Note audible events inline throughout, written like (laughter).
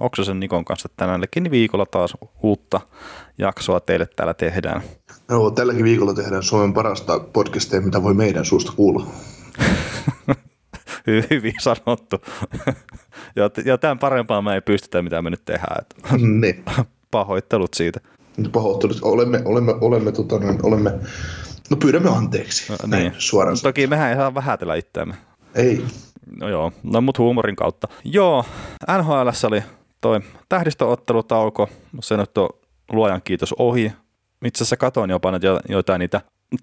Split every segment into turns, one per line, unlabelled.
Oksasen Nikon kanssa tänäänkin viikolla taas uutta jaksoa teille täällä tehdään.
Joo, tälläkin viikolla tehdään Suomen parasta podcastia, mitä voi meidän suusta kuulla. (laughs)
Hyvin sanottu. ja, ja tämän parempaa me ei pystytä, mitä me nyt tehdään.
niin. (laughs)
Pahoittelut siitä.
Pahoittelut. Olemme, olemme, olemme, tota, olemme, no pyydämme anteeksi.
No,
Näin,
niin.
suoraan.
Toki mehän ei saa vähätellä itseämme.
Ei.
No joo, no mut huumorin kautta. Joo, NHL oli toi tähdistöottelutauko, se nyt on luojan kiitos ohi. Itse asiassa katoin jopa jo- joitain niitä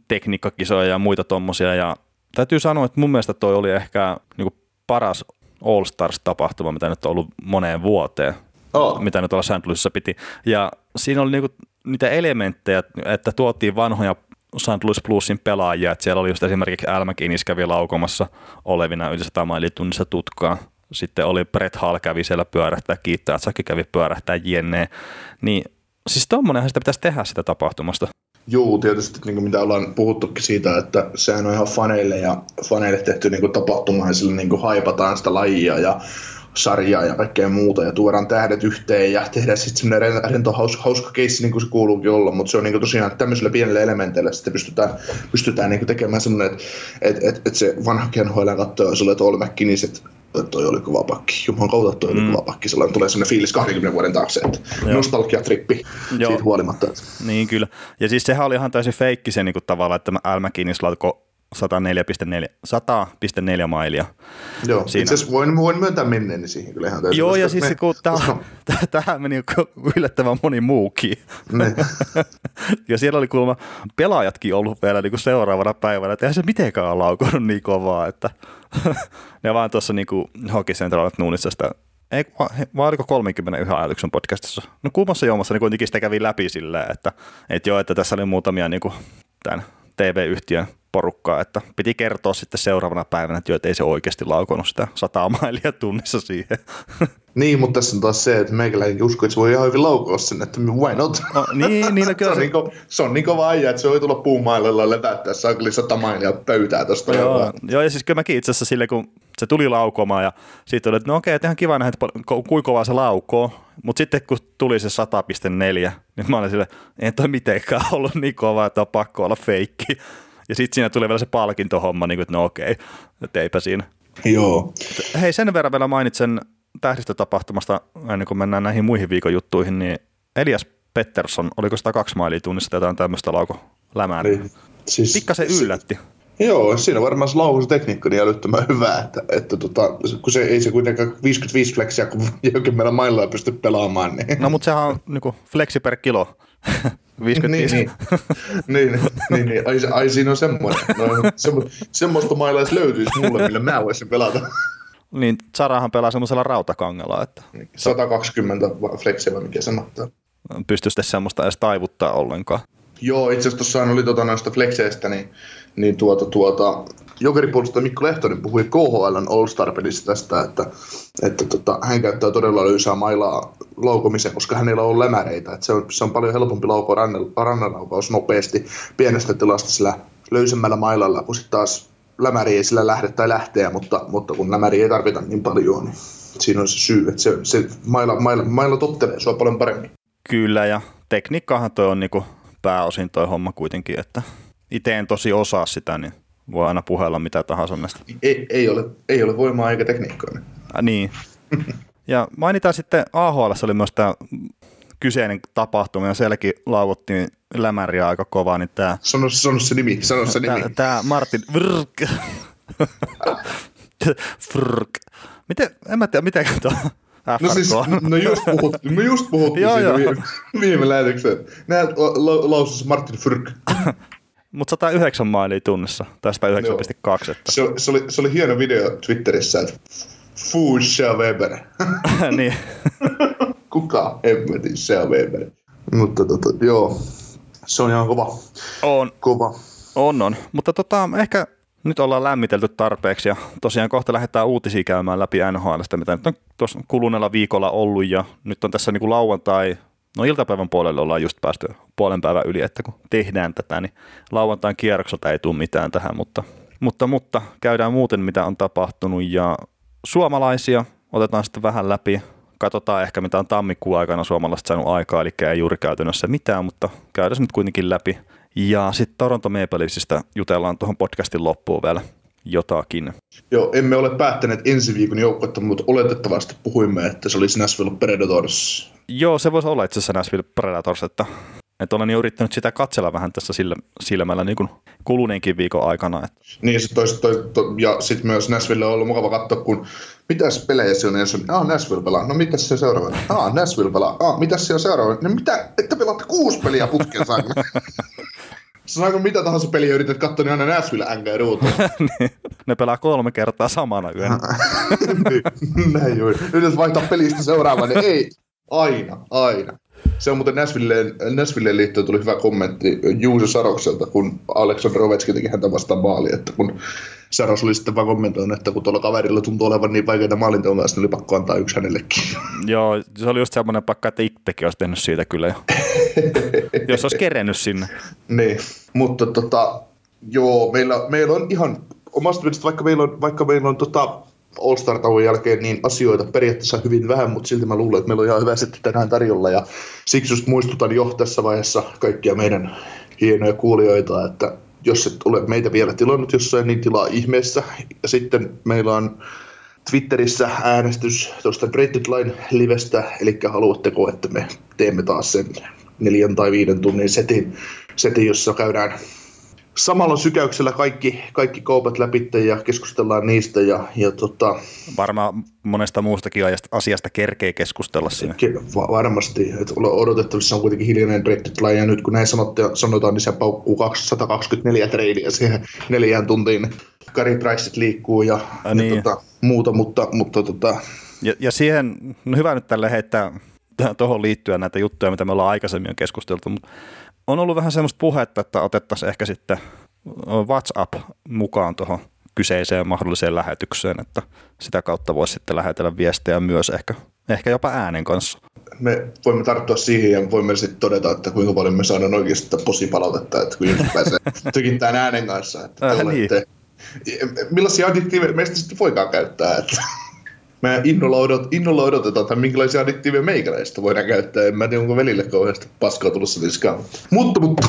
tekniikkakisoja ja muita tommosia ja täytyy sanoa, että mun mielestä toi oli ehkä niinku paras All Stars-tapahtuma, mitä nyt on ollut moneen vuoteen,
Oh.
mitä nyt tuolla St. Louisissa piti. Ja siinä oli niinku niitä elementtejä, että tuotiin vanhoja St. Louis Bluesin pelaajia, että siellä oli just esimerkiksi Al McInnis kävi laukomassa olevina yli 100 maili tunnissa tutkaa. Sitten oli Brett Hall kävi siellä pyörähtää, kiittää, että kävi pyörähtää jenne. Niin siis tommonenhan sitä pitäisi tehdä sitä tapahtumasta.
Juu, tietysti niin kuin mitä ollaan puhuttukin siitä, että sehän on ihan faneille ja faneille tehty niin kuin tapahtuma ja sillä niin kuin haipataan sitä lajia ja sarjaa ja kaikkea muuta ja tuodaan tähdet yhteen ja tehdään sitten semmoinen rento hauska, hauska keissi niin kuin se kuuluukin olla, mutta se on niin kuin tosiaan että tämmöisillä pienillä elementeillä sitten pystytään, pystytään niin kuin tekemään semmoinen, että et, et, et se vanha kenhoilään katsoo sulle, että että toi oli kova pakki. Jumalan kautta toi oli
Mm.
kova pakki. Sellainen tulee semmoinen fiilis 20 vuoden taakse, että nostalgiatrippi
Joo.
siitä huolimatta. Että
Niin kyllä. Ja siis sehän oli ihan täysin feikki se niin kuin tavallaan, että Al McInnis laukoi 104,4 100,4 mailia.
Joo,
Siinä.
itse asiassa voin, voin myöntää menneeni siihen kyllä ihan täysin.
Joo, ja siis
me-
kun tähän, tähän meni yllättävän moni muukin.
Ne. (laughs)
ja siellä oli kuulemma pelaajatkin ollut vielä niin kuin seuraavana päivänä, että eihän se mitenkään ole laukonut niin kovaa, että (laughs) ne vaan tuossa niin kuin Hockey Central Nuunissa sitä ei, va- he- vai oliko 31 ajatuksen podcastissa? No kuumassa juomassa niin kuitenkin sitä kävi läpi silleen, että, että joo, että tässä oli muutamia niin kuin tämän TV-yhtiön porukkaa, että piti kertoa sitten seuraavana päivänä, että joo, että ei se oikeasti laukonut sitä 100 mailia tunnissa siihen. (laughs)
Niin, mutta tässä on taas se, että meikäläinenkin uskoo, että se voi ihan hyvin laukoa sen, että why not?
No, niin, niin no
se,
kyllä
on
se,
niin ko, se on niin kova äijä, että se voi tulla puumailella levättää saakeli sata mailia pöytää tosta.
Joo, joo, ja siis kyllä mäkin itse asiassa sille, kun se tuli laukomaan ja sitten oli, että no okei, että ihan kiva nähdä, että kuinka kovaa se laukoo. Mutta sitten kun tuli se 100,4, niin mä olin sille, ei toi mitenkään ollut niin kova, että on pakko olla feikki. Ja sitten siinä tuli vielä se palkintohomma, niin kuin, että no okei, että eipä siinä.
Joo.
Hei, sen verran vielä mainitsen tähdistötapahtumasta, ennen kuin mennään näihin muihin viikon juttuihin, niin Elias Pettersson, oliko 102 mailia tunnissa tai jotain tämmöistä lauko lämää?
Niin. Siis,
Pikkasen yllätti.
Joo, siinä varmaan se laukaisutekniikka niin älyttömän hyvä, että, että tota, kun se ei se kuitenkaan 55 flexia, kun (laughs) jokin meillä mailla pysty pelaamaan, niin...
No mutta sehän on niinku fleksi per kilo. (laughs) 55.
Niin, niin, niin, niin, niin. Ai, ai, siinä on semmoinen. No, semmo, semmoista mailla edes löytyisi mulle, millä mä voisin pelata.
Niin Sarahan pelaa semmoisella rautakangella, että
120 va- flexiä, vai mikä se mahtaa.
pystyy sitten semmoista edes taivuttaa ollenkaan.
Joo, itse asiassa tuossa oli tota noista flexeistä, niin, niin tuota, tuota, Jokeripuolustaja Mikko Lehtonen puhui KHLn All-Star-pelissä tästä, että, että tota, hän käyttää todella löysää mailaa laukomiseen, koska hänellä on lämäreitä. Että se, on, se on paljon helpompi laukoa rannan- rannanlaukaus nopeasti pienestä tilasta sillä löysemmällä mailalla, kun sitten taas lämäri ei sillä lähde tai lähteä, mutta, mutta kun lämäri ei tarvita niin paljon, niin siinä on se syy, että se, se maila, maila, maila tottelee sua paljon paremmin.
Kyllä, ja tekniikkaahan toi on niinku pääosin toi homma kuitenkin, että itse en tosi osaa sitä, niin voi aina puhella mitä tahansa näistä.
Ei, ei, ole, ei ole voimaa eikä tekniikkaa.
Äh, niin. (laughs) Ja mainitaan sitten AHL oli myös tämä kyseinen tapahtuma, ja sielläkin lauvuttiin lämäriä aika kovaa, niin tämä
Sano, sano se nimi, sano se nimi.
Tää, tää Martin Vrk. (laughs) Vrk. Miten, en mä tiedä, miten tuo
No siis,
FRK.
no just puhuttiin, me just puhuttiin
Joo, joo.
viime, viime lähetykseen. Näet la, lausus Martin Fyrk. (laughs)
Mutta 109 mailia tunnissa, tai 109,2. Että.
Se, se, oli, se oli hieno video Twitterissä, että Fusha Weber. (laughs)
niin. (laughs)
Kuka hemmetin se on Weber. Mutta tota, joo, se on ihan kova.
On,
kova.
on, on. Mutta tota, ehkä nyt ollaan lämmitelty tarpeeksi ja tosiaan kohta lähdetään uutisia käymään läpi NHLstä, mitä nyt on tuossa kuluneella viikolla ollut ja nyt on tässä niin kuin lauantai, no iltapäivän puolelle ollaan just päästy puolen päivän yli, että kun tehdään tätä, niin lauantain kierrokselta ei tule mitään tähän, mutta, mutta, mutta käydään muuten mitä on tapahtunut ja suomalaisia otetaan sitten vähän läpi, katsotaan ehkä mitä on tammikuun aikana suomalaiset saanut aikaa, eli ei juuri käytännössä mitään, mutta käydään nyt kuitenkin läpi. Ja sitten Toronto Maple Leafsistä jutellaan tuohon podcastin loppuun vielä jotakin.
Joo, emme ole päättäneet ensi viikon joukkoetta, mutta oletettavasti puhuimme, että se olisi Nashville Predators.
Joo, se voisi olla itse asiassa Nashville Predators, että, että olen jo yrittänyt sitä katsella vähän tässä sillä, silmällä niin kuin kuluneenkin viikon aikana. Että.
Niin, sit toi, toi, toi, ja sitten myös Nashville on ollut mukava katsoa, kun mitäs pelejä se on, jos on, ah, Nashville pelaa, no mitäs se seuraava, ah, Nashville pelaa, ah, mitäs se on seuraava, no mitä, että pelaatte kuusi peliä putken Sanoinko (laughs) mitä tahansa peliä yrität katsoa, niin aina Nashville NG ruutuun. (laughs)
Niin. ne pelaa kolme kertaa samana yönä. (laughs)
Niin, näin juuri. Jos vaihtaa pelistä seuraavaan, niin ei. Aina, aina. Se on muuten Nashvilleen, Nashvilleen liittyen tuli hyvä kommentti Juuso Sarokselta, kun Aleksandr Ovechkin teki häntä vastaan maali, että kun Saros oli sitten vaan kommentoinut, että kun tuolla kaverilla tuntuu olevan niin vaikeita maalinteon kanssa, niin oli pakko antaa yksi hänellekin.
Joo, se oli just semmoinen pakka, että itsekin olisi tehnyt siitä kyllä jo. (laughs) Jos olisi kerennyt sinne.
Niin, mutta tota, joo, meillä, meillä on ihan omasta mielestä, vaikka meillä on, vaikka meillä on tota, All-Star-tauon jälkeen niin asioita periaatteessa hyvin vähän, mutta silti mä luulen, että meillä on ihan hyvä sitten tänään tarjolla. Ja siksi just muistutan jo tässä vaiheessa kaikkia meidän hienoja kuulijoita, että jos et ole meitä vielä tilannut jossain, niin tilaa ihmeessä. Ja sitten meillä on Twitterissä äänestys tuosta Rated Line livestä, eli haluatteko, että me teemme taas sen neljän tai viiden tunnin setin, setin jossa käydään samalla sykäyksellä kaikki, kaikki kaupat läpi ja keskustellaan niistä. Ja, ja tota,
Varmaan monesta muustakin asiasta kerkee keskustella siinä.
Ke- varmasti. Että odotettavissa on kuitenkin hiljainen Reddit ja nyt kun näin sanotaan, niin se paukkuu 124 treidiä siihen neljään tuntiin. Kari Priceit liikkuu ja, ja, niin. ja tota, muuta, mutta, mutta tota...
ja, ja siihen, no hyvä nyt tälle heittää tuohon liittyen näitä juttuja, mitä me ollaan aikaisemmin keskusteltu, mutta on ollut vähän semmoista puhetta, että otettaisiin ehkä sitten WhatsApp mukaan tuohon kyseiseen mahdolliseen lähetykseen, että sitä kautta voisi sitten lähetellä viestejä myös ehkä, ehkä jopa äänen kanssa.
Me voimme tarttua siihen ja voimme sitten todeta, että kuinka paljon me saadaan oikeasti posipalautetta, että kun ihmiset pääsee (laughs) tykittämään äänen kanssa. Että äh, niin. Millaisia addiktiiveja meistä sitten voikaan käyttää? Että mä innolla, odot, innolla odotetaan, että minkälaisia addiktiiveja meikäläistä voidaan käyttää. En mä tiedä, onko velille kauheasti paskaa tulossa niskaan. Mutta, mutta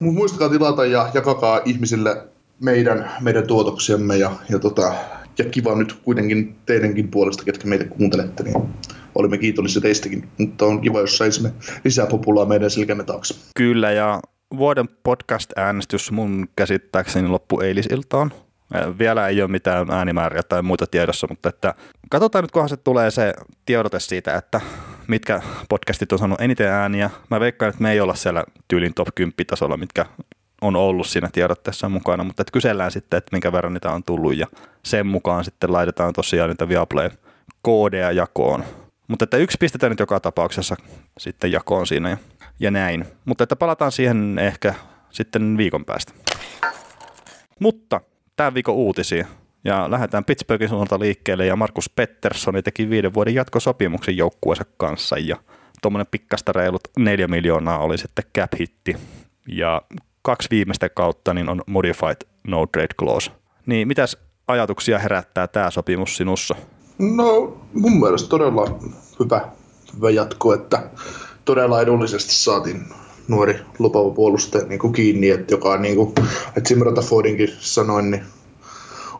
muistakaa tilata ja jakakaa ihmisille meidän, meidän tuotoksiamme ja, ja, tota, ja kiva nyt kuitenkin teidänkin puolesta, ketkä meitä kuuntelette, niin olimme kiitollisia teistäkin, mutta on kiva, jos saisimme lisää populaa meidän selkämme taakse.
Kyllä, ja vuoden podcast-äänestys mun käsittääkseni loppu eilisiltaan. Vielä ei ole mitään äänimääriä tai muita tiedossa, mutta että katsotaan nyt, kunhan se tulee se tiedote siitä, että mitkä podcastit on saanut eniten ääniä. Mä veikkaan, että me ei olla siellä tyylin top 10 tasolla, mitkä on ollut siinä tiedotteessa mukana, mutta että kysellään sitten, että minkä verran niitä on tullut ja sen mukaan sitten laitetaan tosiaan niitä Viaplay koodeja jakoon. Mutta että yksi pistetään nyt joka tapauksessa sitten jakoon siinä ja, ja näin. Mutta että palataan siihen ehkä sitten viikon päästä. Mutta tämän viikon uutisia. Ja lähdetään Pittsburghin suunnalta liikkeelle ja Markus Petterssoni teki viiden vuoden jatkosopimuksen joukkueensa kanssa ja tuommoinen pikkasta reilut neljä miljoonaa oli sitten cap hitti. Ja kaksi viimeistä kautta niin on modified no trade clause. Niin mitäs ajatuksia herättää tämä sopimus sinussa?
No mun mielestä todella hyvä, hyvä jatko, että todella edullisesti saatiin nuori lupaava puolustaja niin kuin kiinni, että joka on niin kuin, että Sim Fordinkin sanoin, niin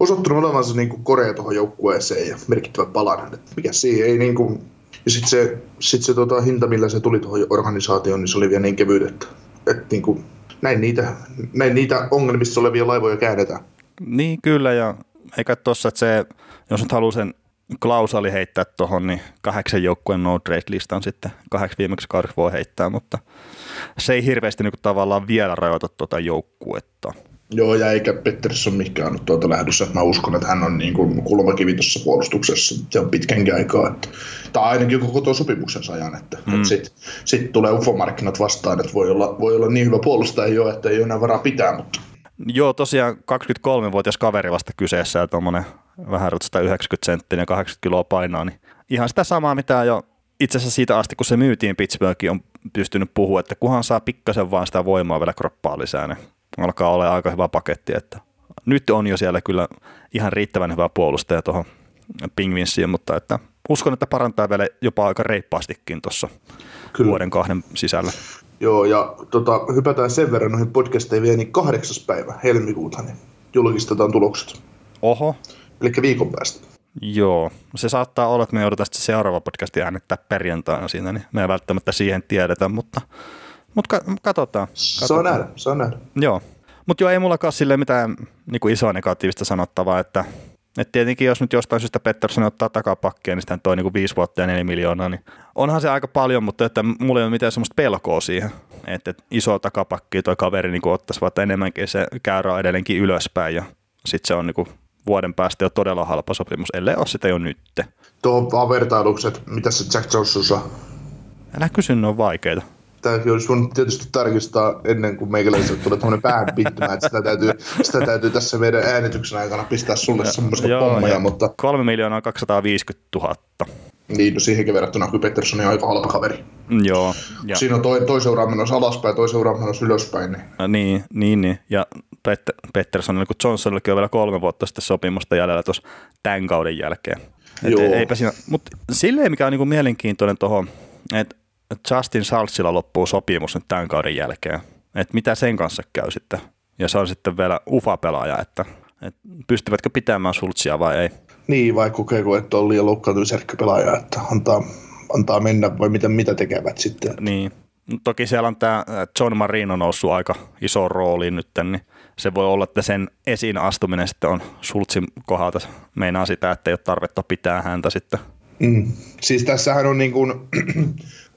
osoittanut olevansa niin kuin korea tuohon joukkueeseen ja merkittävä palan. Että mikä siihen ei niin kuin, ja sitten se, sit se tota, hinta, millä se tuli tuohon organisaatioon, niin se oli vielä niin kevyt, että, että niin kuin, näin, niitä, näin niitä ongelmissa olevia laivoja käännetään.
Niin, kyllä, ja eikä tuossa, että se, jos nyt haluaa sen klausali heittää tuohon, niin kahdeksan joukkueen no trade listan sitten kahdeksi viimeksi kaudeksi voi heittää, mutta se ei hirveästi niin kuin, tavallaan vielä rajoita tuota joukkuetta.
Joo, ja eikä Pettersson mikään ollut tuolta lähdössä. Mä uskon, että hän on niin kuin kulmakivi tuossa puolustuksessa. Se on pitkänkin aikaa. Että, tai ainakin koko tuon sopimuksen ajan. Että, mm. että sitten sit tulee UFO-markkinat vastaan, että voi olla, voi olla niin hyvä puolustaja jo, että ei ole enää varaa pitää. Mutta...
Joo, tosiaan 23-vuotias kaveri vasta kyseessä ja tuommoinen vähän 190 senttinen ja 80 kiloa painaa, niin ihan sitä samaa, mitä jo itse asiassa siitä asti, kun se myytiin Pittsburghiin, on pystynyt puhua, että kunhan saa pikkasen vaan sitä voimaa vielä kroppaa lisää, niin alkaa olla aika hyvä paketti, että nyt on jo siellä kyllä ihan riittävän hyvä puolustaja tuohon Pingvinsiin, mutta että uskon, että parantaa vielä jopa aika reippaastikin tuossa vuoden kahden sisällä.
Joo, ja tota, hypätään sen verran noihin podcasteihin vielä, niin kahdeksas päivä helmikuuta, niin julkistetaan tulokset.
Oho.
Eli viikon päästä.
Joo, se saattaa olla, että me joudutaan sitten seuraava podcasti äänettää perjantaina siinä, niin me ei välttämättä siihen tiedetä, mutta, mutta katsotaan, katsotaan.
Nähdä, saa nähdä.
Joo, mutta joo, ei mullakaan sille mitään niin isoa negatiivista sanottavaa, että et tietenkin jos nyt jostain syystä Pettersson ottaa takapakkia, niin sitä toi niin kuin viisi vuotta ja neljä miljoonaa, niin onhan se aika paljon, mutta että mulla ei ole mitään semmoista pelkoa siihen, että, että iso takapakki toi kaveri niin kuin ottaisi vaikka enemmänkin se käyrä edelleenkin ylöspäin ja sitten se on niin kuin vuoden päästä jo todella halpa sopimus, ellei ole sitä jo nytte.
Tuohon vaan vertailukset, mitä se Jack Johnson saa?
Älä kysy, ne on vaikeita.
Täytyy olisi voinut tietysti tarkistaa ennen kuin meikäläiselle tulee tuommoinen päähän pittymään, että sitä täytyy, sitä täytyy tässä meidän äänityksen aikana pistää sulle semmoisia pommeja, mutta...
3 miljoonaa 250 000.
Niin, no siihenkin verrattuna kuin Pettersson on aika halpa kaveri.
Joo.
Ja. Siinä on toi, toi seuraa menossa alaspäin, toi seuraa menossa ylöspäin. Niin,
ja niin, niin, niin. Ja Pet- Petterssonilla kuin Johnsonillakin on vielä kolme vuotta sitten sopimusta jäljellä tuossa tämän kauden jälkeen. Et Joo. Eipä siinä, mutta silleen mikä on niinku mielenkiintoinen tuohon, että Justin Salsilla loppuu sopimus nyt tämän kauden jälkeen. Että mitä sen kanssa käy sitten. Ja se on sitten vielä ufa-pelaaja, että, että pystyvätkö pitämään Sultsia vai ei.
Niin, vai kokeeko, että on liian loukkaantumisherkkä pelaaja, että antaa, antaa mennä vai mitä, mitä tekevät sitten.
Niin. Toki siellä on tämä John Marino noussut aika iso rooli nyt, niin se voi olla, että sen esiin astuminen sitten on Sultsin kohdalta meinaa sitä, että ei ole tarvetta pitää häntä sitten.
Mm. Siis tässähän on niin kuin,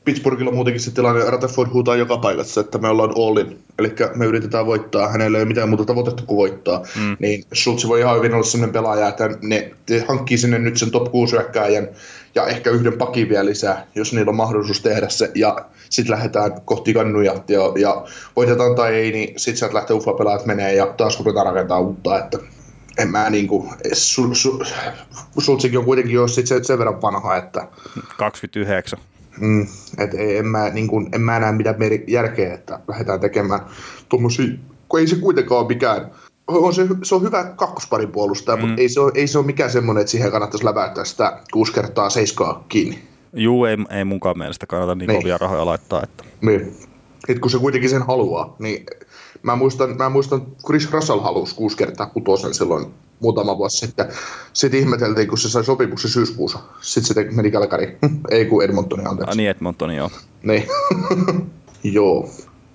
Pittsburghilla muutenkin se tilanne, Rutherford huutaa joka paikassa, että me ollaan Allin, eli me yritetään voittaa, hänellä ei ole mitään muuta tavoitetta kuin voittaa, mm. niin Schultz voi ihan hyvin olla sellainen pelaaja, että ne hankkii sinne nyt sen top 6 hyökkääjän ja ehkä yhden pakin vielä lisää, jos niillä on mahdollisuus tehdä se, ja sitten lähdetään kohti kannuja, ja, ja voitetaan tai ei, niin sitten sieltä lähtee UFA-pelaajat menee, ja taas ruvetaan rakentaa uutta, että en mä niinku, su, su, Schultzikin on kuitenkin jo sit sen, sen verran vanha, että...
29.
Mm, et ei, en, mä, niin kun, en mä näe mitään järkeä, että lähdetään tekemään tuommoisia, kun ei se kuitenkaan ole mikään, on se, se on hyvä kakkosparin puolustaja, mm. mutta ei se, ole, ei se ole mikään semmoinen, että siihen kannattaisi läväyttää sitä kuusi kertaa seiskaa kiinni.
Juu, ei, ei munkaan mielestä kannata niin, niin. kovia rahoja laittaa. Että.
Niin. Et kun se kuitenkin sen haluaa, niin mä muistan, mä muistan Chris Russell halusi kuusi kertaa kutosen silloin muutama vuosi sitten. Sitten ihmeteltiin, kun se sai sopimuksen syyskuussa. Sitten se meni Kalkari. (laughs) Ei kun Edmontoni, anteeksi.
Ah, niin, Edmontoni, joo.
Niin. (laughs) joo.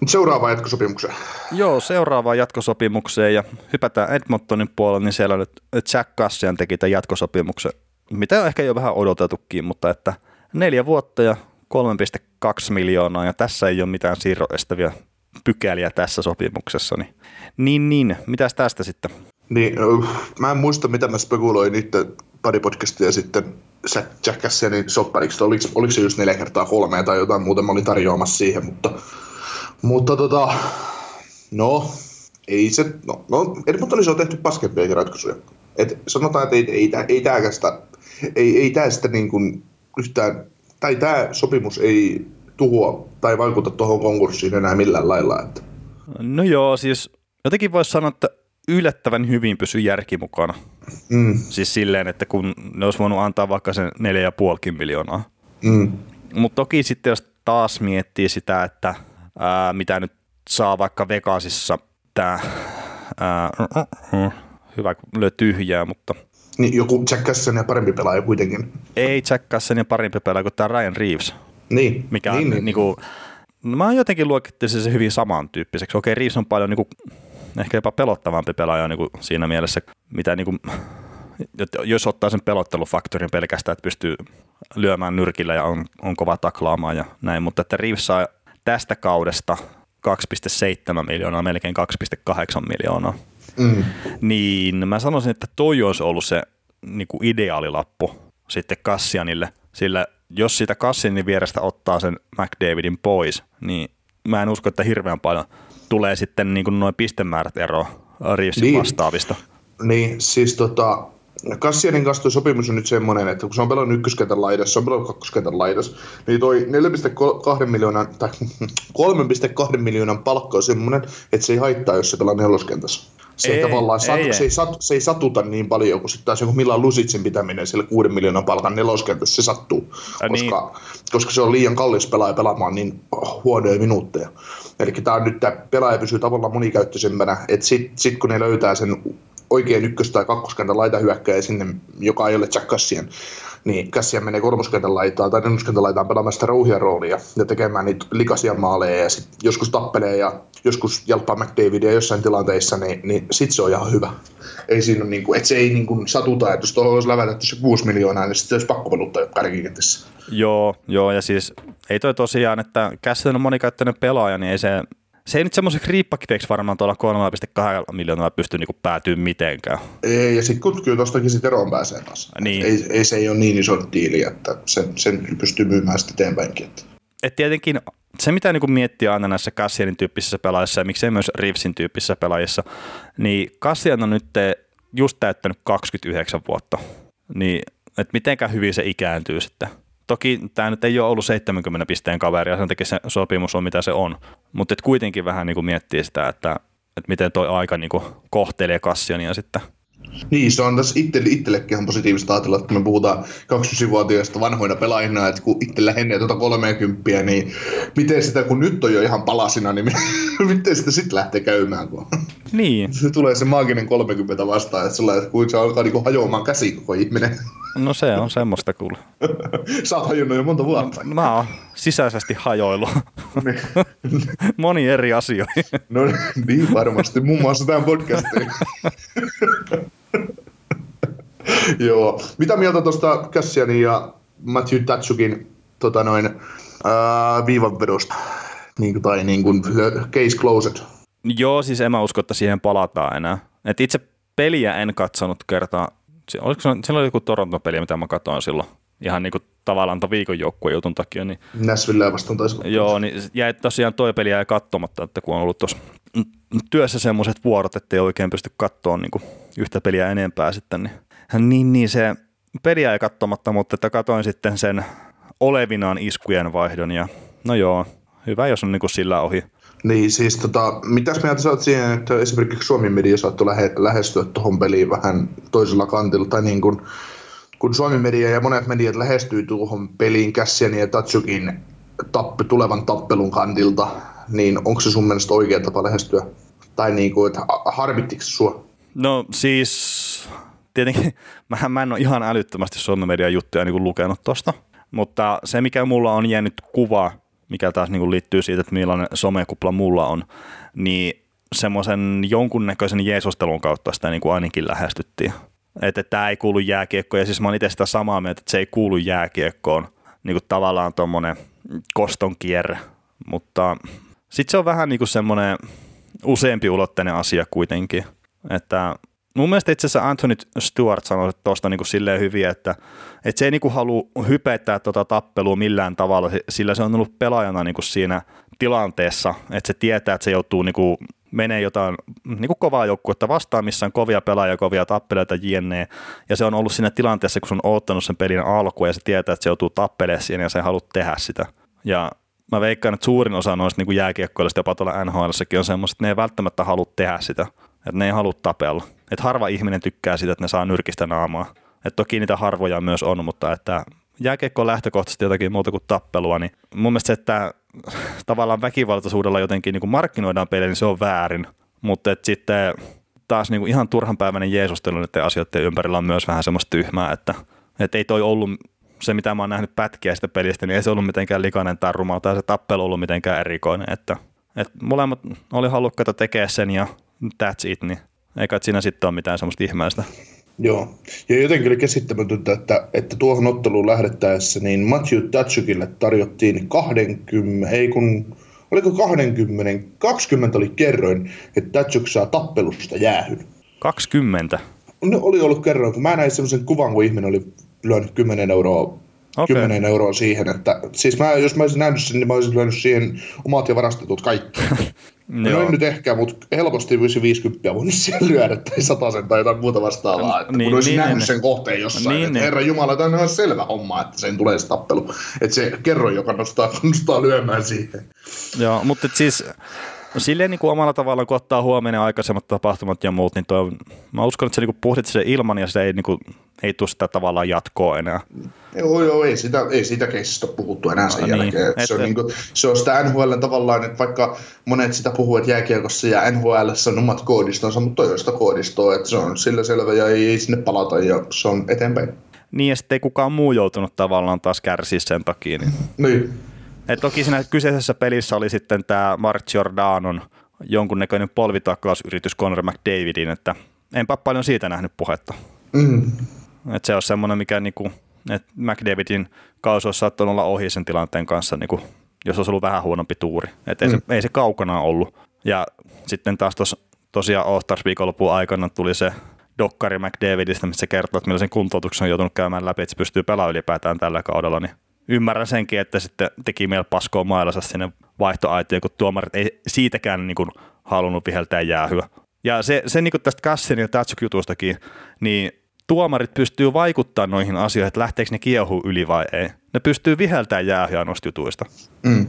Seuraavaan jatkosopimukseen.
Joo, seuraavaan jatkosopimukseen ja hypätään Edmontonin puolelle, niin siellä nyt Jack Cassian teki tämän jatkosopimuksen, mitä on ehkä jo vähän odotetukin, mutta että neljä vuotta ja 3,2 miljoonaa ja tässä ei ole mitään siirroestäviä pykäliä tässä sopimuksessa. Niin, niin, niin. mitäs tästä sitten?
Niin, mä en muista, mitä mä spekuloin itse pari podcastia sitten Jackassia soppariksi. Oliko, oliko se just neljä kertaa kolme tai jotain muuta, mä olin tarjoamassa siihen, mutta, mutta tota, no, ei se, no, no Edmontonissa on tehty paskempiakin ratkaisuja. Et sanotaan, että ei, ei, ei, ei tääkästä, ei, ei tää sitä niin kuin yhtään, tai tämä sopimus ei tuhoa tai vaikuta tuohon konkurssiin enää millään lailla. Että.
No joo, siis jotenkin voisi sanoa, että yllättävän hyvin pysyy järki mukana. Mm. Siis silleen, että kun ne olisi voinut antaa vaikka sen 4,5 miljoonaa. Mm. Mutta toki sitten jos taas miettii sitä, että ää, mitä nyt saa vaikka Vegasissa tämä, hyvä kun lyö tyhjää, mutta...
Niin joku Jack Casson ja parempi pelaaja kuitenkin.
Ei Jack Casson ja parempi pelaaja kuin tämä Ryan Reeves.
Niin.
Mikä
niin,
on niin, niin. Niin kuin, mä jotenkin luokittelisin se hyvin samantyyppiseksi. Okei, Reeves on paljon niin kuin, ehkä jopa pelottavampi pelaaja niin kuin siinä mielessä, mitä niin kuin, jos ottaa sen pelottelufaktorin pelkästään, että pystyy lyömään nyrkillä ja on, on kova taklaamaan ja näin, mutta että Reeves saa tästä kaudesta 2,7 miljoonaa, melkein 2,8 miljoonaa.
Mm.
niin mä sanoisin, että toi olisi ollut se niin kuin ideaalilappu sitten Kassianille, sillä jos sitä Kassianin vierestä ottaa sen McDavidin pois, niin mä en usko, että hirveän paljon tulee sitten niin kuin noin pistemäärät eroa Reevesin
Niin.
vastaavista.
Niin, siis tota, Kassianin kanssa toi sopimus on nyt semmoinen, että kun se on pelannut ykköskentän laidassa, se on pelannut kakkoskentän laidassa, niin toi 4,2 miljoonan, tai (laughs) 3,2 miljoonan palkka on semmoinen, että se ei haittaa, jos se pelaa neloskentässä. Se ei,
Ei,
tavallaan satu,
ei, ei.
se, ei satu, se ei satuta niin paljon kuin sitten taas joku Milan Lusitsin pitäminen sillä 6 miljoonan palkan neloskentässä, se sattuu,
Ä, niin.
koska, koska se on liian kallis pelaaja pelaamaan niin huonoja minuutteja. Eli tämä on nyt, tämä pelaaja pysyy tavallaan monikäyttöisempänä, että sitten sit kun ne löytää sen oikein ykkös- tai kakkoskentän laitahyökkäjä sinne, joka ei ole Jack Cassian, niin Cassian menee kolmoskentän laitaan tai neloskentän laitaan pelaamaan sitä rouhia roolia ja tekemään niitä likaisia maaleja ja sit joskus tappelee ja joskus jalppaa McDavidia jossain tilanteissa, niin, niin sit se on ihan hyvä. Ei siinä ole niinku, että se ei niinku satuta, että jos tuohon olisi lävätetty se 6 miljoonaa, niin sitten se olisi pakko peluttaa kärkikentissä.
Joo, joo, ja siis ei toi tosiaan, että Cassian on monikäyttöinen pelaaja, niin ei se, se ei nyt semmoiseksi riippakiveiksi varmaan tuolla 3,2 miljoonaa pysty niinku päätyä mitenkään.
Ei, ja sitten kun kyllä tuostakin sit eroon pääsee taas.
Niin.
Ei, ei, se ei ole niin iso diili, että sen, sen pystyy myymään sitten eteenpäinkin. Että.
Et tietenkin se, mitä niinku miettii aina näissä Cassianin tyyppisissä pelaajissa ja miksei myös Reevesin tyyppisissä pelaajissa, niin Cassian on nyt just täyttänyt 29 vuotta. Niin, että mitenkä hyvin se ikääntyy sitten. Toki tämä nyt ei ole ollut 70 pisteen kaveri ja sen takia se sopimus on mitä se on. Mutta kuitenkin vähän niinku miettii sitä, että, että miten toi aika niinku kohtelee Cassiania sitten.
Niin, se on tässä itselle, itsellekin ihan positiivista ajatella, että me puhutaan 29-vuotiaista vanhoina pelaajina, että kun itse lähenee tuota 30, niin miten sitä, kun nyt on jo ihan palasina, niin (laughs) miten sitä sitten lähtee käymään, kun
Niin, (laughs)
se tulee se maaginen 30 vastaan, että, sulla, että kun se alkaa niin hajoamaan käsi koko ihminen. (laughs)
no se on semmoista kuule.
Sä oot hajonnut jo monta vuotta.
Mä oon sisäisesti hajoillut moni eri asioihin.
No niin varmasti, muun muassa tämän podcastiin. (laughs) Joo. Mitä mieltä tuosta Cassianin ja Matthew Tatsukin tota noin, ää, viivanvedosta? Niin, tai niin kuin case closed.
Joo, siis en mä usko, että siihen palataan enää. Et itse peliä en katsonut kertaa. Oliko se, siellä oli joku Toronto-peli, mitä mä katsoin silloin. Ihan niin kuin tavallaan ton viikon joukkueen jutun takia. Niin,
Nashville vastaan taisi
joo, niin jäi tosiaan toi peli jäi katsomatta, että kun on ollut tuossa työssä semmoiset vuorot, että ei oikein pysty katsoa niin kuin yhtä peliä enempää sitten. Niin, niin, niin se peli jäi katsomatta, mutta että katoin sitten sen olevinaan iskujen vaihdon ja no joo, hyvä jos on niin kuin sillä ohi.
Niin, siis tota, mitäs mieltä sä oot siihen, että esimerkiksi Suomen media saattoi lähe, lähestyä tuohon peliin vähän toisella kantilla, tai niin kuin, kun Suomen media ja monet mediat lähestyy tuohon peliin Cassian ja Tatsukin tappi, tulevan tappelun kantilta, niin onko se sun mielestä oikea tapa lähestyä? Tai niin kuin, että harmittiko sua?
No siis tietenkin (laughs) mä, mä en ole ihan älyttömästi Suomen median juttuja niin kuin lukenut tosta, mutta se mikä mulla on jäänyt kuva, mikä taas niin kuin liittyy siitä, että millainen somekupla mulla on, niin semmoisen jonkunnäköisen jeesustelun kautta sitä niin kuin ainakin lähestyttiin. Että tämä ei kuulu jääkiekkoon, ja siis mä oon itse sitä samaa mieltä, että se ei kuulu jääkiekkoon, niin kuin tavallaan tuommoinen koston kierre, mutta sitten se on vähän niin kuin semmoinen useampi ulotteinen asia kuitenkin, että mun mielestä itse asiassa Anthony Stewart sanoi tuosta niin silleen hyvin, että, että se ei niin kuin halua hypettää tuota tappelua millään tavalla, sillä se on ollut pelaajana niin kuin siinä tilanteessa, että se tietää, että se joutuu niin kuin menee jotain niin kuin kovaa joukkuetta vastaan, missä on kovia pelaajia, kovia tappeleita jne. Ja se on ollut siinä tilanteessa, kun se on odottanut sen pelin alkua ja se tietää, että se joutuu tappelemaan siinä ja se ei halua tehdä sitä. Ja mä veikkaan, että suurin osa noista niin jääkiekkoilista, jopa tuolla nhl on semmoiset, että ne ei välttämättä halua tehdä sitä. Että ne ei halua tapella. Että harva ihminen tykkää sitä, että ne saa nyrkistä naamaa. Että toki niitä harvoja myös on, mutta että jääkiekko on lähtökohtaisesti jotakin muuta kuin tappelua, niin mun mielestä se, että (laughs) tavallaan väkivaltaisuudella jotenkin niin kuin markkinoidaan pelejä, niin se on väärin. Mutta sitten taas niin kuin ihan turhanpäiväinen jeesustelu näiden asioiden ympärillä on myös vähän semmoista tyhmää, että, että ei toi ollut se, mitä mä oon nähnyt pätkiä sitä pelistä, niin ei se ollut mitenkään likainen tai ruma, tai se tappelu ollut mitenkään erikoinen, että, että molemmat oli halukkaita tekemään sen ja that's it, niin eikä siinä sitten ole mitään semmoista ihmeellistä.
Joo, ja jotenkin oli käsittämätöntä, että, että tuohon otteluun lähdettäessä niin Matthew Tatsukille tarjottiin 20, ei kun oliko 20, 20 oli kerroin, että Datsuk saa tappelusta jäähyn.
20?
No, oli ollut kerroin, kun mä näin semmoisen kuvan, kun ihminen oli lyönyt 10 euroa
Okei.
10 euroa siihen, että siis mä, jos mä olisin nähnyt sen, niin mä olisin lyönyt siihen omat ja varastetut kaikki. (laughs) no en nyt ehkä, mutta helposti olisi 50 voinut siihen lyödä tai sen tai jotain muuta vastaavaa. Että
Niin,
kun olisin
niin,
nähnyt
niin.
sen kohteen jossain,
Niin,
että
niin.
herra Jumala, tämä on ihan selvä homma, että sen tulee se tappelu. Että se kerro, joka nostaa, (laughs) kannustaa lyömään siihen.
Joo, mutta et siis silleen niin kuin omalla tavallaan, kun ottaa huomioon aikaisemmat tapahtumat ja muut, niin toi, mä uskon, että se niin puhditti sen ilman ja se ei, niin kuin, ei tule sitä tavallaan jatkoa enää.
Joo, joo, ei sitä, ei sitä keissistä ole puhuttu enää sen
Ah, niin.
jälkeen. Et se, on
Että-
niinku, se on sitä NHL tavallaan, että vaikka monet sitä puhuu, että jääkiekossa ja NHL on omat koodistonsa, mutta toi on sitä koodistoa, että se on sillä selvä ja ei, ei sinne palata ja se on eteenpäin.
Niin ja sitten ei kukaan muu joutunut tavallaan taas kärsiä sen takia. Niin.
Niin.
Et toki siinä kyseisessä pelissä oli sitten tämä Mark Giordanon jonkunnäköinen polvitaklausyritys Conor McDavidin, että enpä paljon siitä nähnyt puhetta.
Mm.
Et se on semmoinen, mikä niinku, että McDavidin kausi olisi saattanut olla ohi sen tilanteen kanssa, niinku, jos olisi ollut vähän huonompi tuuri. Et ei,
Mm.
se, ei se kaukana ollut. Ja sitten taas tos, tosiaan All-Stars viikonlopun aikana tuli se dokkari McDavidistä, missä se kertoo, että millaisen kuntoutuksen on joutunut käymään läpi, että se pystyy pelaamaan ylipäätään tällä kaudella, niin ymmärrän senkin, että sitten teki meillä paskoa mailansa sinne vaihtoaitioon, kun tuomarit ei siitäkään niin kuin halunnut viheltää jäähyä. Ja se, se niin kuin tästä Kassin ja Tatsuk-jutustakin, niin tuomarit pystyy vaikuttamaan noihin asioihin, että lähteekö ne kiehuu yli vai ei. Ne pystyy viheltämään jäähyä noista jutuista.
Mm.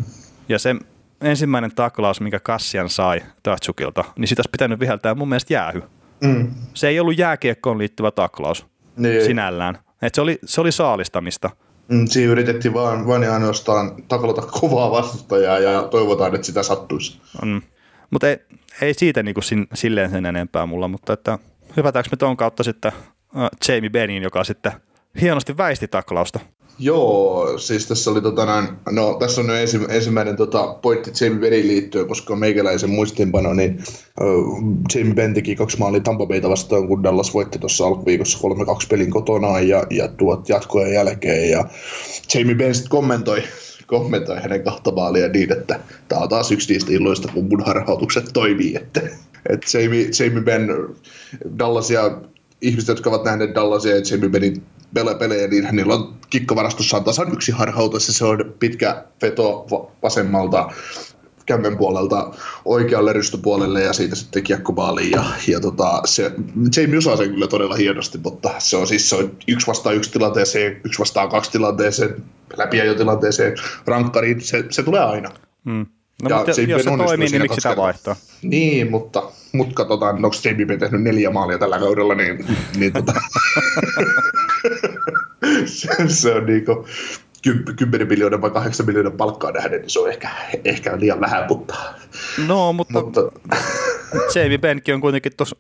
Ja se ensimmäinen taklaus, minkä Kassian sai Tatsukilta, niin sitä olisi pitänyt viheltää mun mielestä jäähy.
Mm.
Se ei ollut jääkiekkoon liittyvä taklaus
Niin.
sinällään. Et se, oli, se oli saalistamista.
Mm, siinä yritettiin vaan, vaan ja ainoastaan taklata kovaa vastustajaa ja toivotaan, että sitä sattuisi.
Mm. Mutta ei, ei siitä niinku sin, silleen sen enempää mulla, mutta että hypätäänkö me ton kautta sitten Jamie Bennin, joka sitten hienosti väisti taklausta.
Joo, siis tässä oli tota näin, no tässä on nyt ensi, ensimmäinen tota, pointti Jamie Bennin liittyen, koska meikäläisen muistiinpano, niin äh, Jamie Benn teki kaksi maalia Tampa Bayta vastaan, kun Dallas voitti tuossa alkuviikossa 3-2 pelin kotonaan ja, ja tuot jatkojen jälkeen, ja Jamie Benn sitten kommentoi, kommentoi hänen kahta maalia niin, että tämä on taas yksi niistä illoista, kun mun harhautukset toimii, että, että Jamie, Jamie Benn, Dallasia ihmiset, jotka ovat nähneet Dallasia ja Bennin pele- pelejä, niin hänellä on kikkavarastossaan tasan yksi harhautus ja se on pitkä veto va- vasemmalta kämmen puolelta oikealle rystypuolelle ja siitä sitten kiekko maaliin. Ja, ja tota, se, Jamie osaa sen kyllä todella hienosti, mutta se on siis se on yksi vastaan yksi tilanteeseen, yksi vastaan kaksi tilanteeseen, läpiajotilanteeseen, rankkariin, se, se tulee aina.
Mm. No,
Ja
mutta
Jamie
jos se toimii, niin miksi sitä vaihtaa?
Niin, mutta, mutta katsotaan, onko Jamie Benn tehnyt neljä maalia tällä kaudella, niin, niin tota, (laughs) se, se on niinku 10 miljoonaa vai 8 miljoonaa palkkaa nähden, niin se on ehkä, ehkä liian vähän, mutta,
No, mutta,
mutta
Jamie Benkin on kuitenkin tuossa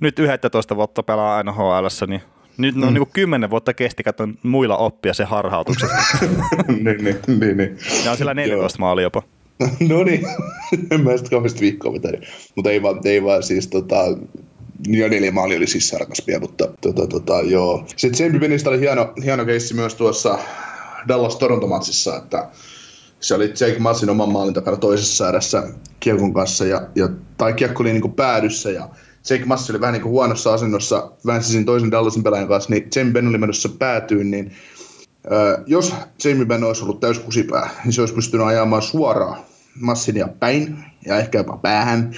nyt 11 vuotta pelaa aina HL, niin nyt ne on mm. niin 10 vuotta kesti katon muilla oppia se harhautukset. (laughs)
niin, niin, niin, niin.
Ja on siellä 14 maalia jopa. (laughs)
No niin, (laughs) en mä sitä kauheasti viikkoa vetänyt. Mutta ei vaan, ei vaan siis tota, jo neljä maali oli siis sarkaspia, mutta tota, tota, joo. Sitten Jamie Bennistä oli hieno, hieno keissi myös tuossa Dallas Toronto-matsissa, että se oli Jake Massin oman maalin takana toisessa erässä kiekon kanssa, ja, ja, tai kiekko oli niin päädyssä, ja Jake Massi oli vähän niin huonossa asennossa, siinä toisen Dallasin pelaajan kanssa, niin Jamie Benn oli menossa päätyyn, niin jos Jamie Benn olisi ollut täys kusipää, niin se olisi pystynyt ajamaan suoraan Massinia päin ja ehkä jopa päähän.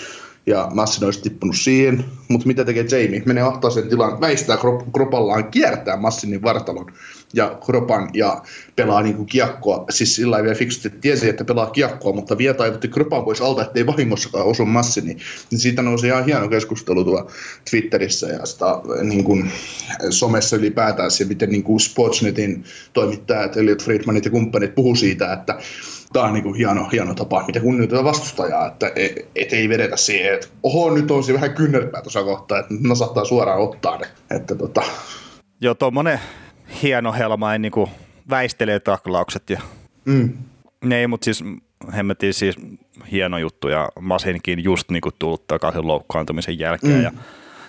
Ja Massin olisi tippunut siihen. Mutta mitä tekee Jamie? Menee ahtaaseen tilaan, väistää krop- kropallaan, kiertää Massinin vartalon ja kropan ja pelaa niinku kiekkoa. Siis sillä vielä fiksusti, tiesi, että pelaa kiekkoa, mutta vie taivutti kropan pois alta, ettei vahingossakaan osu Massini. Niin siitä nousi ihan hieno keskustelu tuolla Twitterissä ja sitä, niin kuin, somessa ylipäätään se, miten niin kuin Sportsnetin toimittajat, Elliot Friedmanit ja kumppanit puhuu siitä, että tämä on niin kuin hieno, hieno tapa, miten kunnioitetaan vastustajaa, että et, et ei vedetä siihen, että oho, nyt on se vähän kynnelpää tuossa kohtaa, että nasahtaa suoraan ottaa ne. Että tota,
Joo, tuommoinen hieno helma ei niinku väistelee taklaukset. Ja...
mm,
Ei, mutta siis hemmetin siis hieno juttu ja Masinkin just niinku tullut takaisin loukkaantumisen jälkeen
Mm.
ja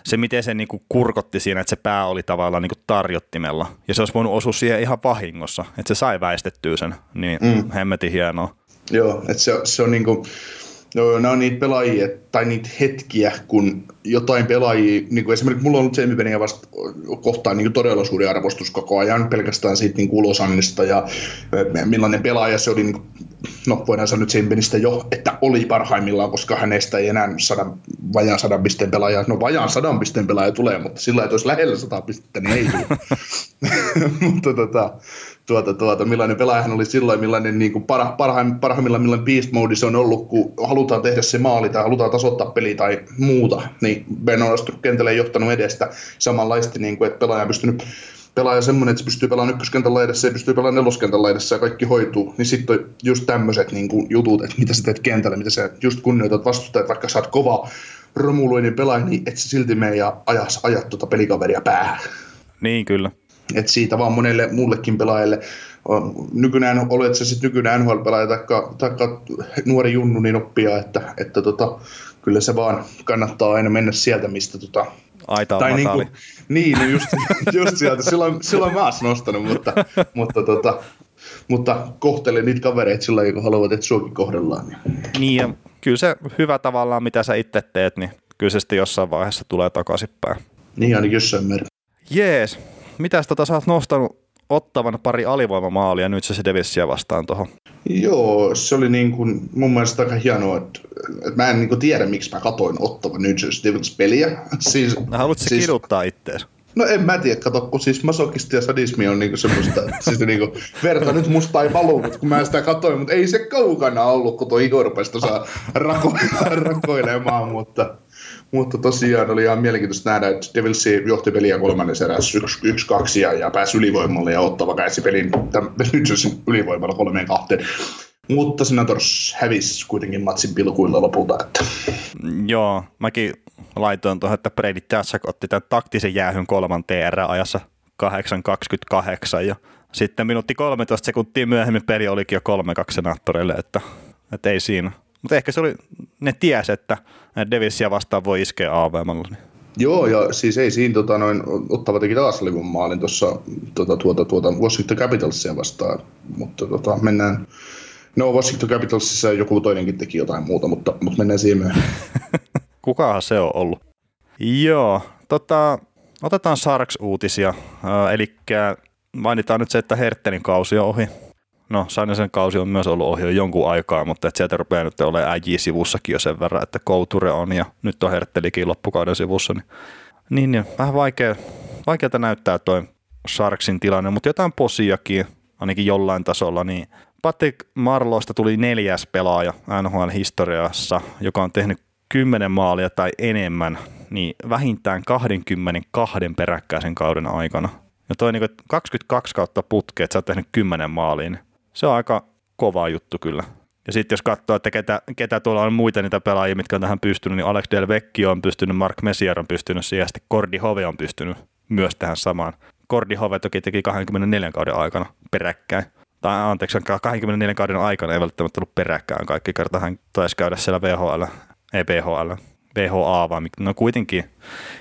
se miten se niinku kurkotti siinä, että se pää oli tavallaan niinku tarjottimella ja se olisi voinut osua siihen ihan vahingossa, että se sai väistettyä sen, niin mm. hemmetin hienoa.
Joo, että se, se on niinku, no, nämä on niitä pelaajia tai niitä hetkiä, kun jotain pelaajia, niin kuin esimerkiksi mulla on ollut Jamie vasta kohtaan niin todella suuri arvostus koko ajan, pelkästään siitä niin ulosannista ja millainen pelaaja se oli, niin kuin, no voidaan sanoa Jamie jo, että oli parhaimmillaan, koska hänestä ei enää sadan, vajaan sadan pisteen pelaaja, no vajaan sadan pisteen pelaaja tulee, mutta sillä että olisi lähellä sata pistettä, niin ei tule. (laughs) (laughs) mutta tota, tuota, tuota, millainen pelaaja hän oli silloin, millainen niin kuin parha, parhaim, parhaimmillaan millainen beast mode se on ollut, kun halutaan tehdä se maali tai halutaan tasoittaa peli tai muuta, niin Ben on kentälle johtanut edestä samanlaisesti, niin kuin, että pelaaja on pystynyt pelaaja semmoinen, että se pystyy pelaamaan ykköskentän laidassa ja pystyy pelaamaan neloskentän laidassa ja kaikki hoituu, niin sitten on just tämmöiset niin jutut, että mitä sä teet kentällä, mitä sä just kunnioitat vastustajat, vaikka sä oot kova romuluinen pelaaja, niin et sä silti mene ja ajas, ajat tuota pelikaveria päähän.
Niin, kyllä.
Et siitä vaan monelle muullekin pelaajalle, nykyään olet se sitten nykyinen NHL-pelaaja tai nuori junnu, niin oppia, että, että tota, kyllä se vaan kannattaa aina mennä sieltä, mistä tota,
Aita on tai
niin, kuin, niin, niin just, just sieltä. Silloin, silloin mä oon nostanut, mutta, mutta, tota, mutta kohtele niitä kavereita sillä kun haluavat, että suokin kohdellaan. Niin.
niin, ja kyllä se hyvä tavallaan, mitä sä itse teet, niin kyllä se sitten jossain vaiheessa tulee takaisinpäin.
Niin, ainakin jossain määrin.
Jees, mitäs tota sä oot nostanut ottavan pari alivoimamaalia nyt se Devilsia vastaan tuohon?
Joo, se oli niin kuin, mun mielestä aika hienoa, että, että mä en niin kuin tiedä, miksi mä katoin ottava New Jersey Devils-peliä. (laughs)
Siis, no, haluatko siis, kiduttaa ittees?
No en mä tiedä, kato, kun siis masokisti ja sadismi on niinku semmoista, (laughs) siis niinku, verta nyt musta ei valu, mutta kun mä sitä katoin, mutta ei se kaukana ollut, kun tuo Igor rupesi tuossa (laughs) rako, rakoilemaan, mutta mutta tosiaan oli ihan mielenkiintoista nähdä, että Devils johti peliä kolmannessa erässä 1-2 ja, ja pääsi ylivoimalle ja ottava käsi pelin nyt (laughs) ylivoimalla kolmeen kahteen. Mutta Senators hävisi kuitenkin matsin pilkuilla lopulta. Että.
Joo, mäkin laitoin tuohon, että Brady Tatsak otti tämän taktisen jäähyn kolmanteen erään ajassa 8.28 ja sitten minuutti 13 sekuntia myöhemmin peli olikin jo 3-2 senaattoreille, että, että ei siinä. Mutta ehkä se oli, ne ties, että Devilsia vastaan voi iskeä AVMalla. Niin.
Joo, ja siis ei siinä tota, noin, Ottava teki taas levun maalin tuossa tuota, tuota, tuota, Washington Capitalsia vastaan, mutta tota, mennään, no Washington Capitalsissa joku toinenkin teki jotain muuta, mutta, mutta mennään siihen myöhemmin. (laughs)
Kukahan se on ollut? Joo, tota, otetaan Sarks-uutisia, äh, eli mainitaan nyt se, että Herttelin kausi on ohi. No, Sainesen kausi on myös ollut ohi jo jonkun aikaa, mutta että sieltä rupeaa nyt olemaan äj-sivussakin jo sen verran, että Kouture on ja nyt on Herttelikin loppukauden sivussa. Niin, niin, niin vähän vaikea, vaikeata näyttää toi Sharksin tilanne, mutta jotain posiakin ainakin jollain tasolla, niin Patrick Marloista tuli neljäs pelaaja NHL-historiassa, joka on tehnyt 10 maalia tai enemmän, niin vähintään 22 peräkkäisen kauden aikana. Ja toi niin 22 kautta putkea, että sä oot tehnyt 10 maaliin, niin se on aika kova juttu kyllä. Ja sitten jos katsoo, että ketä, ketä tuolla on muita niitä pelaajia, mitkä on tähän pystynyt, niin Alex Del Vecchio on pystynyt, Mark Messier on pystynyt siihen, ja sitten Cordi Hove on pystynyt myös tähän samaan. Cordi Hove toki teki 24 kauden aikana peräkkäin. Tai anteeksi, 24 kauden aikana ei välttämättä ollut peräkkäin kaikki kerta. Hän taisi käydä siellä VHL, ei VHL, VHA, vaan no kuitenkin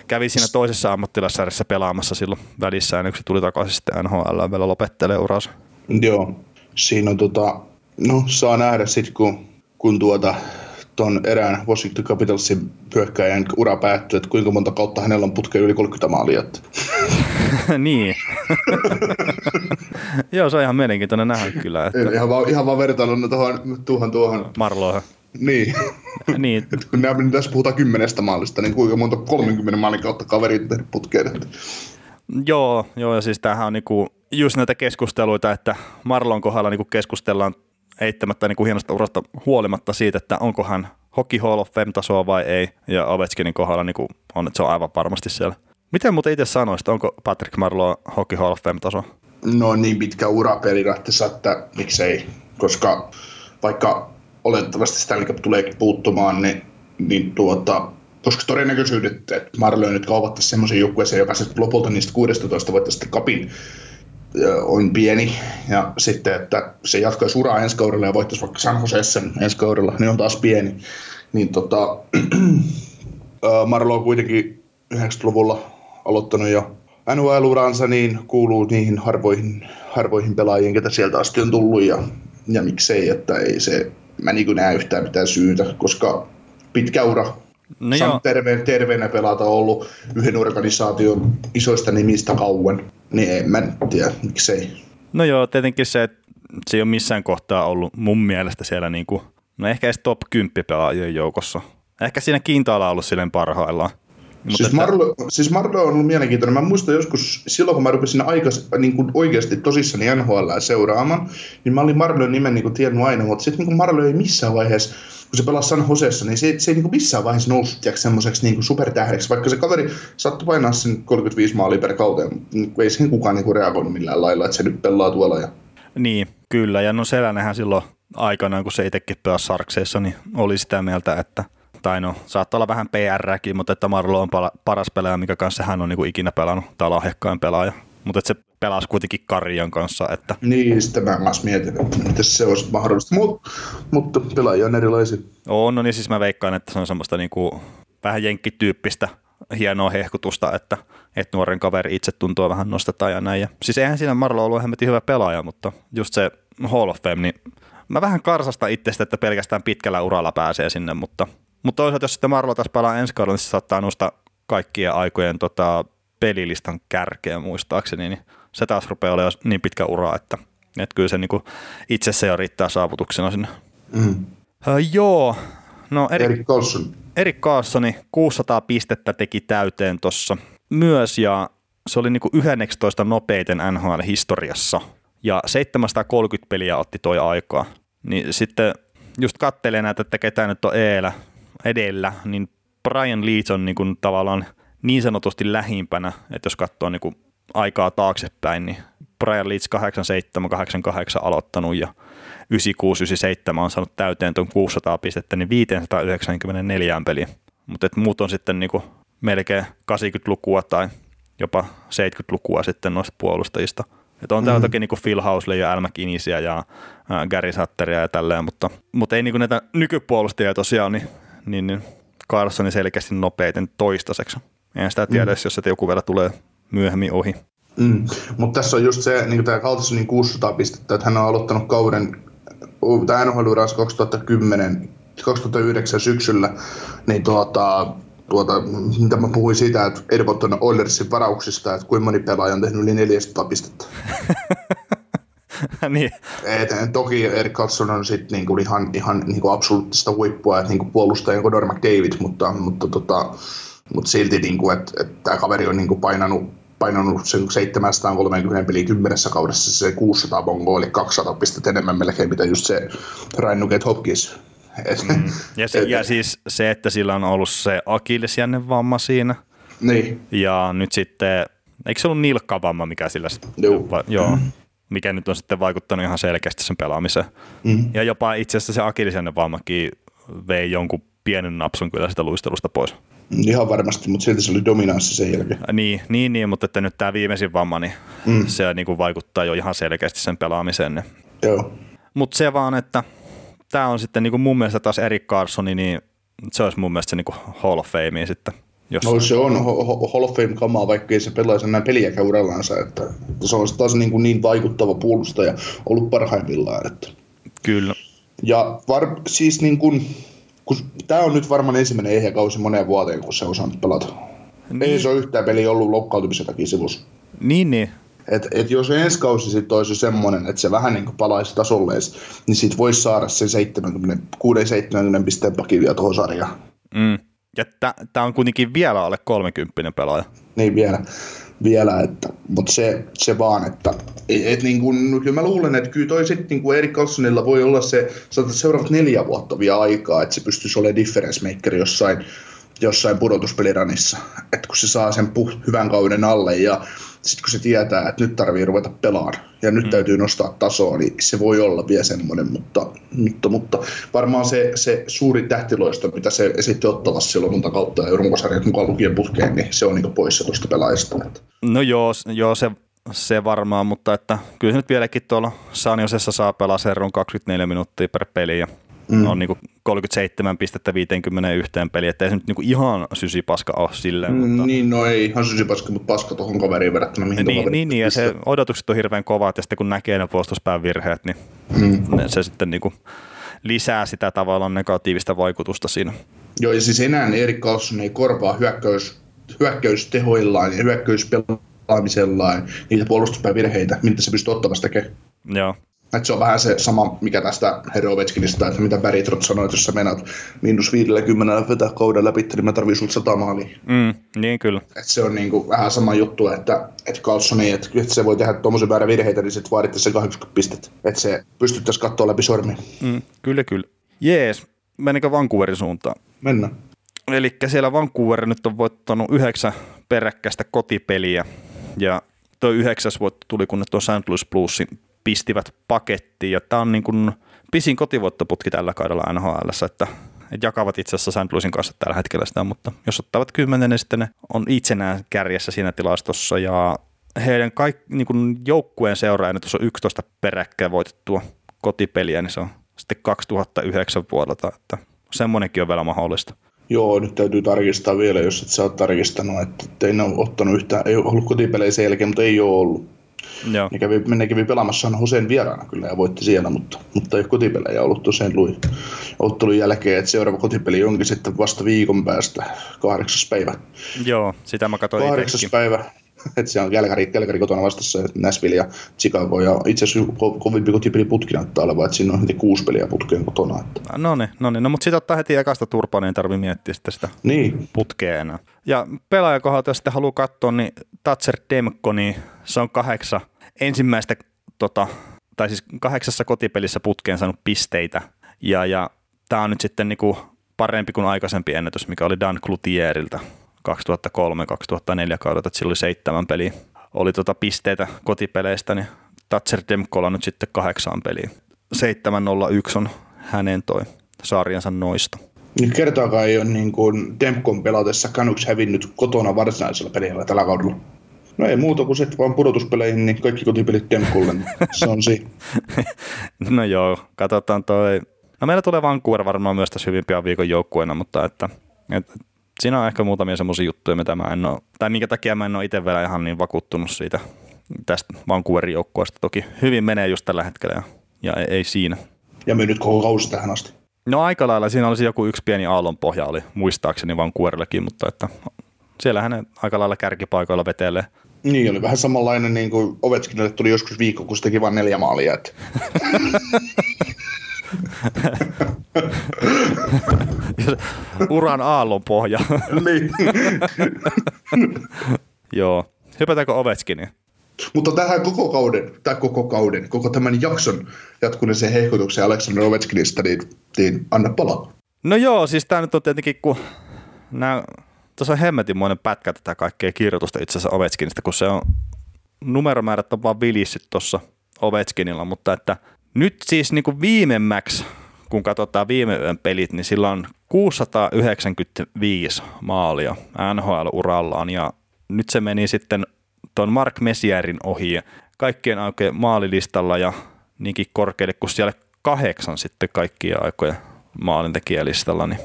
kävi siinä toisessa ammattilassarjassa pelaamassa silloin välissä, ennen kuin se tuli takaisin sitten NHL vielä lopettelee uransa.
Joo, siinä on tota, no saa nähdä sitten kun, kun tuota, tuon erään Washington Capitalsin hyökkäjän ura päättyy, että kuinka monta kautta hänellä on putkeen yli 30 maalia. (laughs)
niin. (laughs) Joo, se on ihan mielenkiintoinen nähdä kyllä. Että...
Ihan vaan, ihan vaan vertailuna tuohon, tuohon, tuohon.
Marloihin.
Niin. (laughs) niin. Et kun nämä, tässä puhutaan kymmenestä maalista, niin kuinka monta 30 maalin kautta kaverit on tehnyt putkeen.
Joo, joo, ja siis tämähän on niinku just näitä keskusteluita, että Marlon kohdalla niinku keskustellaan eittämättä niinku hienosta urasta huolimatta siitä, että onko hän Hockey Hall of Fame-tasoa vai ei, ja Ovechkinin kohdalla niinku on, että se on aivan varmasti siellä. Miten muuten itse sanoisit, onko Patrick Marlowe Hockey Hall of Fame-taso?
No niin pitkä ura periaatteessa, että miksei, koska vaikka oletettavasti Stanley Cup tuleekin puuttumaan, niin, niin tuota, koska todennäköisyydet, että Marlowe nyt kaupattaisiin semmoisen joukkueeseen, joka sitten lopulta niistä 16 voittaisi kapin, on pieni. Ja sitten, että se jatkaisi uraa ensi kaudella ja voittaisi vaikka San Joseessa ensi kaudella, niin on taas pieni. Niin tota, (clears throat) Marlo on kuitenkin 90-luvulla aloittanut jo NHL-uransa, niin kuuluu niihin harvoihin, harvoihin pelaajiin, ketä sieltä asti on tullut. Ja, ja miksei, että ei se, mä niin näe yhtään mitään syytä, koska pitkä ura No Sam terve, terveenä pelata ollut yhden organisaation isoista nimistä kauan, niin en mä tiedä, miksei.
No joo, tietenkin se, että se ei ole missään kohtaa ollut mun mielestä siellä niinku, no ehkä edes top 10 pelaajien joukossa. Ehkä siinä Kintaalla on ollut silleen parhaillaan.
Mutta siis, että... Marlo, siis Marlo on ollut mielenkiintoinen. Mä muistan joskus, silloin kun mä rupesin aikas, niin kuin oikeasti tosissani NHL seuraamaan, niin mä olin Marlon nimen niin kuin tiennyt aina, mutta sitten niin Marlo ei missään vaiheessa, kun se pelasi San Josessa, niin se, se ei niin missään vaiheessa noussut semmoiseksi niin supertähdeksi, vaikka se kaveri sattui painaa sen 35 maalia per kauteen, niin ei siihen kukaan niin reagoinut millään lailla, että se nyt pelaa tuolla. Ja...
Niin, kyllä, ja no Selännehän silloin aikanaan, kun se itsekin pelasi Sarkseissa, niin oli sitä mieltä, että tai no saattaa olla vähän PRkin, mutta että Marlo on paras pelaaja, mikä kanssa hän on niin kuin ikinä pelannut, tai lahjakkain pelaaja. Mutta että se pelasi kuitenkin Karjan kanssa. Että...
Niin, sitä mä myös mietin, että miten se olisi mahdollista, Mut, mutta pelaajia on erilaisia.
On, no niin siis mä veikkaan, että se on semmoista niin kuin vähän jenkkityyppistä hienoa hehkutusta, että, että nuoren kaveri itse tuntuu vähän nostetaan ja näin. Ja, siis eihän siinä Marlo ollut hemmetin hyvä pelaaja, mutta just se Hall of Fame, niin mä vähän karsasta itsestä, että pelkästään pitkällä uralla pääsee sinne, mutta mutta toisaalta, jos sitten Marlo taas palaa ensi kaudella, niin se saattaa nostaa kaikkien aikojen tota, pelilistan kärkeä muistaakseni, niin se taas rupeaa olemaan niin pitkä ura, että, että kyllä se niin itse se jo riittää saavutuksena sinne. Mm. Uh, joo, no
Erik, Erik Carlson.
Erik Carlsoni 600 pistettä teki täyteen tuossa myös ja se oli niin 11 nopeiten NHL-historiassa ja 730 peliä otti toi aikaa. Niin sitten just kattelee näitä, että ketä nyt on Eelä, edellä, niin Brian Leeds on niin kuin tavallaan niin sanotusti lähimpänä, että jos katsoo niin kuin aikaa taaksepäin, niin Brian Leeds 87-88 aloittanut ja 96-97 on saanut täyteen tuon 600 pistettä, niin 594 peliä. Mutta muut on sitten niin kuin melkein 80-lukua tai jopa 70-lukua sitten noista puolustajista. Et on täällä mm. toki niin Phil Housley ja Al McInnisia ja Gary Satteria ja tälleen, mutta, mutta ei niin näitä nykypuolustajia tosiaan, niin niin, niin Carlsoni selkeästi nopeiten toistaiseksi. En sitä tiedä, mm. jos se joku vielä tulee myöhemmin ohi.
Mm. Mutta tässä on just se, niin tämä Carlsonin 600 pistettä, että hän on aloittanut kauden, tämä nhl 2010, 2009 syksyllä, niin tuota, tuota, mitä mä puhuin siitä, että Edmonton Oilersin varauksista, että kuinka moni pelaaja on tehnyt yli 400 pistettä. (laughs)
niin.
Et, toki Erik Carlson on sit niinku ihan, ihan niinku absoluuttista huippua, että niinku puolustaja Conor McDavid, mutta, mutta, tota, mutta silti, niinku, että et tämä kaveri on niinku painanut painanut sen 730 peli kymmenessä kaudessa, se 600 bongo oli 200 pistettä enemmän melkein, mitä just se Ryan Nugget Hopkins.
Mm. ja, se, ja siis se, että sillä on ollut se akillesjänne vamma siinä.
Niin.
Ja nyt sitten, eikö se ollut nilkkavamma, mikä sillä...
Joo.
Va, joo mikä nyt on sitten vaikuttanut ihan selkeästi sen pelaamiseen. Mm. Ja jopa itse asiassa se akillisen vammakin vei jonkun pienen napsun kyllä sitä luistelusta pois.
Ihan varmasti, mutta silti se oli dominanssi sen jälkeen.
Niin, niin, niin mutta että nyt tämä viimeisin vamma, niin mm. se niin kuin vaikuttaa jo ihan selkeästi sen pelaamiseen. Niin.
Joo.
Mutta se vaan, että tämä on sitten niin kuin mun mielestä taas Erik Carsoni, niin se olisi mun mielestä se niin kuin Hall of Fame sitten
No se on Hall of Fame-kamaa, vaikka ei se pelaisi enää peliäkään urallansa. Että se on taas niin, kuin niin vaikuttava puolustaja ollut parhaimmillaan. Että.
Kyllä.
Ja var, siis niin kuin, kun, tämä on nyt varmaan ensimmäinen ehjä kausi moneen vuoteen, kun se on saanut pelata. Niin. Ei se ole yhtään peli ollut loukkaantumisen takia sivussa.
Niin, niin.
Et, et jos ensi kausi sitten olisi semmoinen, että se vähän niin kuin palaisi tasolle, niin sitten voisi saada sen 6-70 pisteen pakivia tuohon sarjaan.
Mm. Ja tämä on kuitenkin vielä alle 30 pelaaja.
Niin vielä, vielä että, mutta se, se vaan, että et, et niin kun, kyllä mä luulen, että kyllä toi sitten niin Erik Carlsonilla voi olla se seuraavat neljä vuotta vielä aikaa, että se pystyisi olemaan difference maker jossain, jossain pudotuspeliranissa. Että kun se saa sen puh- hyvän kauden alle ja sitten kun se tietää, että nyt tarvii ruveta pelaamaan ja nyt mm. täytyy nostaa tasoa, niin se voi olla vielä semmoinen, mutta, mutta, mutta varmaan se, se suuri tähtiloisto, mitä se esitti ottavassa silloin monta kautta ja runkosarjat mukaan lukien putkeen, niin se on niin poissa tuosta pelaajasta.
No joo, joo se, se varmaan, mutta että kyllä se nyt vieläkin tuolla Sanjosessa saa pelaa serron 24 minuuttia per peli ja mm. on niin kuin 37 pistettä 51 peliä, että ei se nyt niin kuin ihan sysipaska ole silleen.
Mm,
mutta...
Niin, no ei ihan sysipaska, mutta paska tuohon kaveriin verrattuna, mihin
niin, niin, niin, ja se odotukset on hirveän kovat, ja sitten kun näkee ne puolustuspään virheet, niin mm. se sitten niin kuin lisää sitä tavallaan negatiivista vaikutusta siinä.
Joo, ja siis enää Erik Karlsson ei korvaa hyökkäys, hyökkäystehoillaan ja hyökkäyspelaamisellaan niitä puolustuspäivirheitä, mitä se pystyy ottamasta tekemään.
Joo.
Että se on vähän se sama, mikä tästä Herovetskinista, että mitä Beritrot sanoi, että jos sä menet miinus 50 vetää kauden läpi, niin mä tarvii sulta 100 maalia.
Mm, niin kyllä.
Et se on niinku vähän sama juttu, että, että Carlsoni, että, että se voi tehdä tuommoisen väärän virheitä, niin sitten vaadittaisiin se 80 pistettä. Että se pystyttäisiin katsoa läpi sormi.
Mm, kyllä, kyllä. Jees, menikö Vancouverin suuntaan?
Mennään.
Eli siellä Vancouver nyt on voittanut yhdeksän peräkkäistä kotipeliä ja tuo yhdeksäs voitto tuli, kun ne tuo St. Louis Bluesin pistivät pakettiin ja tämä on niin kuin pisin kotivoittoputki tällä kaudella NHL, että, jakavat itse asiassa St. Louisin kanssa tällä hetkellä sitä, mutta jos ottavat kymmenen, niin sitten ne on itsenään kärjessä siinä tilastossa ja heidän kaik, niin kuin joukkueen seuraajana tuossa on 11 peräkkäin voitettua kotipeliä, niin se on sitten 2009 vuodelta, että semmoinenkin on vielä mahdollista.
Joo, nyt täytyy tarkistaa vielä, jos et sä oot tarkistanut, että ei ne ole ottanut yhtään, ei ollut kotipelejä sen jälkeen, mutta ei ole ollut.
Joo.
Ne kävi, ne kävi pelaamassa Hoseen vieraana kyllä ja voitti siellä, mutta, mutta ei ole kotipelejä ollut tosiaan lui ottelun jälkeen, että seuraava kotipeli onkin sitten vasta viikon päästä, kahdeksas päivä.
Joo, sitä mä katsoin
Kahdeksas itekin. päivä, (laughs) että se on Kälkäri, Kälkäri kotona vastassa Nashville ja Chicago ja itse asiassa ko- kovimpi kotipeli putki näyttää olevan, että siinä on heti kuusi peliä putkeen kotona. Että.
No niin, no niin, no mutta sitten ottaa heti ekasta turpaa, niin ei tarvitse miettiä sitten sitä
niin.
putkea enää. Ja pelaajakohdalta, jos sitten haluaa katsoa, niin Tatser Demko, niin se on kahdeksan ensimmäistä, tota, tai siis kahdeksassa kotipelissä putkeen saanut pisteitä, ja, ja tämä on nyt sitten niinku parempi kuin aikaisempi ennätys, mikä oli Dan Cloutierilta 2003-2004 kaudelta, että sillä oli seitsemän peliä. Oli tota pisteitä kotipeleistä, niin Tatser Demkolla nyt sitten kahdeksaan peliin. 701 on hänen toi sarjansa noista.
Nyt kertaakaan ei ole niin kuin Demkon pelatessa Canucks hävinnyt kotona varsinaisella pelillä tällä kaudella. No ei muuta kuin sitten vaan pudotuspeleihin, niin kaikki kotipelit Demkolle, niin se on siinä. (laughs)
no joo, katsotaan toi. No meillä tulee Vancouver varmaan myös tässä hyvin pian viikon joukkueena, mutta että, että siinä on ehkä muutamia semmoisia juttuja, mitä mä en ole, tai minkä takia mä en ole itse vielä ihan niin vakuuttunut siitä tästä Vancouverin joukkueesta. Toki hyvin menee just tällä hetkellä ja, ja ei, ei siinä.
Ja me nyt koko kausi tähän asti.
No aika lailla siinä olisi joku yksi pieni aallonpohja oli muistaakseni Vancouverillekin, mutta että siellä hänen aika lailla kärkipaikoilla vetelee.
Niin, oli vähän samanlainen niin kuin Ovechkinille tuli joskus viikko, kun se teki vain neljä maalia. Että. (laughs)
Uran aallon pohja. (laughs)
niin. (laughs)
Joo. Hypätäänkö Ovechkiniin?
Mutta tähän koko kauden, tai koko kauden, koko tämän jakson jatkuneeseen hehkutukseen Aleksander Ovechkinista, niin, niin anna palaa.
No joo, siis tämä nyt on tietenkin, kun nämä, tuossa on hemmetinmoinen pätkä tätä kaikkea kirjoitusta itse asiassa Ovechkinista, kun se on numeromäärät on vaan vilissyt tuossa Ovechkinilla, mutta että nyt siis niin kuin viimemmäksi, kun katsotaan viime yön pelit, niin sillä on 695 maalia NHL-urallaan ja nyt se meni sitten tuon Mark Messierin ohi kaikkien aikojen maalilistalla ja niinkin korkealle kuin siellä kahdeksan sitten kaikkia aikoja maalintekijälistalla. Niin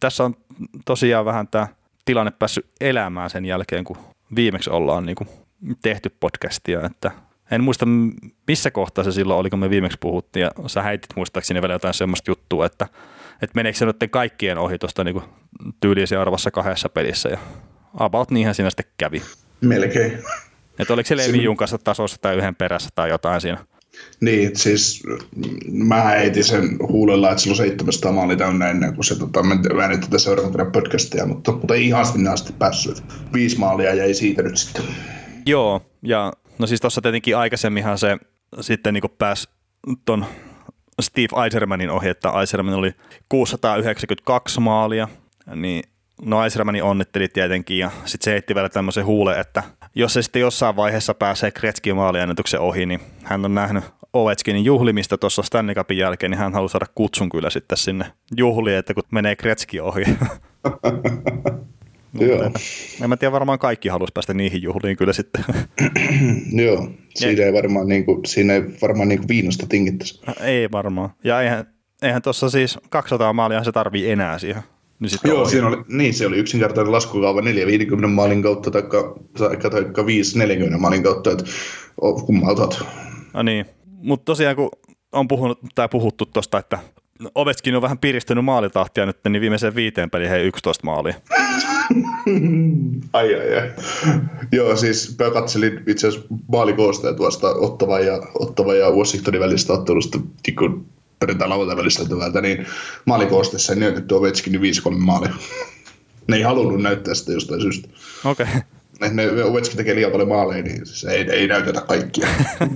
tässä on tosiaan vähän tämä tilanne päässyt elämään sen jälkeen, kun viimeksi ollaan niin kuin tehty podcastia, että en muista missä kohtaa se silloin oli, kun me viimeksi puhuttiin, ja sä häitit muistaakseni vielä jotain semmoista juttua, että, että meneekö se nyt kaikkien ohi tuosta niin tyylisiä arvassa kahdessa pelissä, ja about niinhän siinä sitten kävi.
Melkein.
Että oliko se Levi kanssa tasossa tai yhden perässä tai jotain siinä?
Niin, siis mä heitin sen huulella, että silloin 700 maali täynnä ennen kuin se tota, ääni tätä seuraavan podcastia, mutta, mutta ei ihan sinne asti päässyt. Viisi maalia jäi siitä nyt sitten.
Joo, ja no siis tuossa tietenkin aikaisemminhan se sitten niin pääsi ton Steve Eisermanin ohi, että Eiserman oli 692 maalia, niin no Eisermanin onnitteli tietenkin ja sitten se heitti vielä tämmöisen huule, että jos se sitten jossain vaiheessa pääsee Gretzkin maaliennätyksen ohi, niin hän on nähnyt Ovechkinin juhlimista tuossa Stanley Cupin jälkeen, niin hän haluaa saada kutsun kyllä sitten sinne juhliin, että kun menee Gretzki ohi. (laughs)
Joo.
En mä tiedä, varmaan kaikki haluaisi päästä niihin juhliin kyllä sitten. (clears throat)
Joo, siinä ei varmaan, niin kuin, siinä ei varmaan niin kuin viinasta tingittäisi.
Ei varmaan. Ja eihän eihän tuossa siis 200 maalia se tarvii enää siihen.
Niin sit Joo, siinä oli, niin se oli yksinkertainen laskukaava 4-50 maalin kautta tai, tai, tai 5-40 maalin kautta, että kummalta.
No niin, mutta tosiaan kun on puhunut, tai puhuttu tuosta, että Ovetskin on vähän piristynyt maalitahtia nyt, niin viimeiseen viiteen peliin hei 11 maalia. (laughs)
ai ai ai. Joo, siis mä katselin itse asiassa maalikoosta tuosta Ottava ja, Ottava ja Washingtonin välistä ottelusta niin perjantai lauantai välistä täältä, niin maalikoosteessa ei näytetty Ovechkinin 5-3 maalia. (laughs) ne ei halunnut näyttää sitä jostain syystä.
Okei. Okay.
Ne, Ovechkin tekee liian paljon maaleja, niin siis ei, ei näytetä kaikkia. (laughs)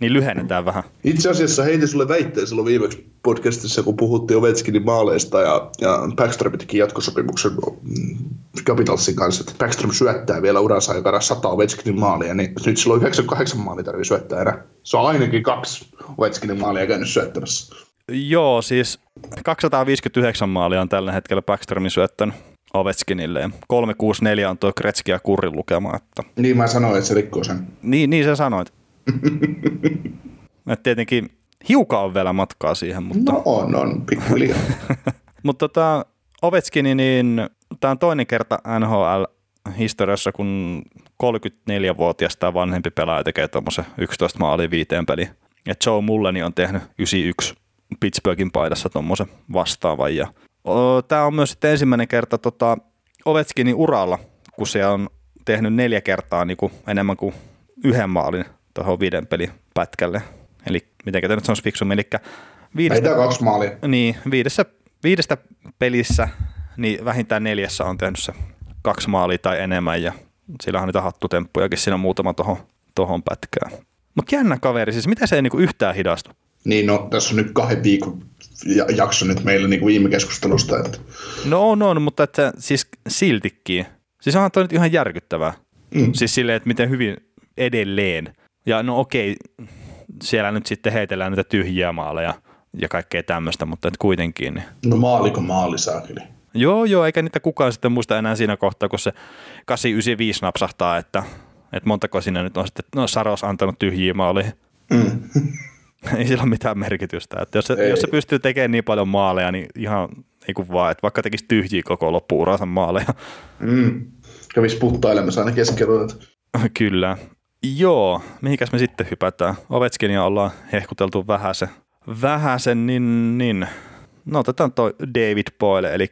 niin lyhennetään vähän.
Itse asiassa heitin sulle väitteen silloin viimeksi podcastissa, kun puhuttiin Ovechkinin maaleista ja, ja Backstrom teki jatkosopimuksen mm, Capitalsin kanssa, että Backstrom syöttää vielä uransa aikana 100 Ovechkinin maalia, niin nyt sillä on 98 maalia tarvii syöttää enää. Se on ainakin kaksi Ovechkinin maalia käynyt syöttämässä.
Joo, siis 259 maalia on tällä hetkellä Backstromin syöttänyt Ovechkinille. 364 on tuo Kretski ja Kurrin lukema. Että...
Niin mä sanoin, että se rikkoo sen.
Niin, niin sä sanoit. Et tietenkin hiukan on vielä matkaa siihen. Mutta...
No on, on, pikkuhiljaa. (laughs)
mutta tota, Ovechkini, niin tämä on toinen kerta NHL-historiassa, kun 34-vuotias tai vanhempi pelaaja tekee tuommoisen 11 maalia viiteen peliin. Ja Joe Mulleni on tehnyt 91 Pittsburghin paidassa tuommoisen vastaavan. Ja, tämä on myös sitten ensimmäinen kerta tota, Ovechkinin uralla, kun se on tehnyt neljä kertaa niin kuin enemmän kuin yhden maalin tuohon viiden pelin pätkälle. Eli miten tämä nyt sanoisi fiksummin, eli
viidestä, kaksi maalia.
Niin, viidessä, viidestä pelissä niin vähintään neljässä on tehnyt se kaksi maalia tai enemmän, ja sillä on niitä hattutemppujakin siinä muutama tuohon tohon pätkään. Mutta jännä kaveri, siis mitä se ei niinku yhtään hidastu?
Niin, no tässä on nyt kahden viikon jakso nyt meillä niinku viime keskustelusta. Että...
No on, on, mutta että siis siltikin. Siis onhan toi nyt ihan järkyttävää. Mm. Siis silleen, että miten hyvin edelleen. Ja no okei, siellä nyt sitten heitellään niitä tyhjiä maaleja ja kaikkea tämmöistä, mutta et kuitenkin. Niin.
No maaliko maali saakeli?
Joo, joo, eikä niitä kukaan sitten muista enää siinä kohtaa, kun se 895 napsahtaa, että, että montako siinä nyt on sitten no, Saros antanut tyhjiä maaleja. Mm. (laughs) ei sillä ole mitään merkitystä. Että jos, se, jos se pystyy tekemään niin paljon maaleja, niin ihan ei kuin vaan, että vaikka tekisi tyhjiä koko loppuuransa maaleja.
Mm. Kävisi puttailemassa aina keskellä. (laughs)
Kyllä. Joo, mihinkäs me sitten hypätään? Ovechkinia ollaan hehkuteltu vähäsen. Vähäsen, niin, niin. No otetaan toi David Boyle, eli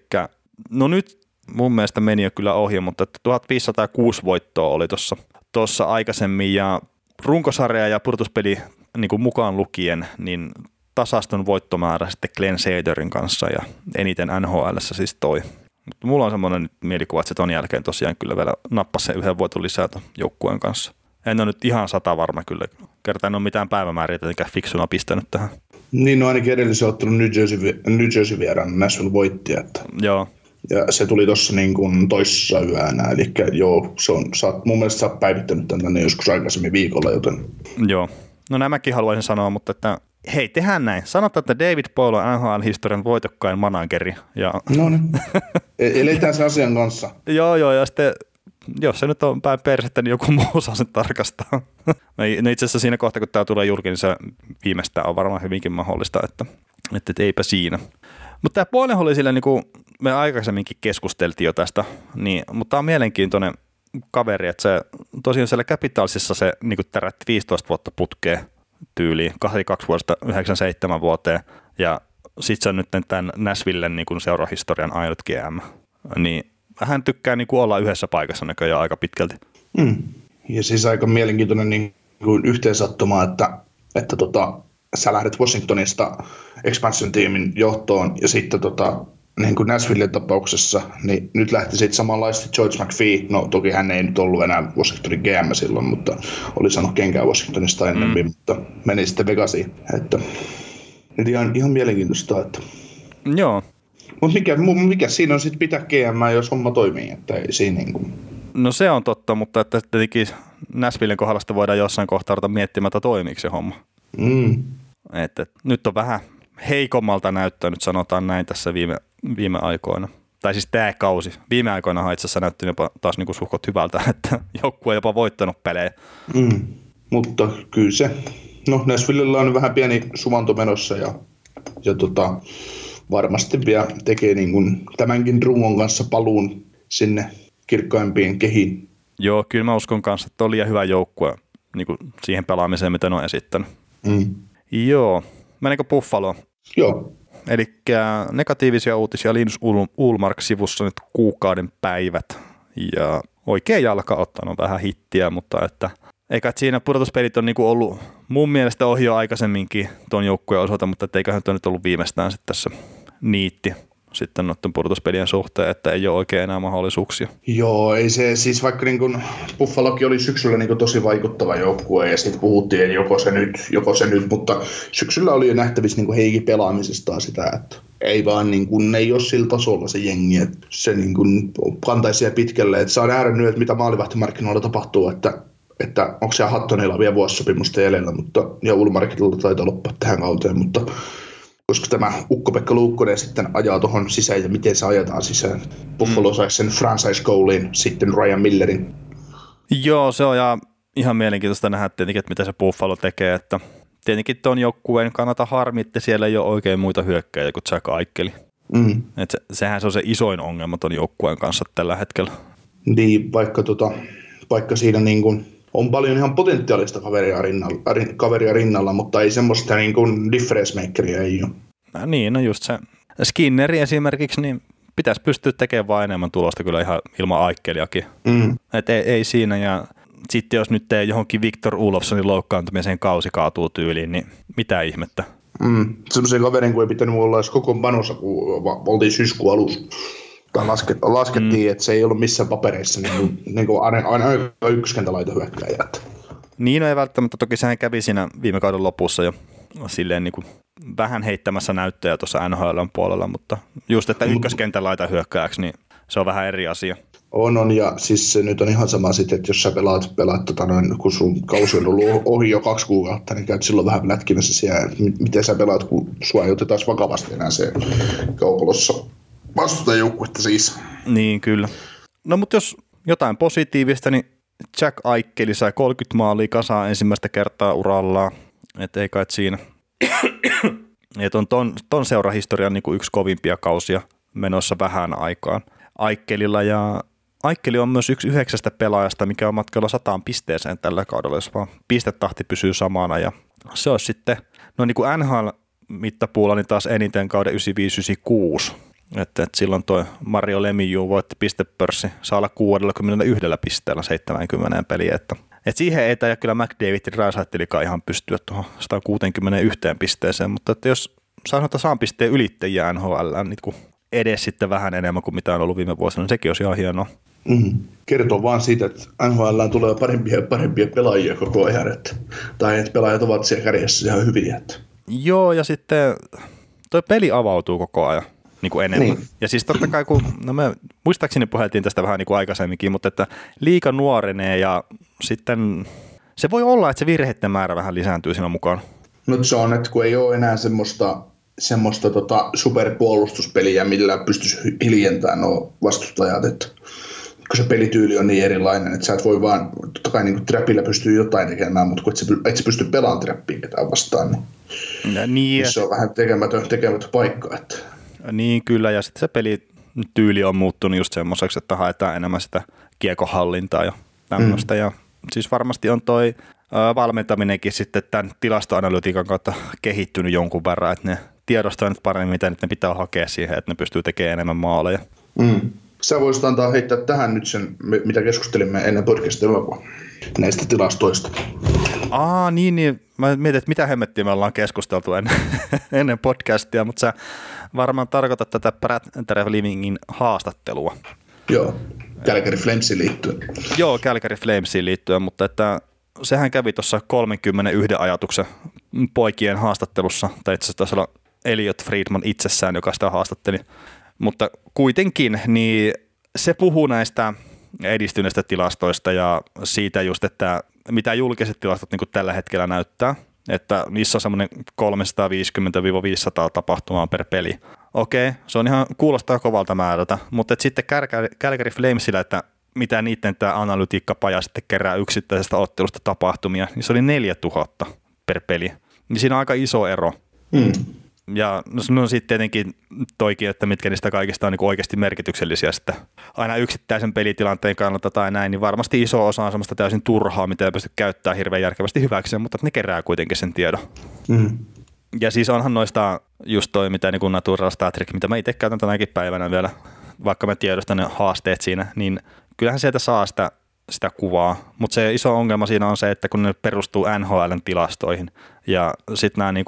no nyt mun mielestä meni jo kyllä ohi, mutta 1506 voittoa oli tuossa tossa aikaisemmin ja runkosarja ja purtuspeli niin kuin mukaan lukien, niin tasaston voittomäärä sitten Glenn Sederin kanssa ja eniten NHL siis toi. Mutta mulla on semmoinen nyt mielikuva, että se ton jälkeen tosiaan kyllä vielä nappasi sen yhden voiton lisää joukkueen kanssa. En ole nyt ihan sata varma kyllä. Kerta en ole mitään päivämääriä tietenkään fiksuna pistänyt tähän.
Niin, no ainakin edellisen ottelun New Jersey, New Jersey vieraan Nashville voitti. Että...
Joo.
Ja se tuli tuossa niin kuin toissa yönä, eli joo, se on, sä mun mielestä sä oot päivittänyt tämän tänne joskus aikaisemmin viikolla, joten...
Joo, no nämäkin haluaisin sanoa, mutta että hei, tehdään näin. Sanotaan, että David Paul on NHL-historian voitokkain manageri. Ja...
No niin, e- eletään sen asian kanssa. (laughs)
joo, joo, ja sitten jos se nyt on päin persettä, niin joku muu saa sen tarkastaa. (laughs) no itse asiassa siinä kohtaa, kun tämä tulee julki, niin se viimeistään on varmaan hyvinkin mahdollista, että, että, että eipä siinä. Mutta tämä puolen oli sillä, niin kuin me aikaisemminkin keskusteltiin jo tästä, niin, mutta tämä on mielenkiintoinen kaveri, että se tosiaan siellä Capitalsissa se niin tärätti 15 vuotta putkeen tyyliin, 82 vuodesta 97 vuoteen, ja sitten se on nyt tämän Nashvillen niin seurahistorian ainut GM. Niin hän tykkää niin kuin olla yhdessä paikassa näköjään aika pitkälti.
Mm. Ja siis aika mielenkiintoinen niin kuin yhteensattuma, että, että tota, sä lähdet Washingtonista expansion-tiimin johtoon ja sitten tota, niin kuin Nashvillen tapauksessa, niin nyt lähti sitten samanlaisesti George McPhee. No toki hän ei nyt ollut enää Washingtonin GM silloin, mutta oli sanonut kenkään Washingtonista ennemmin, mm. mutta meni sitten Vegasiin. Että, nyt ihan, ihan mielenkiintoista. Että...
Joo,
mutta mikä, mikä siinä on sitten pitää GM, jos homma toimii, että ei siinä niin kuin...
No se on totta, mutta että tietenkin Näsvillen kohdalla voidaan jossain kohtaa ruveta miettimään, että toimiiko se homma.
Mm.
Että, nyt on vähän heikommalta näyttänyt, sanotaan näin tässä viime, viime aikoina. Tai siis tämä kausi. Viime aikoina itse asiassa näytti jopa taas niinku suhkot hyvältä, (laughs) että joukkue on jopa voittanut pelejä.
Mm. Mutta kyllä se, no Näsvillellä on vähän pieni suvanto menossa ja ja tota, varmasti vielä tekee niin kuin tämänkin rungon kanssa paluun sinne kirkkoimpiin kehiin.
Joo, kyllä mä uskon kanssa, että oli liian hyvä joukkue niin kuin siihen pelaamiseen, mitä ne on esittänyt.
Mm.
Joo, meneekö Buffalo?
Joo,
Eli negatiivisia uutisia Linus Ulmark-sivussa nyt kuukauden päivät. Ja oikea jalka ottanut vähän hittiä, mutta että eikä että siinä pudotuspelit on niinku ollut mun mielestä ohi jo aikaisemminkin tuon joukkueen osalta, mutta eiköhän tuo nyt ollut viimeistään sitten tässä niitti sitten noiden pudotuspelien suhteen, että ei ole oikein enää mahdollisuuksia.
Joo, ei se, siis vaikka niin kuin Buffalokin oli syksyllä niin tosi vaikuttava joukkue ja sitten puhuttiin, että joko se nyt, joko se nyt, mutta syksyllä oli jo nähtävissä niin kuin heikin pelaamisesta sitä, että ei vaan niin kuin, ne ei ole sillä tasolla se jengi, että se niin kuin kantaisi pitkälle, että saa nähdä nyt, että mitä maalivahtimarkkinoilla tapahtuu, että että onko se Hattonilla vielä vuosisopimusta jäljellä, mutta, ja Ulmarkilla taitaa loppua tähän kauteen, mutta koska tämä Ukko-Pekka Luukkonen sitten ajaa tuohon sisään ja miten se ajetaan sisään. Buffalo mm. saisi sen franchise goalin sitten Ryan Millerin.
Joo, se on ja ihan mielenkiintoista nähdä tietenkin, että mitä se Buffalo tekee, että tietenkin tuon joukkueen kannata harmi, että siellä ei ole oikein muita hyökkäjiä kuin Jack Aikeli.
Mm.
Et se, sehän se on se isoin ongelma tuon joukkueen kanssa tällä hetkellä.
Niin, vaikka, tota, vaikka siinä niin kuin on paljon ihan potentiaalista kaveria rinnalla, kaveria rinnalla mutta ei semmoista niin kuin difference makeria ei ole.
No niin, no just se. Skinneri esimerkiksi, niin pitäisi pystyä tekemään vain enemmän tulosta kyllä ihan ilman aikkeliakin.
Mm.
Et ei, ei, siinä ja sitten jos nyt tee johonkin Victor Ulofssonin loukkaantumiseen kausi kaatuu tyyliin, niin mitä ihmettä.
Mm. Semmoisen kaverin, kun ei pitänyt olla edes koko panossa, kun oltiin syyskuun alussa. Tai lasket, laskettiin, mm. että se ei ollut missään papereissa niin kuin, niin kuin aina, aina ykköskentälaita hyökkäjä.
Niin, no ei välttämättä. Toki sehän kävi siinä viime kauden lopussa jo silleen niin kuin vähän heittämässä näyttöjä tuossa NHL puolella, mutta just, että mm. ykköskentälaita hyökkääksi, niin se on vähän eri asia.
On, on, ja siis se nyt on ihan sama sitten, että jos sä pelaat, pelaat tota noin, kun sun kausi on ollut ohi jo kaksi kuukautta, niin käyt silloin vähän lätkimässä siellä, miten sä pelaat, kun sua ei oteta vakavasti enää se kaupalossa vastustajoukkuetta siis.
Niin, kyllä. No mutta jos jotain positiivista, niin Jack Aikeli sai 30 maalia kasaan ensimmäistä kertaa urallaan. että ei kai siinä. (coughs) Et on ton, ton seurahistorian niin kuin yksi kovimpia kausia menossa vähän aikaan Aikkelilla. Ja Aikkeli on myös yksi yhdeksästä pelaajasta, mikä on matkalla sataan pisteeseen tällä kaudella, jos vaan pistetahti pysyy samana. Ja se olisi sitten, no niin kuin NHL-mittapuulla, niin taas eniten kauden 95-96 että, että silloin tuo Mario Lemieux voitti pistepörssi, saa olla 61 pisteellä 70 peliä, että, että siihen ei tämä kyllä McDavidin Raisaitilikaan ihan pystyä tuohon 161 pisteeseen, mutta että jos sanoa, saan pisteen ylittäjiä NHL, niin kun edes sitten vähän enemmän kuin mitä on ollut viime vuosina, niin sekin olisi ihan hienoa.
Mm. Kertoo vaan siitä, että NHL tulee parempia ja parempia pelaajia koko ajan, että, tai että pelaajat ovat siellä kärjessä ihan hyviä. Että.
Joo, ja sitten tuo peli avautuu koko ajan niin kuin enemmän. Niin. Ja siis totta kai, kun, no me muistaakseni puhuttiin tästä vähän niin kuin aikaisemminkin, mutta että liika nuorenee ja sitten se voi olla, että se virheiden määrä vähän lisääntyy siinä mukaan.
No se on, että kun ei ole enää semmoista, semmoista tota superpuolustuspeliä, millä pystyisi hiljentämään nuo vastustajat, että kun se pelityyli on niin erilainen, että sä et voi vaan, totta kai niin trappilla pystyy jotain tekemään, mutta kun et sä, et sä pysty pelaamaan trappiin ketään vastaan, niin,
ja niin,
niin se on vähän tekemätön, tekemätön paikka. Että.
Niin kyllä, ja sitten se pelityyli on muuttunut just semmoiseksi, että haetaan enemmän sitä kiekohallintaa ja tämmöistä. Mm. Ja siis varmasti on toi valmentaminenkin sitten tämän tilastoanalytiikan kautta kehittynyt jonkun verran, että ne tiedostaa nyt paremmin, miten ne pitää hakea siihen, että ne pystyy tekemään enemmän maaleja.
Mm. Sä voisit antaa heittää tähän nyt sen, mitä keskustelimme ennen podcastia näistä tilastoista.
Aa, niin, niin. Mä mietin, että mitä hemmettiä me ollaan keskusteltu ennen, (laughs) ennen podcastia, mutta sä varmaan tarkoitat tätä Brad Livingin haastattelua.
Joo, Calgary Flamesiin liittyen.
Joo, Calgary Flamesiin liittyen, mutta että sehän kävi tuossa 31 ajatuksen poikien haastattelussa, tai itse asiassa Elliot Friedman itsessään, joka sitä haastatteli. Mutta kuitenkin, niin se puhuu näistä edistyneistä tilastoista ja siitä just, että mitä julkiset tilastot niin tällä hetkellä näyttää, että niissä on semmoinen 350-500 tapahtumaa per peli. Okei, se on ihan, kuulostaa kovalta määrältä, mutta et sitten Calgary Flamesillä, että mitä niiden tämä analytiikkapaja sitten kerää yksittäisestä ottelusta tapahtumia, niin se oli 4000 per peli. Niin siinä on aika iso ero.
Mm.
Ja no, no sitten tietenkin toikin, että mitkä niistä kaikista on niin oikeasti merkityksellisiä sitten aina yksittäisen pelitilanteen kannalta tai näin, niin varmasti iso osa on semmoista täysin turhaa, mitä ei pysty käyttämään hirveän järkevästi hyväksi, mutta ne kerää kuitenkin sen tiedon.
Mm.
Ja siis onhan noista just toi, mitä niin Natural Star Trek, mitä mä itse käytän tänäkin päivänä vielä, vaikka mä tiedostan ne haasteet siinä, niin kyllähän sieltä saa sitä, sitä kuvaa. Mutta se iso ongelma siinä on se, että kun ne perustuu NHLn tilastoihin ja sitten nämä niin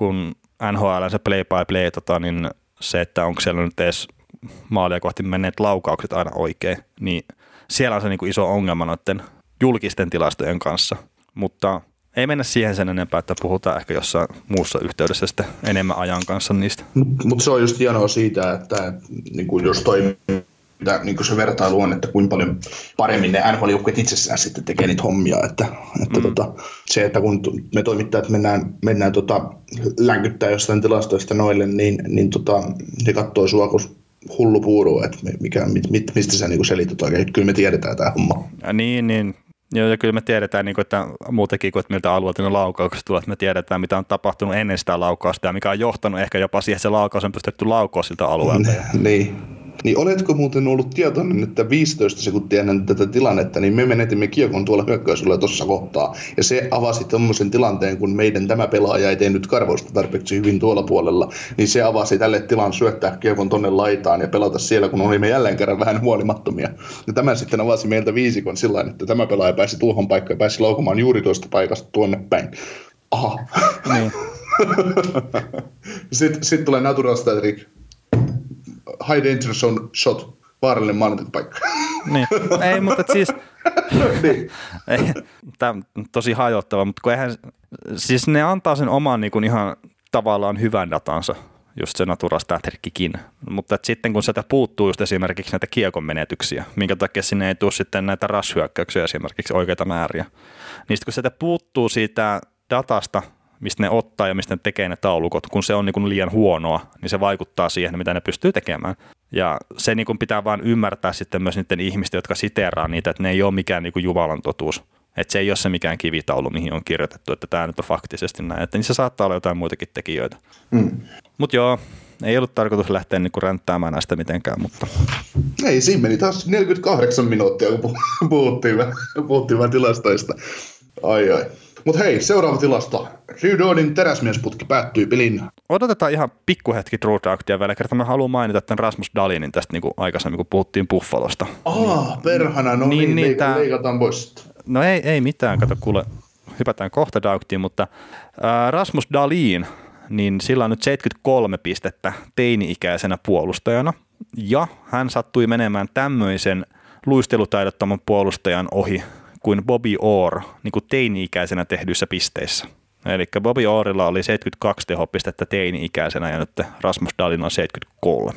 NHL se play by play, tota, niin se, että onko siellä nyt edes maalia kohti menneet laukaukset aina oikein, niin siellä on se niin iso ongelma noiden julkisten tilastojen kanssa. Mutta ei mennä siihen sen enempää, että puhutaan ehkä jossain muussa yhteydessä sitten enemmän ajan kanssa niistä.
Mutta mut se on just hienoa siitä, että, niin jos toimii niin kuin se vertailu on, että kuinka paljon paremmin ne nhl itsessään sitten tekee niitä hommia. Että, että mm. tota, se, että kun me toimittajat mennään, mennään tota, länkyttää jostain tilastoista noille, niin, niin tota, ne katsoo sua kun hullu puuru, että mikä, mit, mit, mistä sä niin selität oikein. Kyllä me tiedetään tämä homma.
Ja niin, niin. Joo, ja kyllä me tiedetään, niin kuin, että muutenkin kuin, että miltä alueelta ne laukaukset tulevat, me tiedetään, mitä on tapahtunut ennen sitä laukausta ja mikä on johtanut ehkä jopa siihen, että se laukaus on pystytty laukoa siltä alueelta. (laughs)
niin, niin oletko muuten ollut tietoinen, että 15 sekuntia ennen tätä tilannetta, niin me menetimme kiekon tuolla hyökkäysulla tuossa kohtaa. Ja se avasi tuommoisen tilanteen, kun meidän tämä pelaaja ei tehnyt karvoista tarpeeksi hyvin tuolla puolella, niin se avasi tälle tilan syöttää kiekon tonne laitaan ja pelata siellä, kun olimme jälleen kerran vähän huolimattomia. Ja tämä sitten avasi meiltä viisikon sillä että tämä pelaaja pääsi tuohon paikkaan ja pääsi laukumaan juuri tuosta paikasta tuonne päin. Aha. Niin. (laughs) sitten, sitten tulee Natural Static high danger zone shot, vaarallinen maalintapaikka.
niin, (laughs) ei, mutta siis... (laughs) niin. tämä on tosi hajottava, mutta kun eihän, siis ne antaa sen oman niin kuin ihan tavallaan hyvän datansa, just se Natura Statrickikin. Mutta että sitten kun sieltä puuttuu just esimerkiksi näitä kiekon menetyksiä, minkä takia sinne ei tule sitten näitä rashyökkäyksiä esimerkiksi oikeita määriä, niin sitten kun sieltä puuttuu siitä datasta mistä ne ottaa ja mistä ne tekee ne taulukot, kun se on niin kuin liian huonoa, niin se vaikuttaa siihen, mitä ne pystyy tekemään. Ja se niin kuin pitää vain ymmärtää sitten myös niiden ihmisten, jotka siteeraa niitä, että ne ei ole mikään niin kuin Jumalan totuus. Että se ei ole se mikään kivitaulu, mihin on kirjoitettu, että tämä nyt on faktisesti näin. Että niissä saattaa olla jotain muitakin tekijöitä. Mm. Mutta joo, ei ollut tarkoitus lähteä niinku ränttäämään näistä mitenkään, mutta...
Ei, siinä meni taas 48 minuuttia, kun puhuttiin, puhuttiin vähän tilastoista. Ai ai. Mutta hei, seuraava tilasto. Rydodin teräsmiesputki päättyi pelin.
Odotetaan ihan pikkuhetki True Draftia vielä, kerta mä haluan mainita tämän Rasmus Dalinin tästä niin kuin aikaisemmin, kun puhuttiin Buffalosta.
Ah, niin, perhana, no niin, niin leik- leikataan pois.
No ei, ei mitään, kato kuule, hypätään kohta Dauktiin, mutta äh, Rasmus Dalin, niin sillä on nyt 73 pistettä teini-ikäisenä puolustajana, ja hän sattui menemään tämmöisen luistelutaidottoman puolustajan ohi kuin Bobby Orr niin kuin teini-ikäisenä tehdyissä pisteissä. Eli Bobby Orrilla oli 72 tehopistettä teini-ikäisenä ja nyt Rasmus Dalin on 73.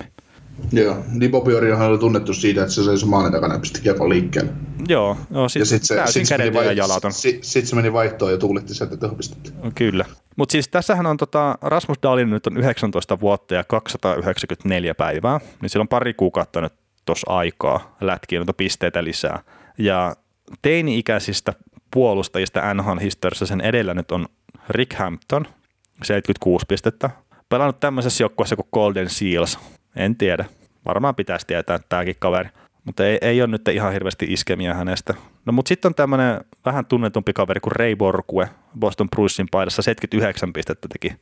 Joo, niin Bobby Orrihan oli tunnettu siitä, että se sai maalin takana ja pisti kiekon liikkeelle.
Joo, joo sit, ja sit se, täysin sit ja jalat on.
Sitten sit se meni vaihtoon ja tuuletti sieltä tehopistettä.
Kyllä. Mutta siis tässähän on tota, Rasmus Dalin nyt on 19 vuotta ja 294 päivää, niin sillä on pari kuukautta nyt tuossa aikaa lätkiä noita pisteitä lisää. Ja teini-ikäisistä puolustajista NHL-historiassa sen edellä nyt on Rick Hampton, 76 pistettä. Pelannut tämmöisessä joukkueessa kuin Golden Seals. En tiedä. Varmaan pitäisi tietää tämäkin kaveri. Mutta ei, ei ole nyt ihan hirveästi iskemiä hänestä. No mutta sitten on tämmöinen vähän tunnetumpi kaveri kuin Ray Borkue Boston Brucesin paidassa 79 pistettä teki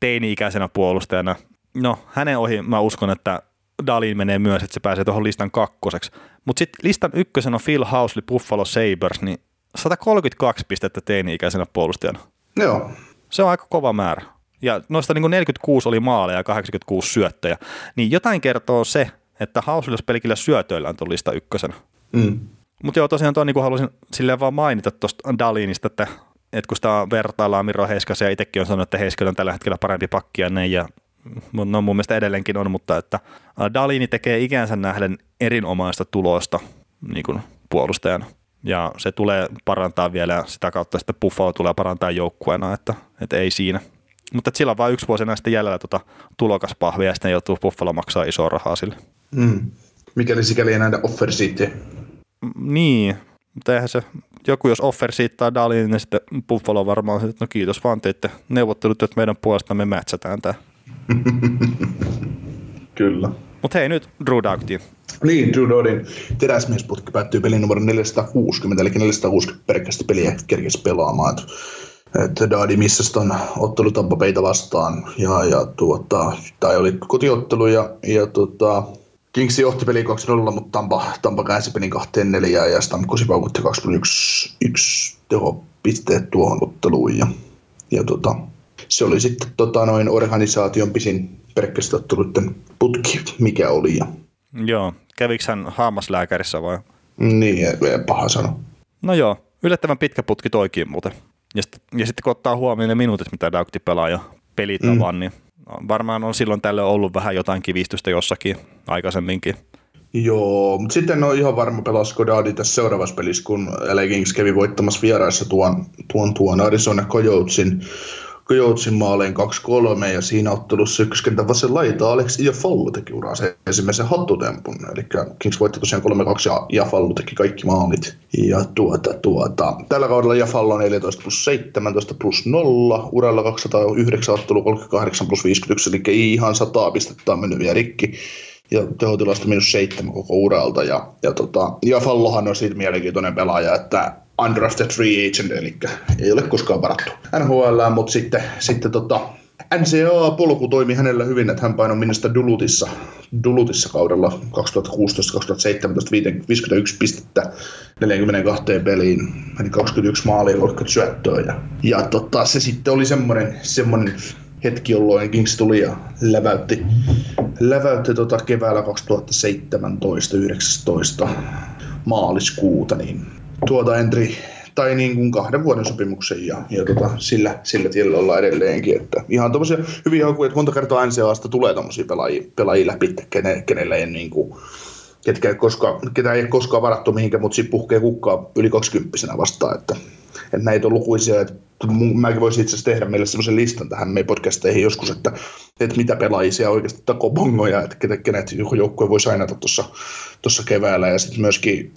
teini-ikäisenä puolustajana. No hänen ohi mä uskon, että Dalin menee myös, että se pääsee tuohon listan kakkoseksi. Mutta sitten listan ykkösen on Phil Housley Buffalo Sabres, niin 132 pistettä teini-ikäisenä puolustajana.
Joo.
Se on aika kova määrä. Ja noista niin 46 oli maaleja ja 86 syöttöjä. Niin jotain kertoo se, että Housley pelkillä syötöillä on lista ykkösenä. Mm. Mutta joo, tosiaan tuo niin haluaisin silleen vaan mainita tuosta Dalinista, että, että kun sitä vertaillaan Miro Heiskasen ja itsekin on sanonut, että Heiskanen on tällä hetkellä parempi pakki ja näin, ja no mun mielestä edelleenkin on, mutta että Dalini tekee ikänsä nähden erinomaista tulosta niin kuin puolustajana. Ja se tulee parantaa vielä sitä kautta sitten Buffalo tulee parantaa joukkueena, että, että ei siinä. Mutta sillä on vain yksi vuosi näistä jäljellä tuota tulokaspahvia ja sitten joutuu Buffalo maksaa isoa rahaa sille.
Mm. Mikäli sikäli ei nähdä offer
Niin, mutta eihän se, joku jos offer siittaa Dalin, niin sitten Buffalo varmaan, että no kiitos vaan teitte neuvottelut, että meidän puolesta me mätsätään tämä. (laughs)
Kyllä.
Mutta hei nyt Drew Doughty.
Niin, Drew Dodin teräsmiesputki päättyy pelin numero 460, eli 460 pelkästään peliä kerkesi pelaamaan. Että Dadi missasi ton ottelu Tampa vastaan, ja, ja tuota, tai oli kotiottelu, ja, ja tuota, Kingsi johti peli 2-0, mutta Tampa, Tampa käänsi pelin 2-4 ja Stamkosi paukutti 2 1 tehopisteet tuohon otteluun. Ja, ja tota, se oli sitten tota, noin organisaation pisin perkkästotteluiden putki, mikä oli. Ja,
Joo, kävikö hän hammaslääkärissä vai?
niin, ei paha sano.
No joo, yllättävän pitkä putki toikin muuten. Ja, sit, ja sitten kun ottaa huomioon ne minuutit, mitä Doughty pelaa jo pelitavan, mm. niin varmaan on silloin tälle ollut vähän jotain kivistystä jossakin aikaisemminkin.
Joo, mutta sitten on ihan varma pelasko Dadi tässä seuraavassa pelissä, kun LA Kings kävi voittamassa vieraissa tuon, tuon, tuon Arizona Coyotesin, Coyotesin maaleen 2-3 ja siinä ottelussa ykköskentän vasen laita Alex Iafallo teki uransa ensimmäisen hattutempun. Eli Kings voitti tosiaan 3-2 ja Iafallo teki kaikki maalit. Ja tuota, tuota, tällä kaudella Iafallo 14 plus 17 plus 0, uralla 209 ottelu 38 plus 51, eli ihan 100 pistettä on mennyt vielä rikki ja tehotilasta minus seitsemän koko uralta. Ja, ja, tota, ja Fallohan on siitä mielenkiintoinen pelaaja, että undrafted free agent, eli ei ole koskaan varattu NHL, mutta sitten, sitten tota, NCAA-polku toimi hänellä hyvin, että hän painoi minusta Dulutissa, Dulutissa kaudella 2016-2017 51 pistettä 42 peliin, eli 21 maalia 30 syöttöä. Ja, ja tota, se sitten oli semmoinen, semmoinen hetki, jolloin Kings tuli ja läväytti, läväytti tota keväällä 2017-19 maaliskuuta, niin tuota entry tai niin kuin kahden vuoden sopimuksen ja, ja tota, sillä, sillä tiellä ollaan edelleenkin. Että ihan tommosia hyviä hakuja, että monta kertaa NCAasta tulee tommosia pelaajia, pelaajia läpi, kene, kenelle ei niin kuin, ketkä ei koskaan, ketä ei koskaan varattu mihinkään, mutta siinä puhkee kukkaa yli 20 vastaan, että, että näitä on lukuisia, että mäkin voisin itse asiassa tehdä meille sellaisen listan tähän meidän podcasteihin joskus, että, että mitä pelaajia oikeasti takoo bongoja, että kenet joku joukkue voi sainata tuossa keväällä ja sitten myöskin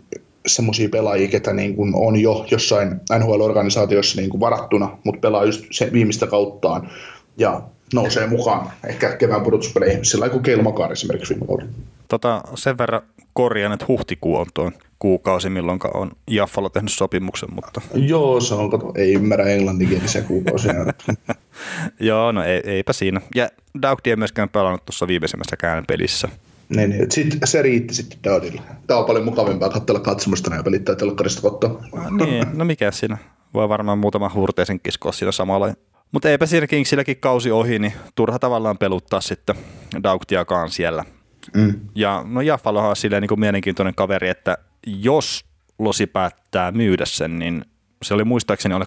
semmoisia pelaajia, ketä niin kuin on jo jossain NHL-organisaatiossa niin kuin varattuna, mutta pelaa just se viimeistä kauttaan ja nousee mukaan ehkä kevään pudotuspeleihin, sillä kuin Keil Makar esimerkiksi viime kaudella.
Tota, sen verran korjaan, että huhtikuu on tuo kuukausi, milloin on Jaffalo tehnyt sopimuksen, mutta...
Joo, se on, kato, ei ymmärrä englanninkielisiä kuukausia. (laughs)
Joo, no ei, eipä siinä. Ja Daugdi ei myöskään pelannut tuossa viimeisimmässäkään pelissä.
Niin, niin. Sit, se riitti sitten Daudille. Tämä on paljon mukavampaa katsella katsomasta näin pelittää telkkarista kotta.
niin, no mikä siinä. Voi varmaan muutama hurteisen kiskoa siinä samalla. Mutta eipä siinä Kingsilläkin kausi ohi, niin turha tavallaan peluttaa sitten Daugtiakaan siellä. Mm. Ja no Jaffalohan on silleen niin kuin mielenkiintoinen kaveri, että jos Losi päättää myydä sen, niin se oli muistaakseni alle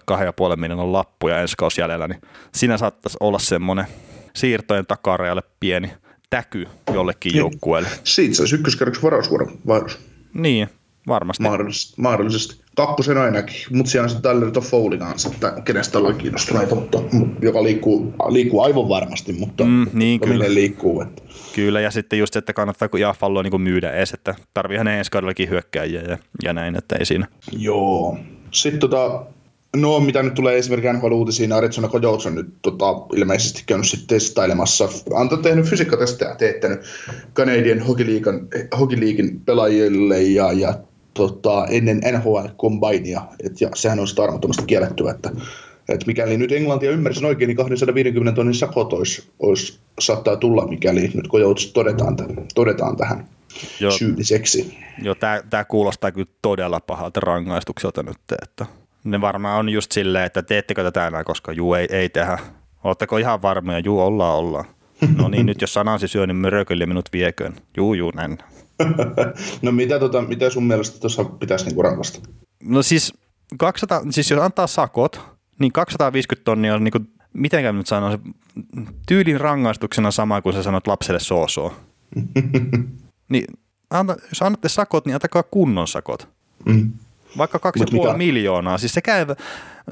2,5 miljoonan lappuja ensi kausi jäljellä, niin siinä saattaisi olla semmoinen siirtojen takarajalle pieni täky jollekin niin. joukkueelle.
Siitä olisi ykköskerroksen varausvuoron vaihdos.
Niin, varmasti.
Mahdollisesti. mahdollisesti. Kakkosen ainakin, mutta siellä on sitten Tyler Toffoli kanssa, että kenestä ollaan kiinnostuneita, mutta, joka liikkuu, liikkuu aivan varmasti, mutta
mm, niin, kyllä.
liikkuu. Että.
Kyllä, ja sitten just, että kannattaako Jaffalloa niin myydä edes, että tarvii hänen ensi kaudellakin hyökkääjiä ja, ja näin, että ei siinä.
Joo. Sitten tota, No, mitä nyt tulee esimerkiksi NHL-uutisiin, niin Arizona Coyotes on nyt tota, ilmeisesti käynyt sitten testailemassa. Anto tehnyt fysiikkatestejä, teettänyt Canadian Hockey Leaguein, Hockey Leaguein pelaajille ja, ja tota, ennen NHL Combinea, et, ja sehän on sitä armottomasti kiellettyä, että, että mikäli nyt Englantia ymmärsin oikein, niin 250 tonnin sakot olisi, olisi, saattaa tulla, mikäli nyt Coyotes todetaan, todetaan tähän Joo. syylliseksi.
Joo, tämä kuulostaa kyllä todella pahalta rangaistukselta nyt, että ne varmaan on just silleen, että teettekö tätä enää, koska juu ei, ei tehdä. Oletteko ihan varmoja? Juu, ollaan, ollaan. No niin, nyt jos sanansi syö, niin mörökölle minut vieköön. Juu, juu, näin. (laughs)
no mitä, tota, mitä sun mielestä tuossa pitäisi niinku rangaista?
No siis, 200, siis jos antaa sakot, niin 250 tonnia on niinku, miten nyt sanoa, tyylin rangaistuksena sama kuin sä sanot lapselle soosoo. (laughs) niin anta, jos annatte sakot, niin antakaa kunnon sakot. Mm. Vaikka 2,5 miljoonaa. Siis se käy,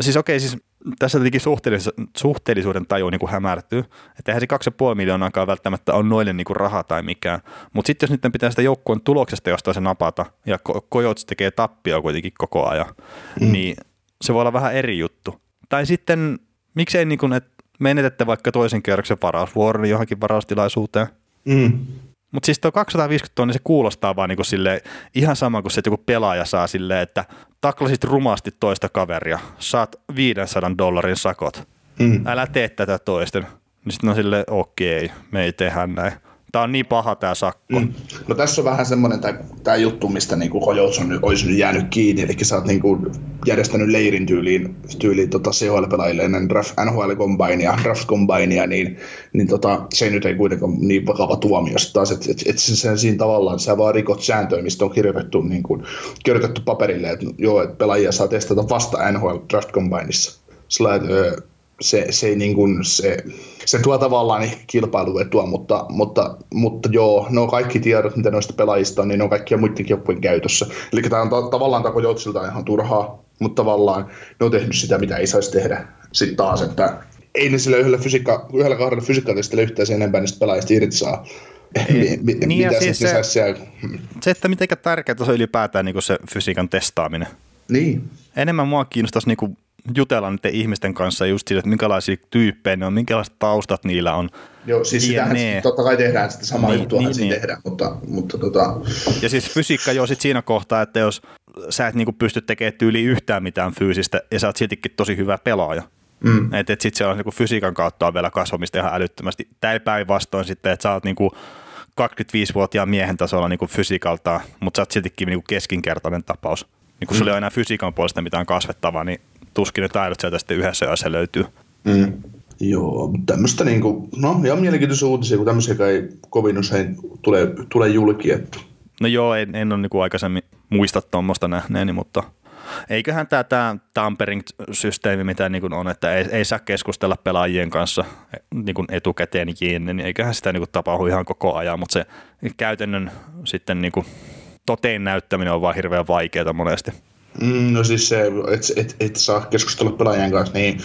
siis okei, siis tässä tietenkin suhteellis- suhteellisuuden taju niin kuin hämärtyy, että eihän se 2,5 miljoonaakaan välttämättä on noille niin kuin raha tai mikään. Mutta sitten jos nyt pitää sitä joukkueen tuloksesta jostain se napata, ja Kojots tekee tappia kuitenkin koko ajan, mm. niin se voi olla vähän eri juttu. Tai sitten, miksei niin kuin, että menetätte vaikka toisen kierroksen varausvuoron johonkin varaustilaisuuteen.
Mm.
Mutta siis tuo 250 tonnia se kuulostaa vaan niinku silleen, ihan sama kuin se, että joku pelaaja saa silleen, että taklasit rumasti toista kaveria, saat 500 dollarin sakot.
Mm.
Älä tee tätä toisten. Niin sitten on silleen, okei, me ei tehdä näin. Tää on niin paha tää sakko.
Mm. No tässä on vähän semmoinen tämä juttu, mistä niinku Hojots on, olisi nyt jäänyt kiinni, eli sä oot niinku järjestänyt leirin tyyliin, tyyliin tota CHL-pelaajille ennen NHL Combinea, Draft Combinea, niin, niin tota, se nyt ei kuitenkaan niin vakava tuomio. Että et, et sen, siinä tavallaan sä vaan rikot sääntöjä, mistä on kirjoitettu, niin kuin, kirjoitettu paperille, että joo, että pelaajia saa testata vasta NHL Draft Combineissa. Sillä, että, se, se, ei niin kuin, se, se tuo tavallaan ehkä kilpailuetua, mutta, mutta, mutta joo, no kaikki tiedot, mitä noista pelaajista on, niin ne on kaikkia muidenkin joukkueen käytössä. Eli tämä on ta- tavallaan Tako Joutsilta ihan turhaa, mutta tavallaan ne on tehnyt sitä, mitä ei saisi tehdä sitten taas, että ei ne sillä yhdellä, fysiikka, yhdellä kahdella fysiikkatestillä yhtään sen enempää niistä pelaajista irti saa.
Ei,
mi,
niin ja
mitä
siis se-
se, siellä...
Se, että miten tärkeää se on ylipäätään niinku se fysiikan testaaminen.
Niin.
Enemmän mua kiinnostaisi niinku jutella niiden ihmisten kanssa just siitä, että minkälaisia tyyppejä ne on, minkälaiset taustat niillä on.
Joo, siis sitähän
Jne.
totta kai tehdään sitä samaa
Niin,
juttua
niin,
niin, tehdään, mutta, mutta tota,
Ja siis fysiikka jo sit siinä kohtaa, että jos sä et niinku pysty tekemään tyyli yhtään mitään fyysistä ja sä oot siltikin tosi hyvä pelaaja.
mm,
Että et sit se on niinku fysiikan kautta on vielä kasvamista ihan älyttömästi. Tää päinvastoin sitten, että sä oot niinku 25-vuotiaan miehen tasolla niinku fysiikaltaan, mutta sä oot siltikin niinku keskinkertainen tapaus. Niin kun sulla ei ole enää fysiikan puolesta mitään kasvettavaa, niin tuskin ne taidot sieltä sitten yhdessä yössä löytyy.
Mm. Joo, tämmöistä niinku, no ihan mielenkiintoisia uutisia, kun tämmöisiä ei kovin usein tule, tule julki, että
No joo, en, en ole niinku aikaisemmin muista tuommoista nähneeni, mutta eiköhän tämä tää tampering-systeemi, mitä niinku on, että ei, ei saa keskustella pelaajien kanssa niinku etukäteen kiinni, niin eiköhän sitä niinku tapahdu ihan koko ajan, mutta se käytännön sitten niinku toteen näyttäminen on vaan hirveän vaikeaa monesti.
Mm, no siis se, että et, et saa keskustella pelaajien kanssa, niin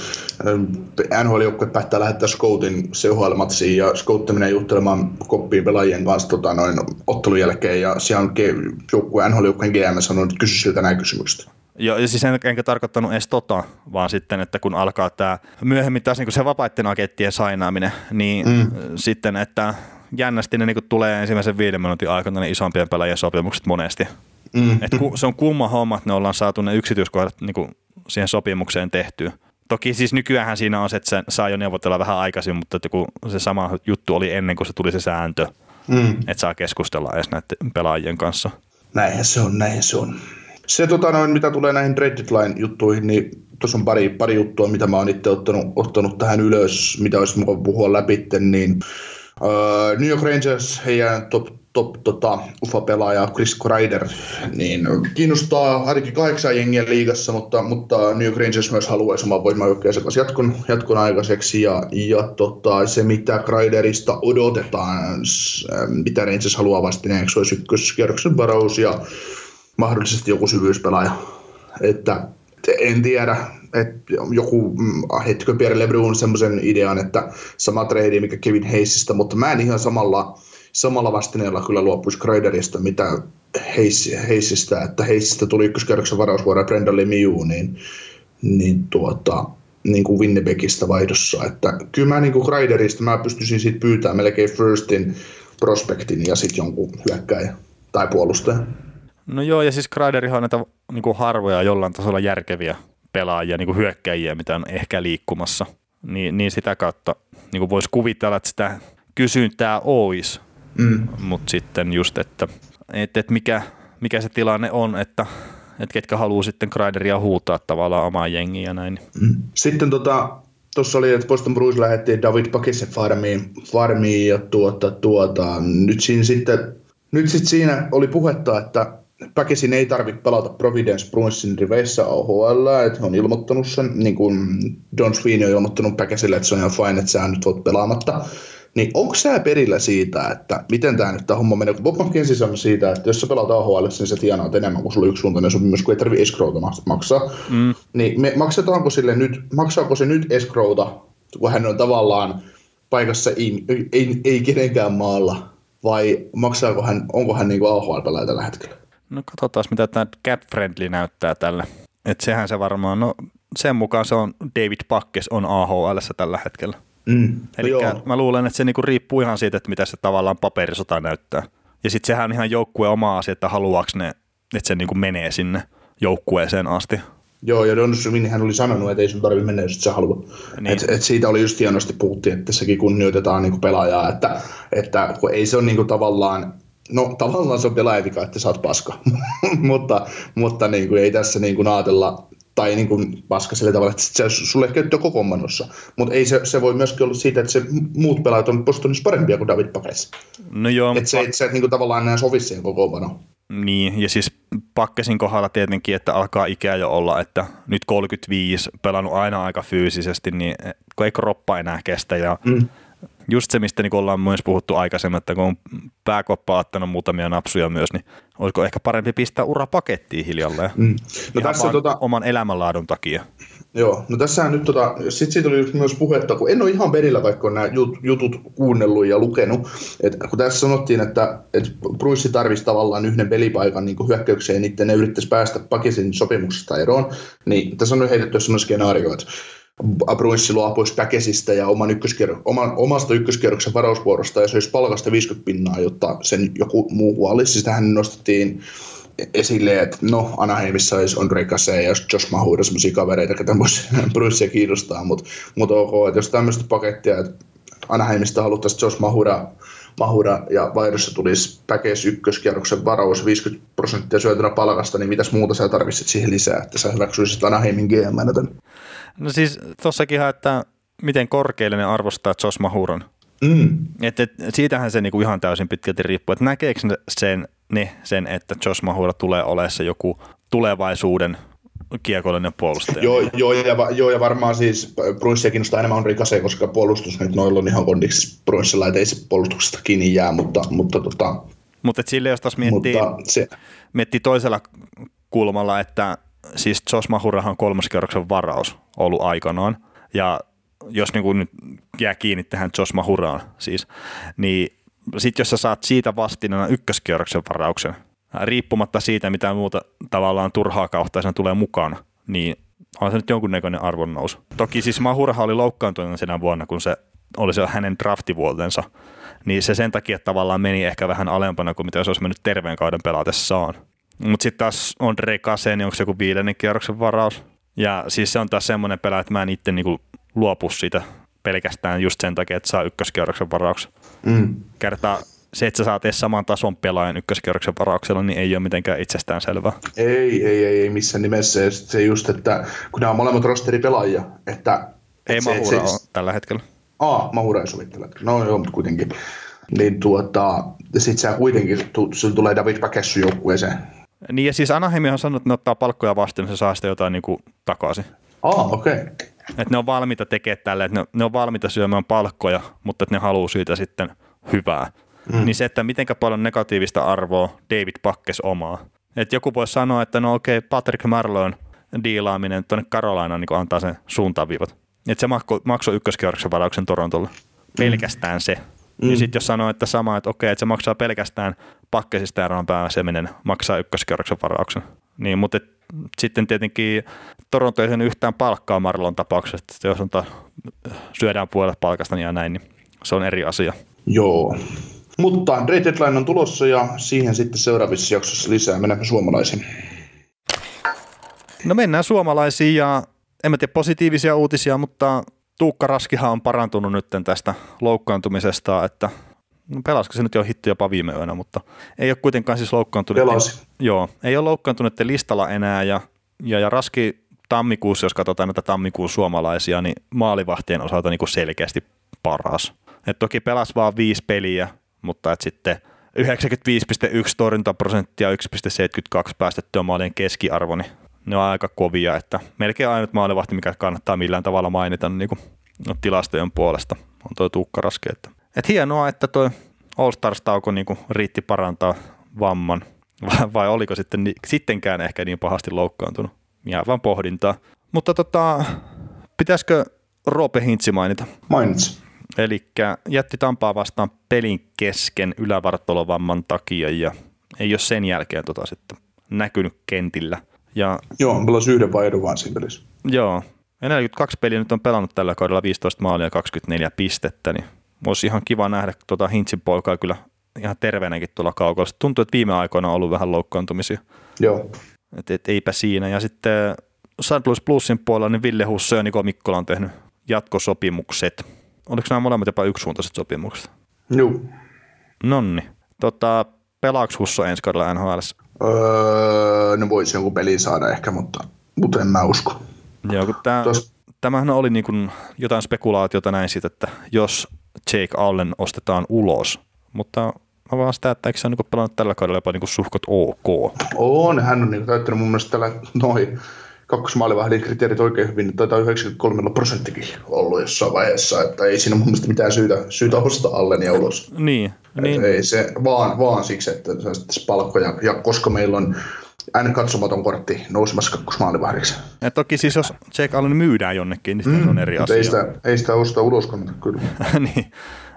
NHL-joukkue päättää lähettää scoutin CHL-matsiin ja scoutti menee juttelemaan koppiin pelaajien kanssa tota, noin ottelun jälkeen ja siellä on ge- joukkue, NHL-joukkueen GM sanonut, että kysy siltä nämä kysymykset.
Joo, ja siis en, enkä tarkoittanut edes tota, vaan sitten, että kun alkaa tämä myöhemmin taas niin se vapaiden agenttien sainaaminen, niin mm. sitten, että jännästi ne niin tulee ensimmäisen viiden minuutin aikana ne isompien pelaajien sopimukset monesti.
Mm.
Et ku, se on kumma homma, että ne ollaan saatu ne yksityiskohdat niin kuin siihen sopimukseen tehtyä. Toki siis nykyään siinä on se, että se saa jo neuvotella vähän aikaisin, mutta että kun se sama juttu oli ennen kuin se tuli se sääntö,
Mm.
että saa keskustella edes näiden pelaajien kanssa.
Näinhän se on, näinhän se on. Se, tota, noin, mitä tulee näihin trade deadline-juttuihin, niin tuossa on pari, pari juttua, mitä mä oon itse ottanut, ottanut tähän ylös, mitä olisi mukava puhua läpi, niin uh, New York Rangers, heidän top, top tota, UFA-pelaaja Chris Kreider, niin kiinnostaa ainakin kahdeksan jengiä liigassa, mutta, mutta New Rangers myös haluaisi oman voimajoukkueensa kanssa jatkon, jatkon aikaiseksi, ja, ja tota, se, mitä Kreiderista odotetaan, s- äh, mitä Rangers haluaa vastineeksi, olisi ykköskierroksen varaus, ja mahdollisesti joku syvyyspelaaja. Että en tiedä, että joku mm, hetkö Pierre LeBrun semmoisen idean, että sama trade mikä Kevin Hayesista, mutta mä en ihan samalla, samalla vastineella kyllä luopuisi Kreiderista, mitä Hayes, Hayesista, että Hayesista tuli ykköskerroksen varausvuoro Brendan Lemieux, niin, niin tuota, niin kuin Winnipegistä vaihdossa, että kyllä mä niin kuin Kreiderista mä pystyisin siitä pyytämään melkein firstin prospektin ja sitten jonkun hyökkäjä tai puolustaja.
No joo, ja siis Kreiderihan on näitä niin kuin harvoja jollain tasolla järkeviä pelaajia, niin kuin hyökkäjiä, mitä on ehkä liikkumassa. Niin, niin sitä kautta niin kuin voisi kuvitella, että sitä kysyntää olisi,
Mm.
mutta sitten just, että, että, että mikä, mikä se tilanne on, että, että ketkä haluaa sitten Kreideria huutaa tavallaan omaa jengiä ja näin.
Sitten tota, tuossa oli, että Boston Bruins lähetti David Pakisen farmiin, farmiin ja tuota, tuota, nyt siinä sitten, nyt sitten siinä oli puhetta, että Päkisin ei tarvitse pelata Providence Bruinsin riveissä AHL, että on ilmoittanut sen, niin kuin Don Sweeney on ilmoittanut Päkisille, että se on ihan fine, että sä nyt voit pelaamatta. Niin onko sä perillä siitä, että miten tämä nyt tämä homma menee? Bob McKenzie sanoi siitä, että jos sä pelaat AHL, niin sä tienaat enemmän kuin sulla on yksisuuntainen sopimus, kun ei tarvitse escrowta maksaa.
Mm.
Niin me, maksetaanko sille nyt, maksaako se nyt escrowta, kun hän on tavallaan paikassa ei, ei, ei kenenkään maalla, vai maksaako hän, onko hän niin AHL-pelaaja tällä hetkellä?
No katsotaan, mitä tämä cap friendly näyttää tällä. Että sehän se varmaan, no sen mukaan se on David Pakkes on AHL tällä hetkellä.
Mm.
Eli
Joo.
mä luulen, että se niinku riippuu ihan siitä, että mitä se tavallaan paperisota näyttää. Ja sitten sehän on ihan joukkueen oma asia, että haluaako ne, että se niinku menee sinne joukkueeseen asti.
Joo, ja Don hän oli sanonut, että ei sun tarvitse mennä, jos et sä halua.
Niin.
Et, et siitä oli just hienosti puhuttiin, että sekin kunnioitetaan niinku pelaajaa, että, että kun ei se ole niinku tavallaan, no tavallaan se on pelaajavika, että sä oot paska, (laughs) mutta, mutta niinku ei tässä niinku ajatella, tai niinku paska sillä tavalla, että se sulle käyttö koko manossa. Mutta ei se, se voi myöskin olla siitä, että se muut pelaajat on Bostonissa parempia kuin David Pakes.
No joo,
Että se, et, se et niinku tavallaan enää sovi siihen kokoonpanoon.
Niin, ja siis Pakkesin kohdalla tietenkin, että alkaa ikää jo olla, että nyt 35, pelannut aina aika fyysisesti, niin kun ei kroppa enää kestä. Ja
Mm.
Just se, mistä niin ollaan myös puhuttu aikaisemmin, että kun on pääkoppa ottanut muutamia napsuja myös, niin olisiko ehkä parempi pistää ura pakettiin hiljalleen.
Mm. No
Ihan
tässä
vaan
tota,
oman elämänlaadun takia.
Joo, no tässähän nyt tota, sit siitä oli myös puhetta, kun en ole ihan perillä, vaikka on nämä jut, jutut kuunnellut ja lukenut, että kun tässä sanottiin, että, että Bruissi tarvisi tavallaan yhden pelipaikan niin hyökkäykseen, niin ne yrittäisi päästä Pakisin sopimuksesta eroon, niin tässä on heitetty sellainen skenaario, että Bruissi luopuisi Päkesistä ja oman ykköskierro, oman, omasta ykköskierroksen varausvuorosta ja se olisi palkasta 50 pinnaa, jotta sen joku muu huolisi. Sitähän nostettiin esille, että no Anaheimissa olisi Andre Kase ja Josh Mahura sellaisia kavereita, ketä voisi (laughs) Bruceia kiinnostaa, mutta mut ok, että jos tämmöistä pakettia, että Anaheimista haluttaisiin Josh Mahura, Mahura ja vaihdossa tulisi Päkes ykköskierroksen varaus 50 prosenttia syötynä palkasta, niin mitäs muuta sä tarvitset siihen lisää, että sä hyväksyisit Anaheimin GM?
No siis tossakin, että miten korkealle ne arvostaa Josh Mahuran.
Mm.
Et, et, siitähän se niinku ihan täysin pitkälti riippuu, että näkeekö sen, ne sen, että Josh Mahura tulee olemaan se joku tulevaisuuden kiekollinen puolustaja.
Joo, joo, ja, va- joo, ja varmaan siis Brunssia kiinnostaa enemmän Henri Kase, koska puolustus nyt noilla on ihan kondiksi Brunssilla, että ei se puolustuksesta kiinni jää, mutta, mutta, tota,
Mutta sille jos taas miettii,
se,
miettii toisella kulmalla, että siis Josh Mahurahan on kolmas kerroksen varaus ollut aikanaan, ja jos niin kuin nyt jää kiinni tähän Josh Mahuraan siis, niin sitten jos sä saat siitä vastineena ykköskierroksen varauksen, riippumatta siitä, mitä muuta tavallaan turhaa kautta sen tulee mukaan, niin on se nyt jonkunnäköinen arvonnousu. Toki siis Mahurahan oli loukkaantunut sinä vuonna, kun se oli se hänen draftivuotensa, niin se sen takia tavallaan meni ehkä vähän alempana kuin mitä se olisi mennyt terveen kauden pelatessaan. Mutta sitten taas Andre Kase, niin onko se joku viidennen kierroksen varaus? Ja siis se on taas semmoinen pelaaja, että mä en itse niinku luopu siitä pelkästään just sen takia, että saa ykköskierroksen varauksen.
mm,
Kertaa se, että sä saat edes saman tason pelaajan ykköskierroksen varauksella, niin ei ole mitenkään itsestään selvää.
ei, ei, ei, ei missään nimessä, ja se just, että kun nämä on molemmat rosteripelaajia, että
Ei
että se-
Mahura
se-
ole tällä hetkellä.
Aa, Mahura ei sovittele. No joo, mutta kuitenkin. Niin tuota, sit sä kuitenkin, tu, sulla tulee David Pakessu joukkueeseen.
Niin ja siis Anaheim on sanonut, että ne ottaa palkkoja vastaan, niin se saa sitä jotain niinku takaisin.
Aa, okei. Okay.
Että ne on valmiita tekemään tälle, että ne, ne on valmiita syömään palkkoja, mutta että ne haluaa siitä sitten hyvää. Mm. Niin se, että mitenkä paljon negatiivista arvoa David Pakkes omaa. Että joku voi sanoa, että no okei, Patrick Marloin diilaaminen tuonne Carolinaan niin antaa sen suuntaviivat. Että se makso, maksoi ykköskierroksen varauksen Torontolle. Pelkästään se. Mm. Ja sitten jos sanoo, että sama, että okei, että se maksaa pelkästään pakkesista eroon pääseminen, maksaa ykköskierroksen varauksen. Niin, mutta et, sitten tietenkin Toronto ei sen yhtään palkkaa Marlon tapauksessa, että jos on ta, syödään puolet palkasta niin ja näin, niin se on eri asia.
Joo. Mutta Trade Deadline on tulossa ja siihen sitten seuraavissa jaksossa lisää. Mennäänkö suomalaisiin?
No mennään suomalaisiin ja en mä tiedä positiivisia uutisia, mutta Tuukka Raskihan on parantunut nyt tästä loukkaantumisesta, että no pelasiko se nyt jo hitto jopa viime yönä, mutta ei ole kuitenkaan siis loukkaantunut.
Pelasi.
Joo, ei ole loukkaantunut listalla enää ja, ja, ja Raski tammikuussa, jos katsotaan näitä tammikuun suomalaisia, niin maalivahtien osalta niin kuin selkeästi paras. Et toki pelasi vaan viisi peliä, mutta et sitten 95,1 torjuntaprosenttia, 1,72 päästettyä maalien keskiarvo, niin ne on aika kovia, että melkein ainut maalivahti, mikä kannattaa millään tavalla mainita niin kuin tilastojen puolesta, on tuo Tuukka Raski. Että. Et hienoa, että tuo All Stars-tauko niin kuin riitti parantaa vamman, vai, (laughs) vai oliko sitten ni, sittenkään ehkä niin pahasti loukkaantunut? Jää vaan pohdintaa. Mutta tota, pitäisikö Roope Hintsi mainita?
Mainitsi.
Eli jätti Tampaa vastaan pelin kesken ylävartalovamman takia ja ei ole sen jälkeen tota sitten näkynyt kentillä. Ja
Joo, pelasi yhden vaihdon vaan siinä pelissä.
joo, Ja 42 peliä nyt on pelannut tällä kaudella 15 maalia ja 24 pistettä, niin olisi ihan kiva nähdä tuota Hintsin poikaa kyllä ihan terveenäkin tuolla kaukalla. Tuntuu, että viime aikoina on ollut vähän loukkaantumisia.
Joo.
Et, et, eipä siinä. Ja sitten St. Louis Plusin puolella niin Ville Husso ja Niko Mikkola on tehnyt jatkosopimukset. Oliko nämä molemmat jopa yksisuuntaiset sopimukset?
Joo.
Nonni. Tota, pelaako Husso ensi kaudella NHL?
Öö, ne voisi jonkun peli saada ehkä, mutta, mutta en mä usko.
Joo, kun tää,
Tos-
tämähän oli niin kuin jotain spekulaatiota näin siitä, että jos Jake Allen ostetaan ulos, mutta mä vaan sitä, että eikö se ole niin pelannut tällä kaudella jopa niin suhkot ok.
On, hän on niin täyttänyt mun mielestä tällä noin kakkosmaalivahdin kriteerit oikein hyvin, taitaa 93 prosenttikin ollut jossain vaiheessa, että ei siinä mun mielestä mitään syytä, syytä ostaa Allenia ulos.
Niin,
Niin.
niin
Ei se, vaan, vaan siksi, että se on palkkoja, ja koska meillä on N katsomaton kortti nousemassa kakkosmaalivahdiksi.
ja toki siis jos Jake Allen myydään jonnekin, niin sitten se on eri asia.
ei sitä, ei sitä osta ulos kannata kyllä. (laughs)
niin,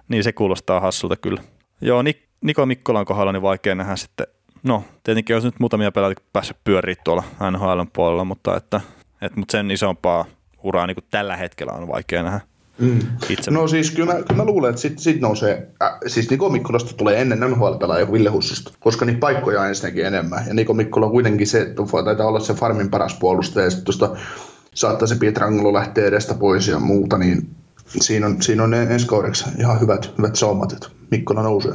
niin, se kuulostaa hassulta kyllä. Joo, Nik- Niko Mikkolan kohdalla niin vaikea nähdä sitten, no tietenkin olisi nyt muutamia pelaajia päässyt pyöriä tuolla NHL puolella, mutta, että, että, mutta sen isompaa uraa niin kuin tällä hetkellä on vaikea nähdä
Mm.
itse.
No siis kyllä mä, kyllä mä luulen, että sit, sit nousee, äh, siis Niko Mikkolasta tulee ennen NHL-pelaajia kuin Ville Hussusta, koska niitä paikkoja on ensinnäkin enemmän. Ja Niko Mikkola on kuitenkin se, taitaa olla se farmin paras puolustaja, ja sitten tuosta saattaa se Pietrangelo lähteä edestä pois ja muuta, niin siinä on, siinä on ensi kaudeksi ihan hyvät, hyvät saumat, että Mikkola nousee.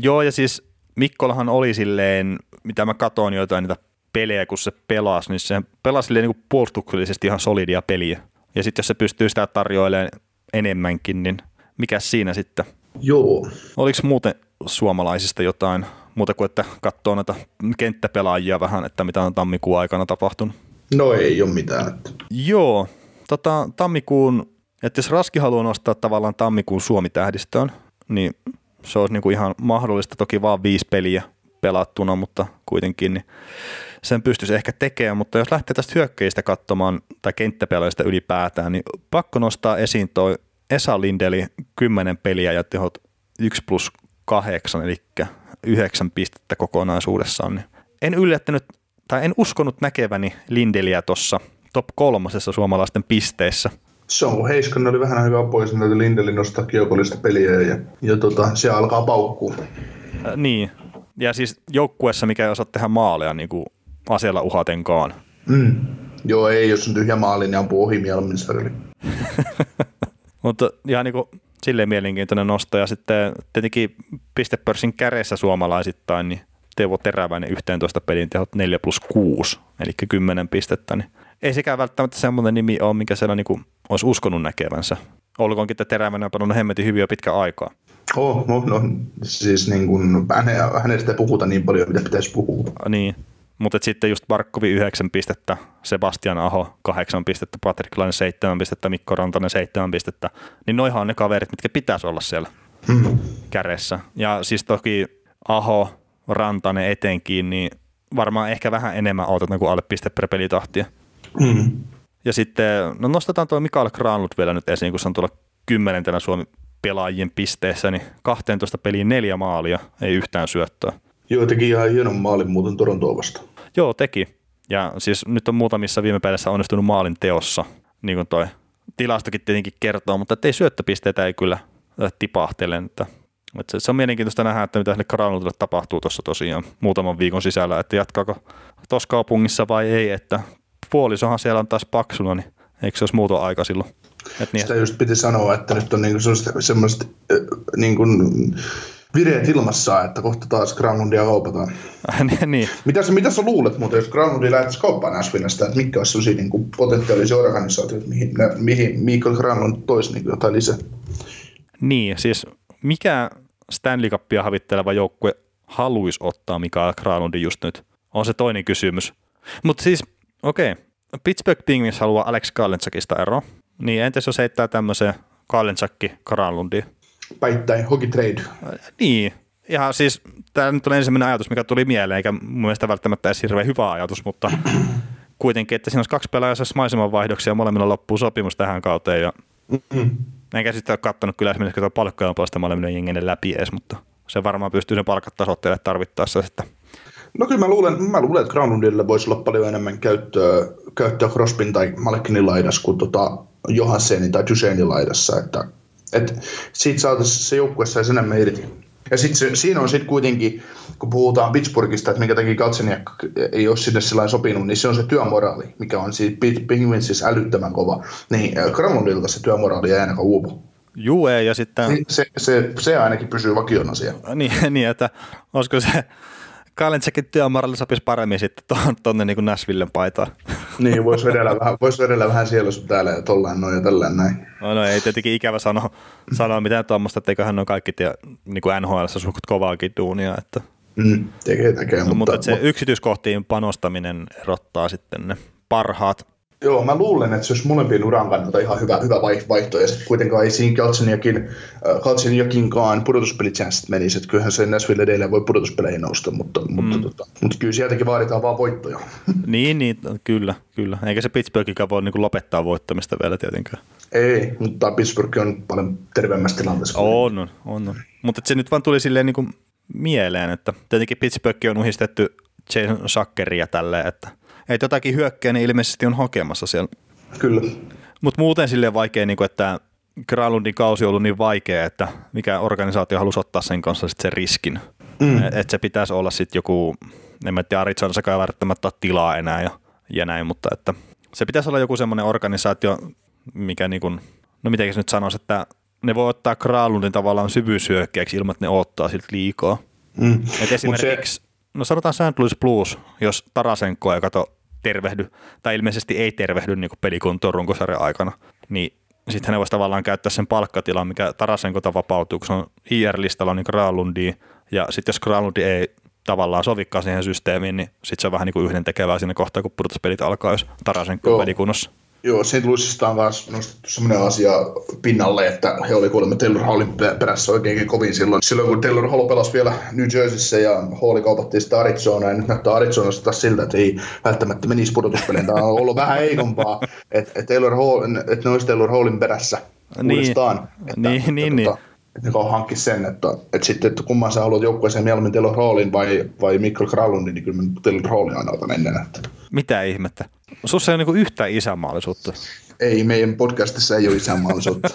Joo, ja siis Mikkolahan oli silleen, mitä mä katoin jotain niitä pelejä, kun se pelasi, niin se pelasi silleen niin kuin puolustuksellisesti ihan solidia peliä. Ja sitten jos se pystyy sitä tarjoilemaan enemmänkin, niin mikä siinä sitten?
Joo.
Oliko muuten suomalaisista jotain muuta kuin, että katsoo näitä kenttäpelaajia vähän, että mitä on tammikuun aikana tapahtunut?
No ei ole mitään.
Joo, tota, tammikuun, että jos Raski haluaa nostaa tavallaan tammikuun Suomi-tähdistöön, niin se olisi niin kuin ihan mahdollista, toki vaan viisi peliä pelattuna, mutta kuitenkin niin sen pystyisi ehkä tekemään, mutta jos lähtee tästä hyökkäistä katsomaan tai kenttäpelaajista ylipäätään, niin pakko nostaa esiin toi Esa Lindeli 10 peliä ja tehot 1 plus 8, eli 9 pistettä kokonaisuudessaan. Niin en yllättänyt, tai en uskonut näkeväni Lindeliä tuossa top kolmosessa suomalaisten pisteissä.
Se on, kun Heiskanen oli vähän aikaa pois, niin Lindelin nostaa kiekollista peliä ja, ja tota, se alkaa paukkuu.
Äh, niin, ja siis joukkuessa, mikä ei osaa tehdä maaleja niin kuin asialla uhatenkaan.
Mm. Joo, ei, jos on tyhjä maali, niin ampuu ohi mieluummin. (laughs)
Mutta ihan niin kuin silleen mielenkiintoinen nosto. Ja sitten tietenkin pistepörssin kädessä suomalaisittain, niin Teuvo Teräväinen 11 pelin tehot 4 plus 6, eli 10 pistettä. Niin ei sekään välttämättä semmoinen nimi ole, mikä siellä niin kuin olisi uskonut näkevänsä. Olkoonkin, että Teräväinen on pannut hemmetin hyvin jo pitkä aikaa.
Oh, no, no, siis niin kuin, häne, hänestä puhuta niin paljon, mitä pitäisi puhua.
Niin, mutta sitten just Barkovi 9 pistettä, Sebastian Aho 8 pistettä, Patrick Laine 7 pistettä, Mikko Rantanen 7 pistettä, niin noihan on ne kaverit, mitkä pitäisi olla siellä
Mm.
kärjessä. Ja siis toki Aho, Rantanen etenkin, niin varmaan ehkä vähän enemmän odotetaan kuin alle piste per pelitahtia.
Mm.
Ja sitten, no nostetaan tuo Mikael Granlund vielä nyt esiin, kun se on tuolla kymmenentenä Suomi pelaajien pisteessä, niin 12 peliin neljä maalia, ei yhtään syöttöä.
Joo, teki ihan hienon maalin muuten Torontoa vastaan.
Joo, teki. Ja siis nyt on muutamissa viime päivässä onnistunut maalin teossa, niin kuin toi tilastokin tietenkin kertoo, mutta ei syöttöpisteitä ei kyllä tipahtele. Että, että se, on mielenkiintoista nähdä, että mitä sille tapahtuu tuossa tosiaan muutaman viikon sisällä, että jatkaako tuossa kaupungissa vai ei, että puolisohan siellä on taas paksuna, niin eikö se olisi muuton aika silloin? Et niin,
Sitä just piti sanoa, että nyt on niinku semmoiset, niinku vireet ilmassa, että kohta taas Granlundia kaupataan. (laughs)
niin.
Mitä sä, mitä sä luulet muuten, jos Granundi lähtisi kauppaan Nashvillesta, että mitkä olisi sellaisia niin potentiaalisia organisaatioita, mihin, mihin Mikael Granlund toisi niin jotain lisää?
Niin, siis mikä Stanley Cupia havitteleva joukkue haluaisi ottaa Mikael Granlundin just nyt? On se toinen kysymys. Mutta siis, okei, okay. Pittsburgh Penguins haluaa Alex Kallentsakista ero. Niin entäs jos heittää tämmöisen Kallentsakki Granlundiin?
Päittäin, hockey trade.
Niin, ihan siis tämä nyt on ensimmäinen ajatus, mikä tuli mieleen, eikä mun mielestä välttämättä edes hirveän hyvä ajatus, mutta (clears throat) kuitenkin, että siinä olisi kaksi pelaajaa, jos maisemanvaihdoksia ja molemmilla loppuu sopimus tähän kauteen ja
Mm-mm.
Enkä sitten ole katsonut kyllä esimerkiksi tuota palkkojen puolesta molemmille jenginen läpi edes, mutta se varmaan pystyy sen palkat tasoittelemaan tarvittaessa sitten.
No kyllä mä luulen, mä luulen että Granlundille voisi olla paljon enemmän käyttöä, käyttöä Crosbyn tai Malkinin laidassa kuin tota Johanssenin tai Duchenin laidassa. Että, et siitä saataisiin se joukkue saisi enemmän irti. Ja sitten siinä on sitten kuitenkin, kun puhutaan Pittsburghista, että minkä takia Katseniak ei ole sinne sillä sopinut, niin se on se työmoraali, mikä on siis Penguinsissa älyttömän kova. Niin Granlundilta se työmoraali ei ainakaan uupu.
Juu ei, ja sitten...
Se, se, se ainakin pysyy vakiona siellä.
Niin, niin, että olisiko se Kalentsekin työmoraali sopisi paremmin sitten tuonne tonne niin Nashvillen paitaan.
Niin, voisi vedellä vähän, vois vedellä vähän siellä sun täällä ja tollaan noin ja tällään näin.
No, no ei tietenkin ikävä sanoa, sanoa mitään tuommoista, että eiköhän on kaikki tie, niin kuin NHL suht kovaakin duunia. Että.
Mm, tekee, tekee.
No, mutta, mutta se yksityiskohtiin panostaminen erottaa sitten ne parhaat
Joo, mä luulen, että se olisi molempien uran kannalta ihan hyvä, hyvä vaihto, ja sitten kuitenkaan ei siinä Kaltseniakin, jokinkaan pudotuspelichanssit menisi, että kyllähän se Nashville edelleen voi pudotuspeleihin nousta, mutta, mm. mutta, tota, mutta kyllä sieltäkin vaaditaan vaan voittoja. (laughs)
niin, niin, kyllä, kyllä. Eikä se Pittsburghikään voi niin lopettaa voittamista vielä tietenkään.
Ei, mutta Pittsburgh on paljon terveemmässä tilanteessa.
On, on, on, on. Mutta se nyt vaan tuli silleen niin kuin mieleen, että tietenkin Pittsburgh on uhistettu Jason Shackeria tälleen, että – että jotakin hyökkäjä niin ilmeisesti on hakemassa siellä.
Kyllä.
Mutta muuten silleen vaikea, niin kuin, että Granlundin kausi on ollut niin vaikea, että mikä organisaatio halusi ottaa sen kanssa sit sen riskin. Mm. Että se pitäisi olla sitten joku, en mä tiedä, Arizonassakaan välttämättä tilaa enää ja, ja näin, mutta että se pitäisi olla joku semmoinen organisaatio, mikä niin kuin, no miten nyt sanoisi, että ne voi ottaa Granlundin tavallaan syvyyshyökkäjäksi ilman, että ne ottaa siltä liikaa. Mm. Et esimerkiksi, se... no sanotaan St. Louis Blues, jos Tarasenko ei kato tervehdy, tai ilmeisesti ei tervehdy niin pelikuntoon runkosarjan aikana, niin sitten hän voisi tavallaan käyttää sen palkkatilan, mikä Tarasenkota vapautuu, kun se on IR-listalla niin Graalundiin, ja sitten jos Graalundi ei tavallaan sovikaan siihen systeemiin, niin sitten se on vähän niin kuin yhden tekevää siinä kohtaa, kun pudotuspelit alkaa, jos Tarasenko on pelikunnossa.
Joo, St. Louisista on myös nostettu sellainen asia pinnalle, että he oli kuulemma Taylor Hallin perässä oikeinkin kovin silloin. Silloin kun Taylor Hall pelasi vielä New Jerseyssä ja Halli kaupattiin sitä Arizonaa, ja nyt näyttää Arizonasta taas siltä, että ei välttämättä menisi pudotuspeliin. Tämä on ollut vähän heikompaa, että et Taylor Hall, että ne olisi Taylor Hallin perässä niin, uudestaan. Että,
niin,
että,
niin, että, niin.
Että ne hankki sen, että, että sitten, että kumman sä haluat joukkueeseen mieluummin Taylor Hallin vai, vai Mikkel Kralundin, niin kyllä mä Taylor Hallin aina otan ennen. Että.
Mitä ihmettä? Sussa ei ole niin yhtään isänmaallisuutta.
Ei, meidän podcastissa ei ole isänmaallisuutta.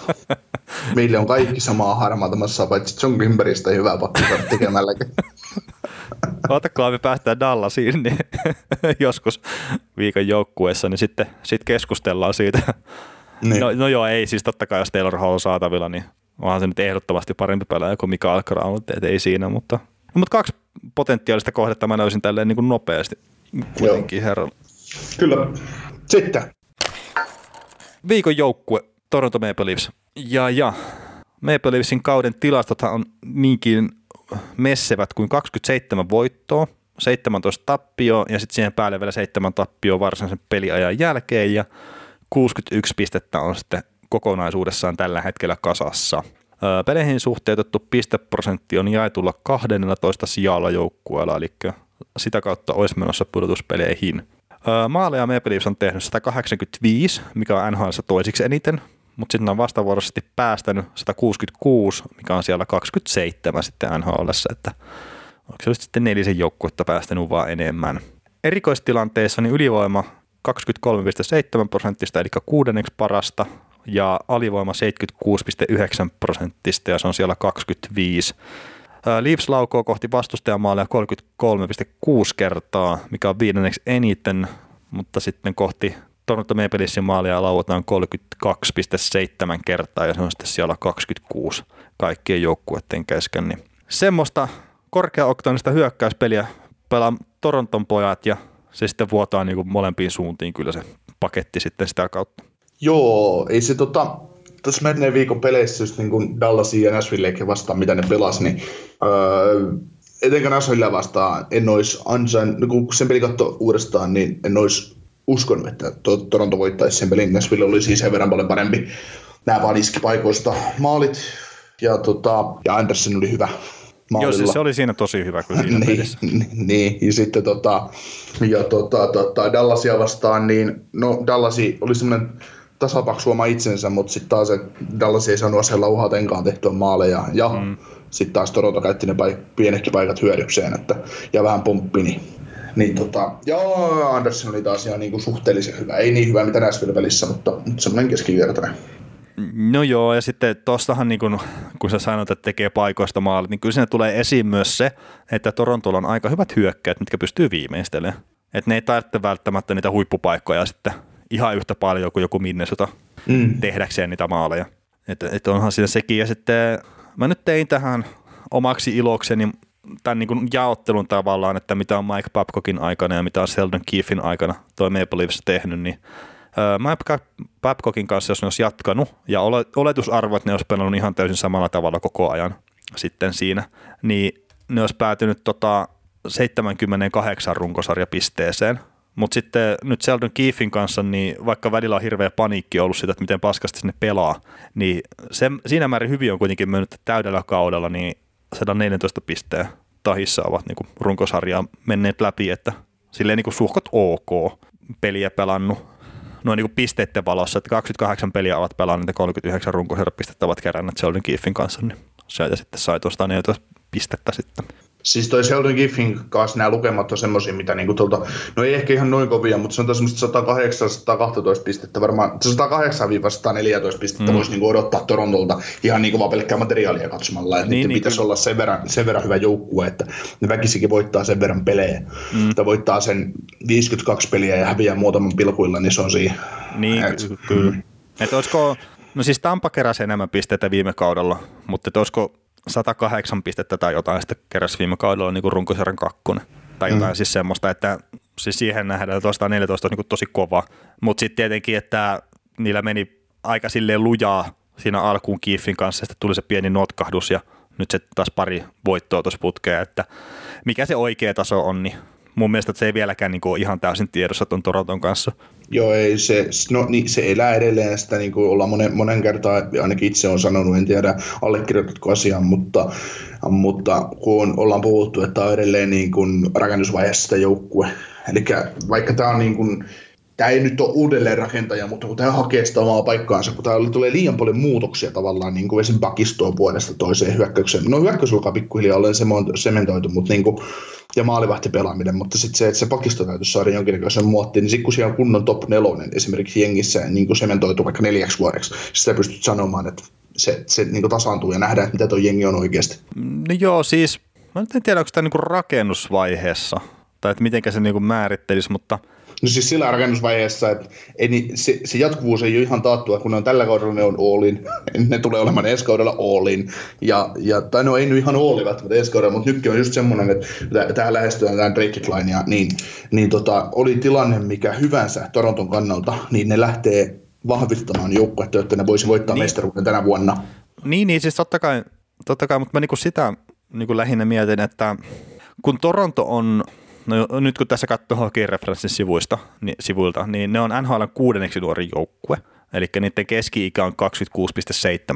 (laughs) Meille on kaikki samaa harmaatamassa, paitsi John Grimberistä hyvää pakko tekemälläkin. (laughs)
Otakaa me päästään Dallasiin niin (laughs) joskus viikon joukkueessa, niin sitten sit keskustellaan siitä. Niin. No, no, joo, ei siis totta kai, jos Taylor Hall on saatavilla, niin onhan se nyt ehdottomasti parempi pelaaja kuin Mikael Crown, että ei siinä, mutta, no, mutta kaksi potentiaalista kohdetta mä löysin tälleen niin kuin nopeasti kuitenkin herran.
Kyllä. Sitten
viikon joukkue Toronto Maple Leafs. Ja, ja Maple Leafsin kauden tilastothan on niinkin messevät kuin 27 voittoa, 17 tappioa ja sitten siihen päälle vielä 7 tappioa varsinaisen peliajan jälkeen ja 61 pistettä on sitten kokonaisuudessaan tällä hetkellä kasassa. Peleihin suhteutettu pisteprosentti on jaetulla 12 sijalla joukkueella, eli sitä kautta olisi menossa pudotuspeleihin. Maaleja Maple Leafs on tehnyt 185, mikä on NHL toisiksi eniten, mutta sitten on vastavuoroisesti päästänyt 166, mikä on siellä 27 sitten NHL, että onko se sitten nelisen joukkuetta päästänyt vaan enemmän. Erikoistilanteessa niin ylivoima 23,7 prosenttista, eli kuudenneksi parasta, ja alivoima 76,9 prosenttista, ja se on siellä 25. Leafs laukoo kohti vastustajamaalia 33,6 kertaa, mikä on viidenneksi eniten, mutta sitten kohti Toronto Maple Leafsin maalia lauataan 32,7 kertaa ja se on sitten siellä 26 kaikkien joukkueiden kesken. Niin semmoista korkeaoktaanista hyökkäyspeliä pelaa Toronton pojat ja se sitten vuotaa niin molempiin suuntiin kyllä se paketti sitten sitä kautta.
Joo, ei se tota, tuossa menneen viikon peleissä just niin kuin Dallasia ja Nashville vastaan, mitä ne pelasi, niin öö, etenkään Nashville vastaan en olisi ansain, no kun sen peli katsoi uudestaan, niin en olisi uskonut, että Toronto voittaisi sen pelin. Nashville oli siis sen verran paljon parempi. Nämä vaan iski paikoista maalit, ja, tota, ja Anderson oli hyvä
maalilla. Joo, siis se oli siinä tosi hyvä kuin siinä (laughs)
niin, pelissä. (laughs) Niin, ja sitten tota, ja tota, tota, Dallasia vastaan, niin no Dallasi oli semmoinen tasapaksuoma itsensä, mutta sitten taas Dallas ei saanut aseella uhatenkaan tehtyä maaleja. Ja mm. sitten taas Toronto käytti ne paik- pienetkin paikat hyödykseen, että, ja vähän pomppi, niin, niin tota, joo, Anderson oli taas ihan niin kuin suhteellisen hyvä. Ei niin hyvä mitä Nashville välissä, mutta, mutta semmoinen keskivertainen.
No joo, ja sitten tuostahan niin kun, kun sä sanot, että tekee paikoista maalit, niin kyllä siinä tulee esiin myös se, että Torontolla on aika hyvät hyökkäät, mitkä pystyy viimeistelemään. Että ne ei tarvitse välttämättä niitä huippupaikkoja sitten ihan yhtä paljon kuin joku Minnesota mm. tehdäkseen niitä maaleja. Että et onhan siinä sekin. Ja sitten mä nyt tein tähän omaksi ilokseni tämän niin kuin jaottelun tavallaan, että mitä on Mike Babcockin aikana ja mitä on Sheldon Keefin aikana toi Maple Leafs tehnyt, niin Mike Babcockin kanssa, jos ne olisi jatkanut, ja oletusarvo, että ne olisi pelannut ihan täysin samalla tavalla koko ajan sitten siinä, niin ne olisi päätynyt tota 78 runkosarjapisteeseen, mutta sitten nyt Sheldon Keefin kanssa, niin vaikka välillä on hirveä paniikki ollut siitä, että miten paskasti sinne pelaa, niin se, siinä määrin hyvin on kuitenkin mennyt täydellä kaudella, niin 114 pisteen tahissa ovat niin runkosarjaa menneet läpi, että silleen niin kuin suhkot ok peliä pelannut noin niin kuin pisteiden valossa, että 28 peliä ovat pelanneet ja 39 runkosarjapistettä ovat keränneet Sheldon Keefin kanssa, niin se sitten sai tuosta 14 pistettä sitten.
Siis toi Sheldon Giffin kanssa nämä lukemat on semmoisia, mitä niinku tuolta, no ei ehkä ihan noin kovia, mutta se on semmoista 108-112 pistettä varmaan, 108-114 pistettä mm. voisi niinku odottaa Torontolta ihan niinku vaan pelkkää materiaalia katsomalla, että niin, niin, pitäisi kyllä. olla sen verran, sen verran hyvä joukkue, että ne väkisikin voittaa sen verran pelejä, mm. että voittaa sen 52 peliä ja häviää muutaman pilkuilla, niin se on siinä.
Niin, Et, kyllä. Mm. Että olisiko, no siis Tampa keräsi enemmän pisteitä viime kaudella, mutta olisiko 108 pistettä tai jotain sitten keräsi viime kaudella niin runkosarjan kakkonen tai jotain mm. siis semmoista, että siis siihen nähdään, että 114 on niin tosi kova, mutta sitten tietenkin, että niillä meni aika silleen lujaa siinä alkuun Kiiffin kanssa, että tuli se pieni notkahdus ja nyt se taas pari voittoa tuossa putkea, että mikä se oikea taso on, niin mun mielestä se ei vieläkään niin kuin ihan täysin tiedossa tuon Toronton kanssa.
Joo, ei, se, no, niin, se elää edelleen sitä, niin kuin ollaan monen, monen kertaa, ainakin itse on sanonut, en tiedä allekirjoitatko asian, mutta, mutta kun ollaan puhuttu, että on edelleen niin kuin rakennusvaiheessa sitä joukkue. Eli vaikka tämä on niin kuin, tämä ei nyt ole uudelleen rakentaja, mutta kun tämä hakee sitä omaa paikkaansa, kun täällä tulee liian paljon muutoksia tavallaan, niin kuin esim. pakistoon vuodesta toiseen hyökkäykseen. No hyökkäys alkaa pikkuhiljaa olen sementoitu, mutta niin kuin, ja maalivahti pelaaminen, mutta sitten se, että se pakisto täytyisi saada jonkinnäköisen muottiin, niin sitten kun siellä on kunnon top nelonen esimerkiksi jengissä niin kuin sementoitu vaikka neljäksi vuodeksi, sitä pystyt sanomaan, että se, se niin kuin tasaantuu ja nähdään, että mitä tuo jengi on oikeasti.
No joo, siis mä en tiedä, onko tämä niin rakennusvaiheessa, tai että miten se niin kuin määrittelisi, mutta –
No siis sillä rakennusvaiheessa, että ei, niin se, se, jatkuvuus ei ole ihan taattua, kun ne on tällä kaudella ne on Allin, (laughs) ne tulee olemaan ensi kaudella Allin, ja, ja tai no ei nyt ihan Allin välttämättä ensi kaudella, mutta nytkin on just semmoinen, että tähän lähestytään tämän Drake Linea, niin, niin tota, oli tilanne mikä hyvänsä Toronton kannalta, niin ne lähtee vahvistamaan joukkuetta, että ne voisi voittaa niin. mestaruuden tänä vuonna.
Niin, niin siis totta kai, totta kai mutta mä niinku sitä niinku lähinnä mietin, että kun Toronto on No nyt kun tässä katsoo Hockey Referenssin sivuista, niin, sivuilta, niin ne on NHL kuudenneksi nuori joukkue, eli niiden keski-ikä on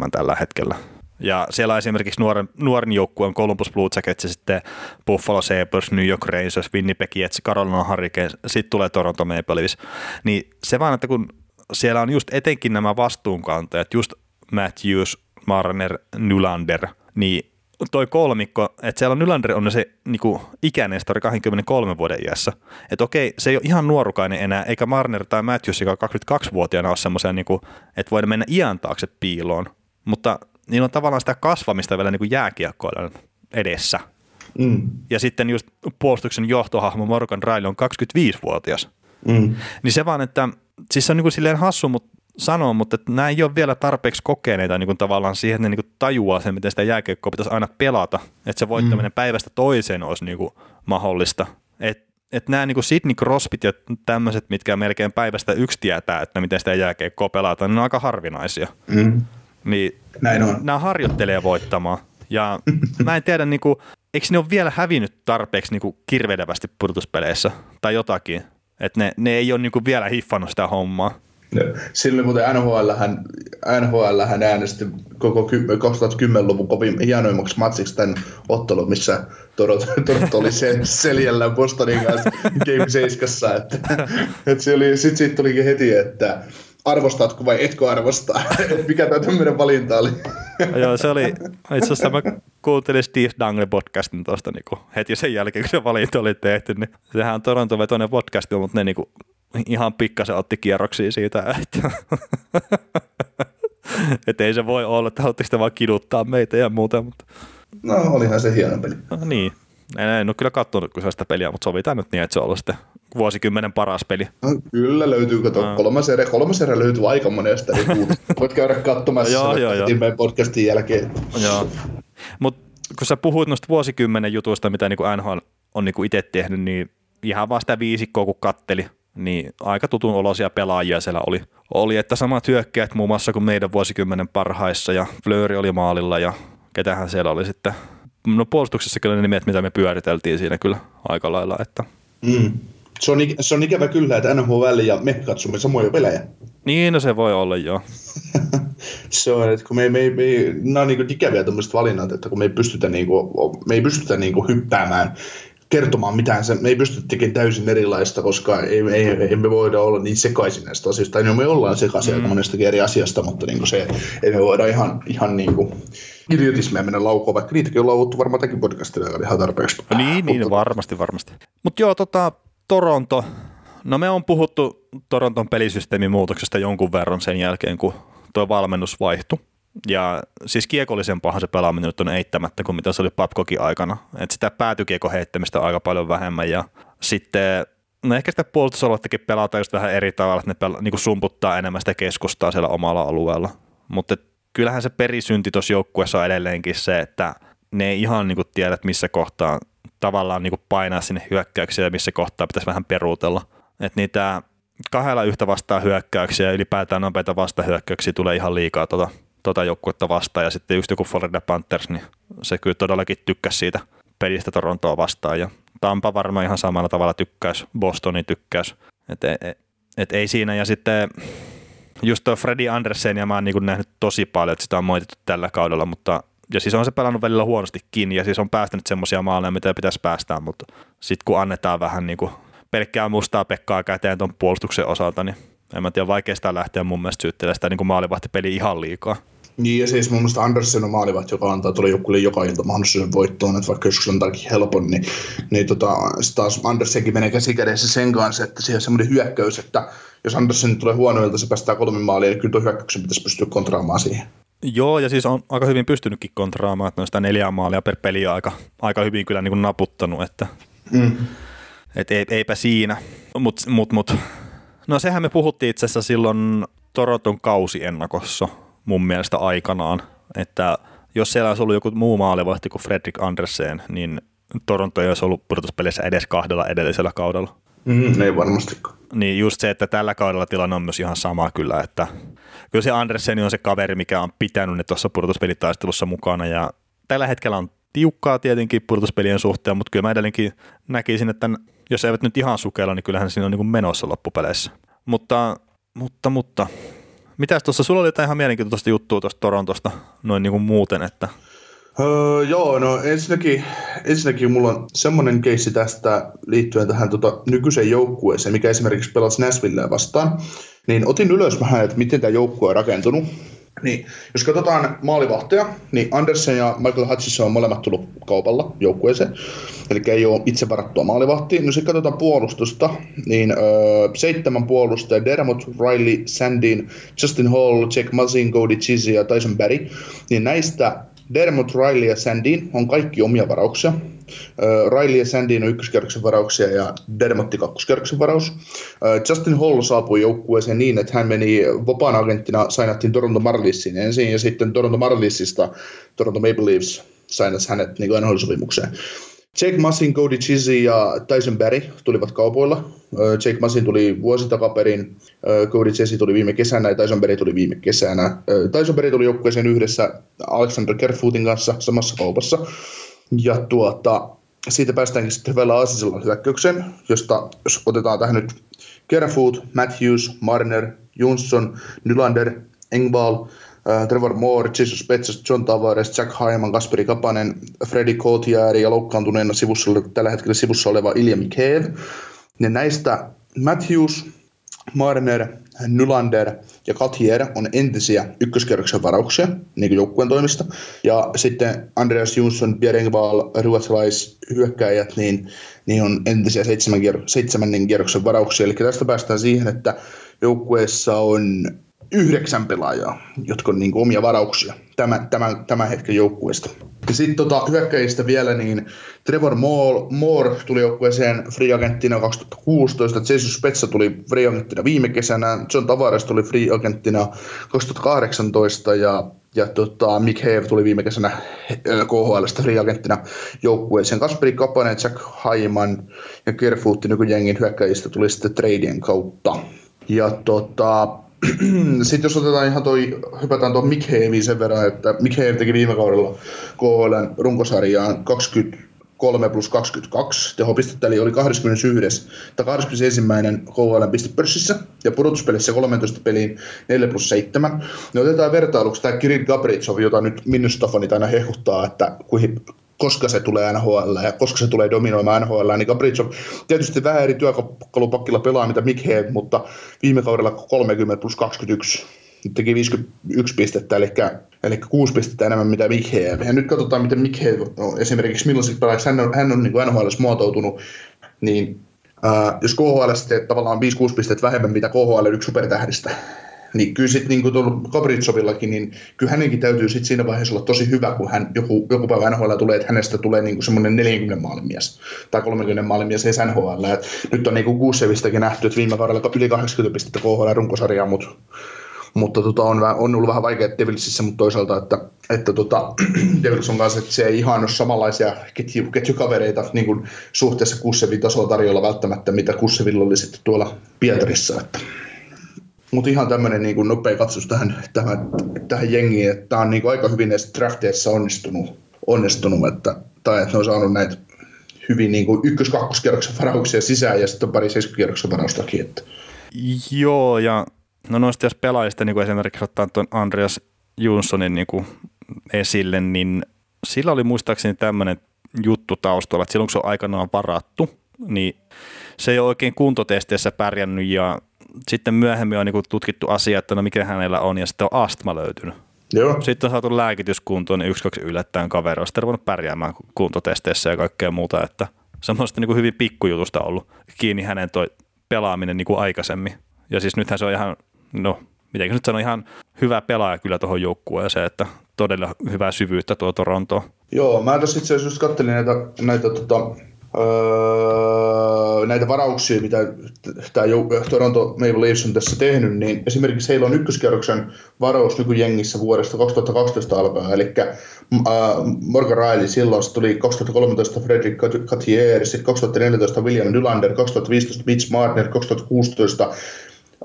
26,7 tällä hetkellä. Ja siellä esimerkiksi nuoren, nuorin joukkue on Columbus Blue Jackets ja sitten Buffalo Sabres, New York Rangers, Winnipeg Jets, Carolina Hurricanes, sitten tulee Toronto Maple Leafs. Niin se vaan, että kun siellä on just etenkin nämä vastuunkantajat, just Matthews, Marner, Nylander, niin toi kolmikko, että siellä on Nylander on se niinku, ikänestori 23 vuoden iässä. Että okei, se ei ole ihan nuorukainen enää, eikä Marner tai Matthews, joka on 22-vuotiaana, ole semmoisia, niinku, että voidaan mennä iän taakse piiloon. Mutta niillä on tavallaan sitä kasvamista vielä niinku jääkiekkoilla edessä. Mm. Ja sitten just puolustuksen johtohahmo Morgan Riley on 25-vuotias. Mm. Niin se vaan, että siis se on niinku silleen hassu, mutta sanoa, mutta että nämä ei ole vielä tarpeeksi kokeneita niin kuin tavallaan siihen, että ne niin kuin tajuaa sen, miten sitä jääkiekkoa pitäisi aina pelata, että se voittaminen mm. päivästä toiseen olisi niin kuin mahdollista. Että et nämä niin kuin Sidney Crosbyt ja tämmöiset, mitkä melkein päivästä yksi tietää, että miten sitä jääkiekkoa pelataan, niin ne on aika harvinaisia. Mm. Niin Näin on. Nämä harjoittelee voittamaan. Ja (laughs) mä en tiedä, niin kuin, eikö ne ole vielä hävinnyt tarpeeksi niin kuin kirvelevästi pudotuspeleissä tai jotakin. Että ne, ne ei ole niin kuin vielä hiffannut sitä hommaa.
Silloin muuten NHL, NHL äänesti koko 2010-luvun kovin hienoimmaksi matsiksi tämän ottelun, missä Toronto, (laughs) oli sen seljällä Bostonin kanssa Game 7. Että, että se oli, sit siitä tulikin heti, että arvostatko vai etkö arvostaa, (laughs) mikä tämä tämmöinen valinta oli.
Joo, se oli, itse asiassa mä kuuntelin Steve Dangle podcastin tuosta niin heti sen jälkeen, kun se valinta oli tehty, niin sehän on Toronto-vetoinen podcast, mutta ne niin kuin, ihan pikkasen otti kierroksia siitä, että (laughs) et ei se voi olla, että haluatteko vaan kiduttaa meitä ja muuta, mutta
No, olihan se hieno peli.
No, niin. En, en ole kyllä katsonut sitä peliä, mutta sovitaan nyt niin, että se on ollut sitten vuosikymmenen paras peli.
No, kyllä löytyy, kato, no. kolmas erä, kolmas erä löytyy aika monesta. Niin (laughs) voit käydä katsomassa joo, joo, joo. meidän podcastin jälkeen.
Joo. Mutta kun sä puhuit noista vuosikymmenen jutuista, mitä niin NHL on niin itse tehnyt, niin ihan vaan sitä viisikkoa kun katteli, niin aika tutun olosia pelaajia siellä oli. Oli, että samat hyökkäät muun muassa kuin meidän vuosikymmenen parhaissa ja Flööri oli maalilla ja ketähän siellä oli sitten. No puolustuksessa kyllä ne nimet, mitä me pyöriteltiin siinä kyllä aika lailla. Että.
Mm. Se, on, se on ikävä kyllä, että NHL ja me katsomme samoja pelejä.
Niin, no se voi olla joo. (laughs)
se on, että kun me, me, me, nämä on niin ikäviä tämmöiset valinnat, että kun me ei pystytä, niin kuin, me ei pystytä niin kuin hyppäämään kertomaan mitään, me ei pysty tekemään täysin erilaista, koska ei, ei, ei me voida olla niin sekaisin näistä asioista. Tai no me ollaan sekaisin mm. monestakin eri asiasta, mutta niin se, ei me voida ihan, ihan niin kuin idiotismia mennä laukoon, vaikka niitäkin on laukuttu varmaan tämänkin podcastilla ihan tarpeeksi.
Niin, niin varmasti, varmasti. Mutta joo, tota, Toronto, no me on puhuttu Toronton pelisysteemin muutoksesta jonkun verran sen jälkeen, kun tuo valmennus vaihtui. Ja siis kiekollisempaahan se pelaaminen nyt on eittämättä kuin mitä se oli Papkokin aikana. Et sitä päätykiekon heittämistä aika paljon vähemmän ja sitten no ehkä sitä puolustusaluettakin pelataan just vähän eri tavalla, että ne pela, niin sumputtaa enemmän sitä keskustaa siellä omalla alueella. Mutta kyllähän se perisynti tuossa joukkueessa on edelleenkin se, että ne ei ihan niin kuin tiedä, että missä kohtaa tavallaan niin kuin painaa sinne hyökkäyksiä ja missä kohtaa pitäisi vähän peruutella. Että niitä kahdella yhtä vastaa hyökkäyksiä ja ylipäätään nopeita vastahyökkäyksiä tulee ihan liikaa tuota tota joukkuetta vastaan. Ja sitten just joku Florida Panthers, niin se kyllä todellakin tykkäsi siitä pelistä Torontoa vastaan. Ja Tampa varmaan ihan samalla tavalla tykkäys, Bostonin tykkäys. Et, et, et ei siinä. Ja sitten just tuo Freddy Andersen, ja mä oon niin nähnyt tosi paljon, että sitä on moitettu tällä kaudella, mutta ja siis on se pelannut välillä huonostikin, ja siis on päästänyt semmoisia maaleja, mitä pitäisi päästää, mutta sitten kun annetaan vähän niin kuin pelkkää mustaa pekkaa käteen tuon puolustuksen osalta, niin en mä tiedä, vaikea sitä lähteä mun mielestä syyttelemään sitä niin maalivahtipeli ihan liikaa.
Niin, ja siis mun mielestä Andersen on maalivat, joka antaa tuolle joukkueelle joka ilta mahdollisuuden voittoon, että vaikka joskus on tarkin helpon, niin, niin tota, taas Andersenkin menee käsikädessä sen kanssa, että siihen on semmoinen hyökkäys, että jos Andersen tulee huonoilta, se päästää kolme maalia, niin kyllä tuo hyökkäyksen pitäisi pystyä kontraamaan siihen.
Joo, ja siis on aika hyvin pystynytkin kontraamaan, että noista neljää maalia per peli on aika, aika hyvin kyllä niin kuin naputtanut, että mm. et eipä siinä. Mutta mut, mut. No sehän me puhuttiin itse asiassa silloin Toronton kausiennakossa mun mielestä aikanaan, että jos siellä olisi ollut joku muu maalivahti kuin Fredrik Andersen, niin Toronto ei olisi ollut pudotuspelissä edes kahdella edellisellä kaudella.
Mm, ei varmastikaan.
Niin just se, että tällä kaudella tilanne on myös ihan sama kyllä, että kyllä se Andersen on se kaveri, mikä on pitänyt ne tuossa pudotuspelitaistelussa mukana ja tällä hetkellä on tiukkaa tietenkin pudotuspelien suhteen, mutta kyllä mä edelleenkin näkisin, että jos eivät nyt ihan sukella, niin kyllähän siinä on niin menossa loppupeleissä. Mutta, mutta, mutta Mitäs tuossa, sulla oli jotain ihan mielenkiintoista juttua tuosta Torontosta noin niin kuin muuten, että
Öö, joo, no ensinnäkin, ensinnäkin mulla on semmoinen keissi tästä liittyen tähän tota, nykyiseen joukkueeseen, mikä esimerkiksi pelasi Nashvilleä vastaan. Niin otin ylös vähän, että miten tämä joukkue on rakentunut. Niin, jos katsotaan maalivahteja, niin Andersen ja Michael Hutchison on molemmat tullut kaupalla joukkueeseen, eli ei ole itse varattua maalivahtia. No sitten katsotaan puolustusta, niin öö, seitsemän puolustajaa, Dermot, Riley, Sandin, Justin Hall, Jack Muzzin, Cody Chizzy ja Tyson Barry, niin näistä Dermot, Riley ja Sandin on kaikki omia varauksia. Riley ja Sandin on ykköskerroksen varauksia ja Dermotti kakkoskerroksen varaus. Justin Hall saapui joukkueeseen niin, että hän meni vapaan agenttina, sainattiin Toronto Marleysiin ensin ja sitten Toronto Marliesista Toronto Maple Leafs sainasi hänet niin NHL-sopimukseen. Jake Massin, Cody Chizzy ja Tyson Barry tulivat kaupoilla. Jake Massin tuli vuosi takaperin, Cody Chizzy tuli viime kesänä ja Tyson Barry tuli viime kesänä. Tyson Barry tuli joukkueeseen yhdessä Alexander Kerfootin kanssa samassa kaupassa. Ja tuota, siitä päästäänkin sitten hyvällä aasisella hyökkäykseen, josta jos otetaan tähän nyt Kerfoot, Matthews, Marner, Jonsson, Nylander, Engvall, Trevor Moore, Jesus Petsas, John Tavares, Jack Hyman, Kasperi Kapanen, Freddy Kotiari ja loukkaantuneena sivussa, tällä hetkellä sivussa oleva Ilja Mikheev. Ja näistä Matthews, Marner, Nylander ja Kathier on entisiä ykköskerroksen varauksia niin kuin joukkueen toimista. Ja sitten Andreas Jonsson, Bjerengval, ruotsalaishyökkäjät, niin, niin on entisiä seitsemän, seitsemännen kierroksen varauksia. Eli tästä päästään siihen, että joukkueessa on yhdeksän pelaajaa, jotka on niin omia varauksia tämän, tämän, tämän hetken joukkueesta. Ja sitten tota, hyökkäjistä vielä, niin Trevor Moore, Moore tuli joukkueeseen free agenttina 2016, Jason Spezza tuli free agenttina viime kesänä, John Tavares tuli free agenttina 2018 ja ja tota, Mick Have tuli viime kesänä KHLstä free agenttina joukkueeseen. Kasperi Kapanen, Jack Haiman ja Kerfuutti nykyjengin hyökkäjistä tuli sitten tradien kautta. Ja tota, (clears throat) sitten jos otetaan ihan toi, hypätään tuon Haveen sen verran, että Mick Have teki viime kaudella KHL runkosarjaan 23 plus 22. Tehopistettä eli oli 21. tai 21. KHL pistepörssissä ja pudotuspelissä 13 peliin 4 plus 7. Ne otetaan vertailuksi tämä Kirill Gabritsov, jota nyt Minnu Stefanit aina hehuttaa, että koska se tulee NHL ja koska se tulee dominoimaan NHL, niin Gabritsov tietysti vähän eri työkalupakkilla pelaa mitä Mikhev, mutta viime kaudella 30 plus 21 teki 51 pistettä, eli, eli 6 pistettä enemmän mitä Mikhev. Ja nyt katsotaan, miten Mikhev no, esimerkiksi millaiset pelaajiksi hän on, hän on niin NHL muotoutunut, niin äh, jos KHL sitten tavallaan 5-6 pistettä vähemmän mitä KHL yksi supertähdistä, niin kyllä sitten niin tuolla Kabritsovillakin, niin kyllä hänenkin täytyy sitten siinä vaiheessa olla tosi hyvä, kun hän joku, joku päivä NHL tulee, että hänestä tulee niin semmoinen 40 maalimies tai 30 maalimies ei NHL. Et nyt on niin kuin Kuusevistakin nähty, että viime kaudella yli 80 pistettä KHL runkosarjaa, mutta mutta tota, on, on ollut vähän vaikea Devilsissä, mutta toisaalta, että, että tota, (clears throat) Devils on kanssa, että se ei ihan ole samanlaisia ketju, ketjukavereita niin kuin suhteessa Kussevin tasolla tarjolla välttämättä, mitä Kussevilla oli sitten tuolla Pietarissa. Että. Mutta ihan tämmöinen niin nopea katsaus tähän, tähän, tähän jengiin, että tämä on niin aika hyvin näissä drafteissa onnistunut, onnistunut että, tai että ne on saanut näitä hyvin niin kuin ykkös-kakkoskierroksen varauksia sisään ja sitten on pari seiskokierroksen varaustakin. Että.
Joo, ja no noista jos pelaajista niin kuin esimerkiksi ottaa tuon Andreas Jonssonin niin kuin esille, niin sillä oli muistaakseni tämmöinen juttu taustalla, että silloin kun se on aikanaan varattu, niin se ei ole oikein kuntotesteissä pärjännyt ja sitten myöhemmin on niin tutkittu asia, että no mikä hänellä on, ja sitten on astma löytynyt.
Joo.
Sitten on saatu lääkityskuntoon, niin yksi, kaksi yllättäen kaveri on sitten ruvennut pärjäämään kuntotesteissä ja kaikkea muuta, että semmoista niin kuin hyvin pikkujutusta ollut kiinni hänen toi pelaaminen niin kuin aikaisemmin. Ja siis nythän se on ihan, no miten nyt sanoa, ihan hyvä pelaaja kyllä tuohon joukkueeseen, että todella hyvää syvyyttä tuo Toronto.
Joo, mä tässä itse asiassa just kattelin näitä, näitä tota, öö, näitä varauksia, mitä tämä Toronto Maple Leafs on tässä tehnyt, niin esimerkiksi heillä on ykköskerroksen varaus nykyjengissä vuodesta 2012 alkaen, eli äh, Morgan Riley silloin tuli 2013 Frederick Cartier, sitten 2014 William Nylander, 2015 Mitch Marner, 2016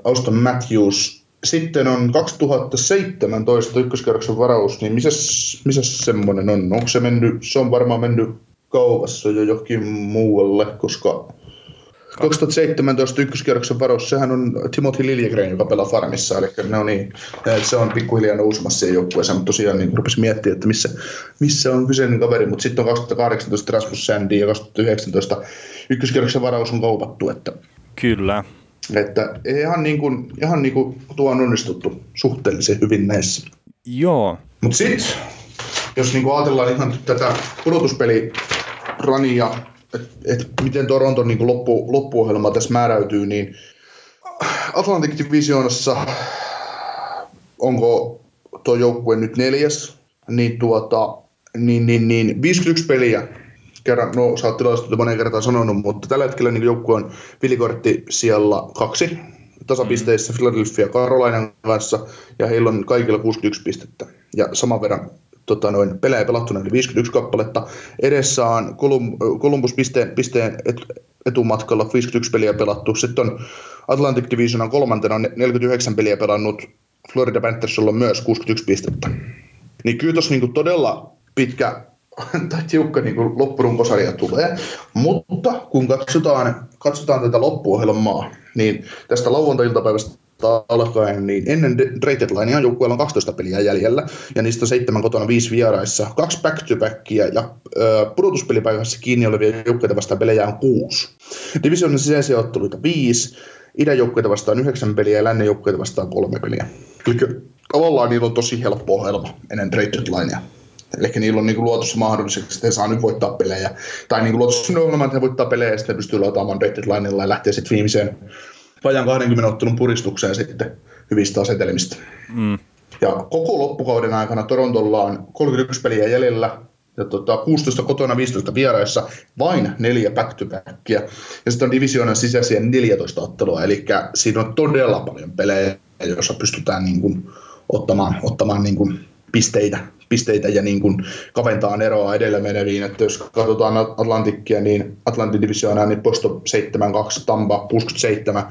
Auston Matthews, sitten on 2017 ykköskerroksen varaus, niin missä, missä semmoinen on? Onko se mennyt, se on varmaan mennyt kaupassa jo johonkin muualle, koska 2017 ykköskierroksen varos, sehän on Timothy Liljegren, joka pelaa farmissa, eli no niin, se on pikkuhiljaa nousemassa siihen joukkueeseen, mutta tosiaan niin rupesi miettiä, että missä, missä on kyseinen kaveri, mutta sitten on 2018 Rasmus Sandy ja 2019 ykköskierroksen varaus on kaupattu, että
Kyllä.
Että ihan niin kuin, ihan niin kuin tuo on onnistuttu suhteellisen hyvin näissä.
Joo.
Mutta sitten, jos niin ajatellaan ihan tätä pudotuspeli rania, että et miten Toronton niin loppu, loppuohjelma tässä määräytyy, niin Atlantic Divisionassa onko tuo joukkue nyt neljäs, niin, tuota, niin, niin, niin 51 peliä kerran, no sä oot monen kertaan sanonut, mutta tällä hetkellä niin joukkue on vilikortti siellä kaksi tasapisteissä Philadelphia Carolinan kanssa, ja heillä on kaikilla 61 pistettä. Ja saman verran tota noin, pelejä pelattuna, eli 51 kappaletta. Edessä on Columbus pisteen, pisteen et, etumatkalla 51 peliä pelattu. Sitten on Atlantic Divisionan kolmantena 49 peliä pelannut. Florida Panthersilla on myös 61 pistettä. Niin kyllä tuossa niinku todella pitkä (laughs) tai tiukka niin loppurunkosarja tulee, mutta kun katsotaan, katsotaan tätä loppuohjelmaa, niin tästä lauantai-iltapäivästä alkaen, niin ennen trade deadlinea joukkueella on 12 peliä jäljellä, ja niistä on seitsemän kotona viisi vieraissa, kaksi back-to-backia, ja ö, pudotuspelipaikassa kiinni olevia joukkueita vastaan pelejä on kuusi. Divisionin sisäisiä otteluita viisi, idän joukkueita vastaan yhdeksän peliä ja lännen joukkueita vastaan kolme peliä. Eli tavallaan niillä on tosi helppo ohjelma ennen trade deadlinea. Eli niillä on niin luotu se mahdolliseksi, että he saa nyt voittaa pelejä. Tai niin luotu se ohjelma, että he voittaa pelejä ja sitten pystyy lataamaan trade deadlinella ja lähtee sitten viimeiseen vajan 20 ottelun puristukseen sitten hyvistä asetelmista. Mm. Ja koko loppukauden aikana Torontolla on 31 peliä jäljellä, ja tota, 16 kotona, 15 vieraissa, vain neljä back to backia. Ja sitten on divisioonan sisäisiä 14 ottelua, eli siinä on todella paljon pelejä, joissa pystytään niin kuin, ottamaan, ottamaan niin kuin, pisteitä, pisteitä ja niin kuin kaventaa eroa edellä meneviin. Että jos katsotaan Atlantikkia, niin Atlantin divisioonaa, niin Posto 7-2, Tampa 67,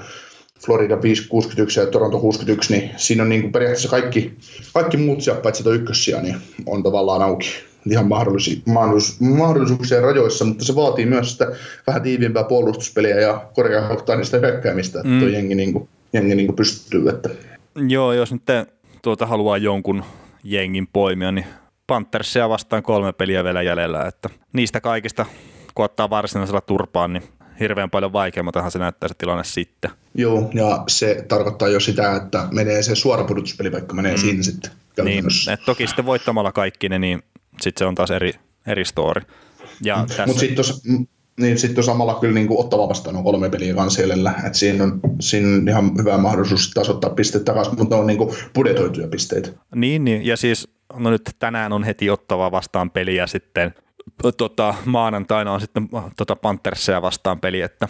Florida 561 ja Toronto 61, niin siinä on niin kuin periaatteessa kaikki, kaikki muut sijat, paitsi tuo ykkössiä, niin on tavallaan auki ihan mahdollis, mahdollis, mahdollisuuksien rajoissa, mutta se vaatii myös sitä vähän tiiviimpää puolustuspeliä ja korkeaoktaanista hyökkäämistä, että mm. tuo jengi, niin kuin, jengi niin kuin pystyy. Että.
Joo, jos nyt te tuota haluaa jonkun jengin poimia, niin Panthersia vastaan kolme peliä vielä jäljellä, että niistä kaikista, kun ottaa varsinaisella turpaan, niin hirveän paljon vaikeammaltahan se näyttää se tilanne sitten.
Joo, ja se tarkoittaa jo sitä, että menee se suora pudotuspeli, vaikka menee mm. siinä sitten.
Niin, et toki sitten voittamalla kaikki ne, niin sitten se on taas eri, eri story.
Ja mm. Mutta sitten niin sitten samalla kyllä niin kuin ottava vastaan on kolme peliä kanssa että siinä on, siinä on ihan hyvä mahdollisuus tasoittaa pisteet takaisin, mutta ne on niin kuin budjetoituja pisteitä.
Niin, niin, ja siis no nyt tänään on heti ottava vastaan peliä sitten tota, maanantaina on sitten tota Panthersia vastaan peli, että,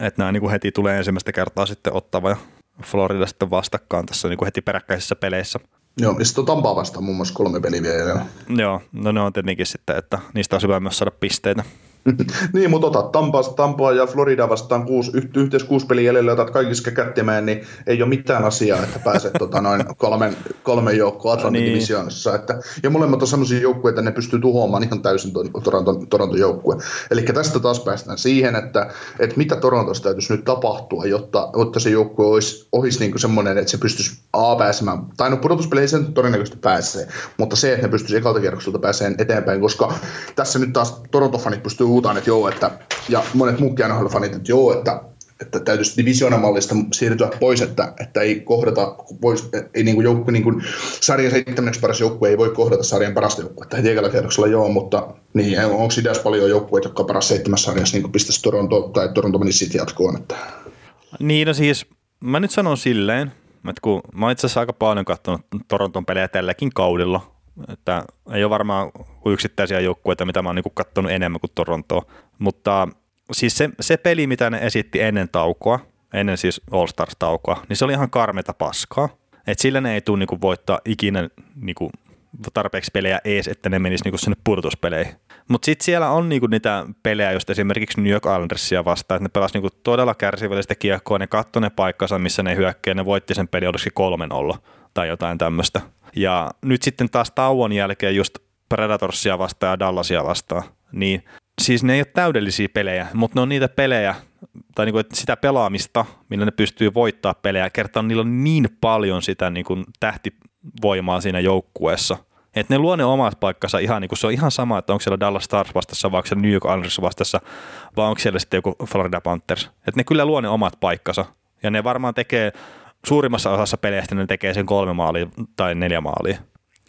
että nämä niin kuin heti tulee ensimmäistä kertaa sitten ottava ja Florida sitten vastakkaan tässä niin kuin heti peräkkäisissä peleissä.
Joo, ja sitten on Tampaa vastaan muun muassa kolme peliä vielä.
Joo, no ne on tietenkin sitten, että niistä on hyvä myös saada pisteitä. (laughs)
niin, mutta otat Tampaa, Tampaa ja Florida vastaan kuusi, yhteis kuusi peliä jäljellä, otat kaikissa kättimään, niin ei ole mitään asiaa, että pääset (laughs) tota, noin kolmen, kolmen joukkoon Atlantin niin. divisioonassa. Että, ja molemmat on sellaisia joukkueita, että ne pystyy tuhoamaan ihan täysin Toronton, Toronton joukkue. Eli tästä taas päästään siihen, että, että mitä Torontossa täytyisi nyt tapahtua, jotta, jotta se joukkue olisi, olisi niin semmoinen, että se pystyisi A pääsemään, tai no pudotuspeleihin sen todennäköisesti pääsee, mutta se, että ne pystyisi ekalta kierrokselta pääseen eteenpäin, koska tässä nyt taas Toronto-fanit pystyy huutaan, että joo, että, ja monet muutkin NHL-fanit, että joo, että, että täytyisi divisioonamallista siirtyä pois, että, että ei kohdata, pois, ei niin kuin joukku, niin kuin sarjan seitsemänneksi paras joukkue ei voi kohdata sarjan parasta joukkuetta. Heti ekalla kierroksella joo, mutta niin, onko idässä paljon joukkueita, jotka paras seitsemässä sarjassa, niin kuin pistäisi Toronto, tai Toronto menisi sitten jatkoon. Että.
Niin, no siis mä nyt sanon silleen, että kun mä itse asiassa aika paljon katsonut Toronton pelejä tälläkin kaudella, että ei ole varmaan yksittäisiä joukkueita, mitä mä oon niin katsonut enemmän kuin Torontoa. Mutta siis se, se peli, mitä ne esitti ennen taukoa, ennen siis All Stars-taukoa, niin se oli ihan karmeta paskaa. Et sillä ne ei tule niinku voittaa ikinä niinku tarpeeksi pelejä ees, että ne menis niinku sinne pudotuspeleihin. Mutta sitten siellä on niinku niitä pelejä, just esimerkiksi New York Islandersia vastaan, että ne pelasivat niinku todella kärsivällistä kiekkoa, ne katsoi ne paikkansa, missä ne hyökkää, ne voitti sen peli, olisiko kolmen olla tai jotain tämmöistä. Ja nyt sitten taas tauon jälkeen just Predatorsia vastaan ja Dallasia vastaan, niin siis ne ei ole täydellisiä pelejä, mutta ne on niitä pelejä, tai niinku, että sitä pelaamista, millä ne pystyy voittaa pelejä, kertaa niillä on niin paljon sitä niinku tähtivoimaa siinä joukkueessa, että ne luo ne omat paikkansa ihan niin kuin se on ihan sama, että onko siellä Dallas Stars vastassa vai onko siellä New York Islanders vastassa vai onko siellä sitten joku Florida Panthers. Että ne kyllä luo ne omat paikkansa ja ne varmaan tekee suurimmassa osassa peleistä ne tekee sen kolme maalia tai neljä maalia.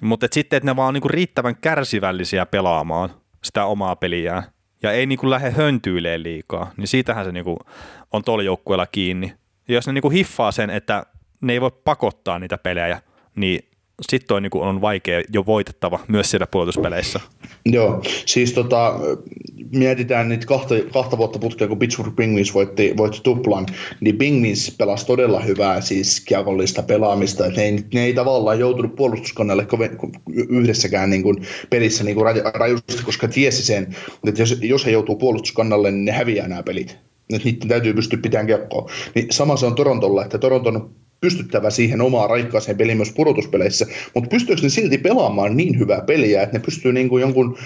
Mutta sitten, että ne vaan on niinku riittävän kärsivällisiä pelaamaan sitä omaa peliään ja ei niinku lähde höntyileen liikaa, niin siitähän se niinku on tuolla joukkueella kiinni. Ja jos ne niinku hiffaa sen, että ne ei voi pakottaa niitä pelejä, niin sitten on, niin on vaikea jo voitettava myös siellä puolustuspeleissä.
Joo, siis tota, mietitään niitä kahta, kahta vuotta putkea, kun Pittsburgh Penguins voitti, voitti tuplan, niin Penguins pelasi todella hyvää siis kiekollista pelaamista, ne ei, ne ei tavallaan joutunut puolustuskannalle yhdessäkään niin kuin pelissä niin kuin rajusti, koska tiesi sen, että jos, jos he joutuu puolustuskannalle, niin ne häviää nämä pelit. Että niiden täytyy pystyä pitämään kiekkoa. Niin sama se on Torontolla, että Toronton pystyttävä siihen omaan raikkaaseen peliin myös pudotuspeleissä, mutta pystyykö ne silti pelaamaan niin hyvää peliä, että ne pystyy niin kuin jonkun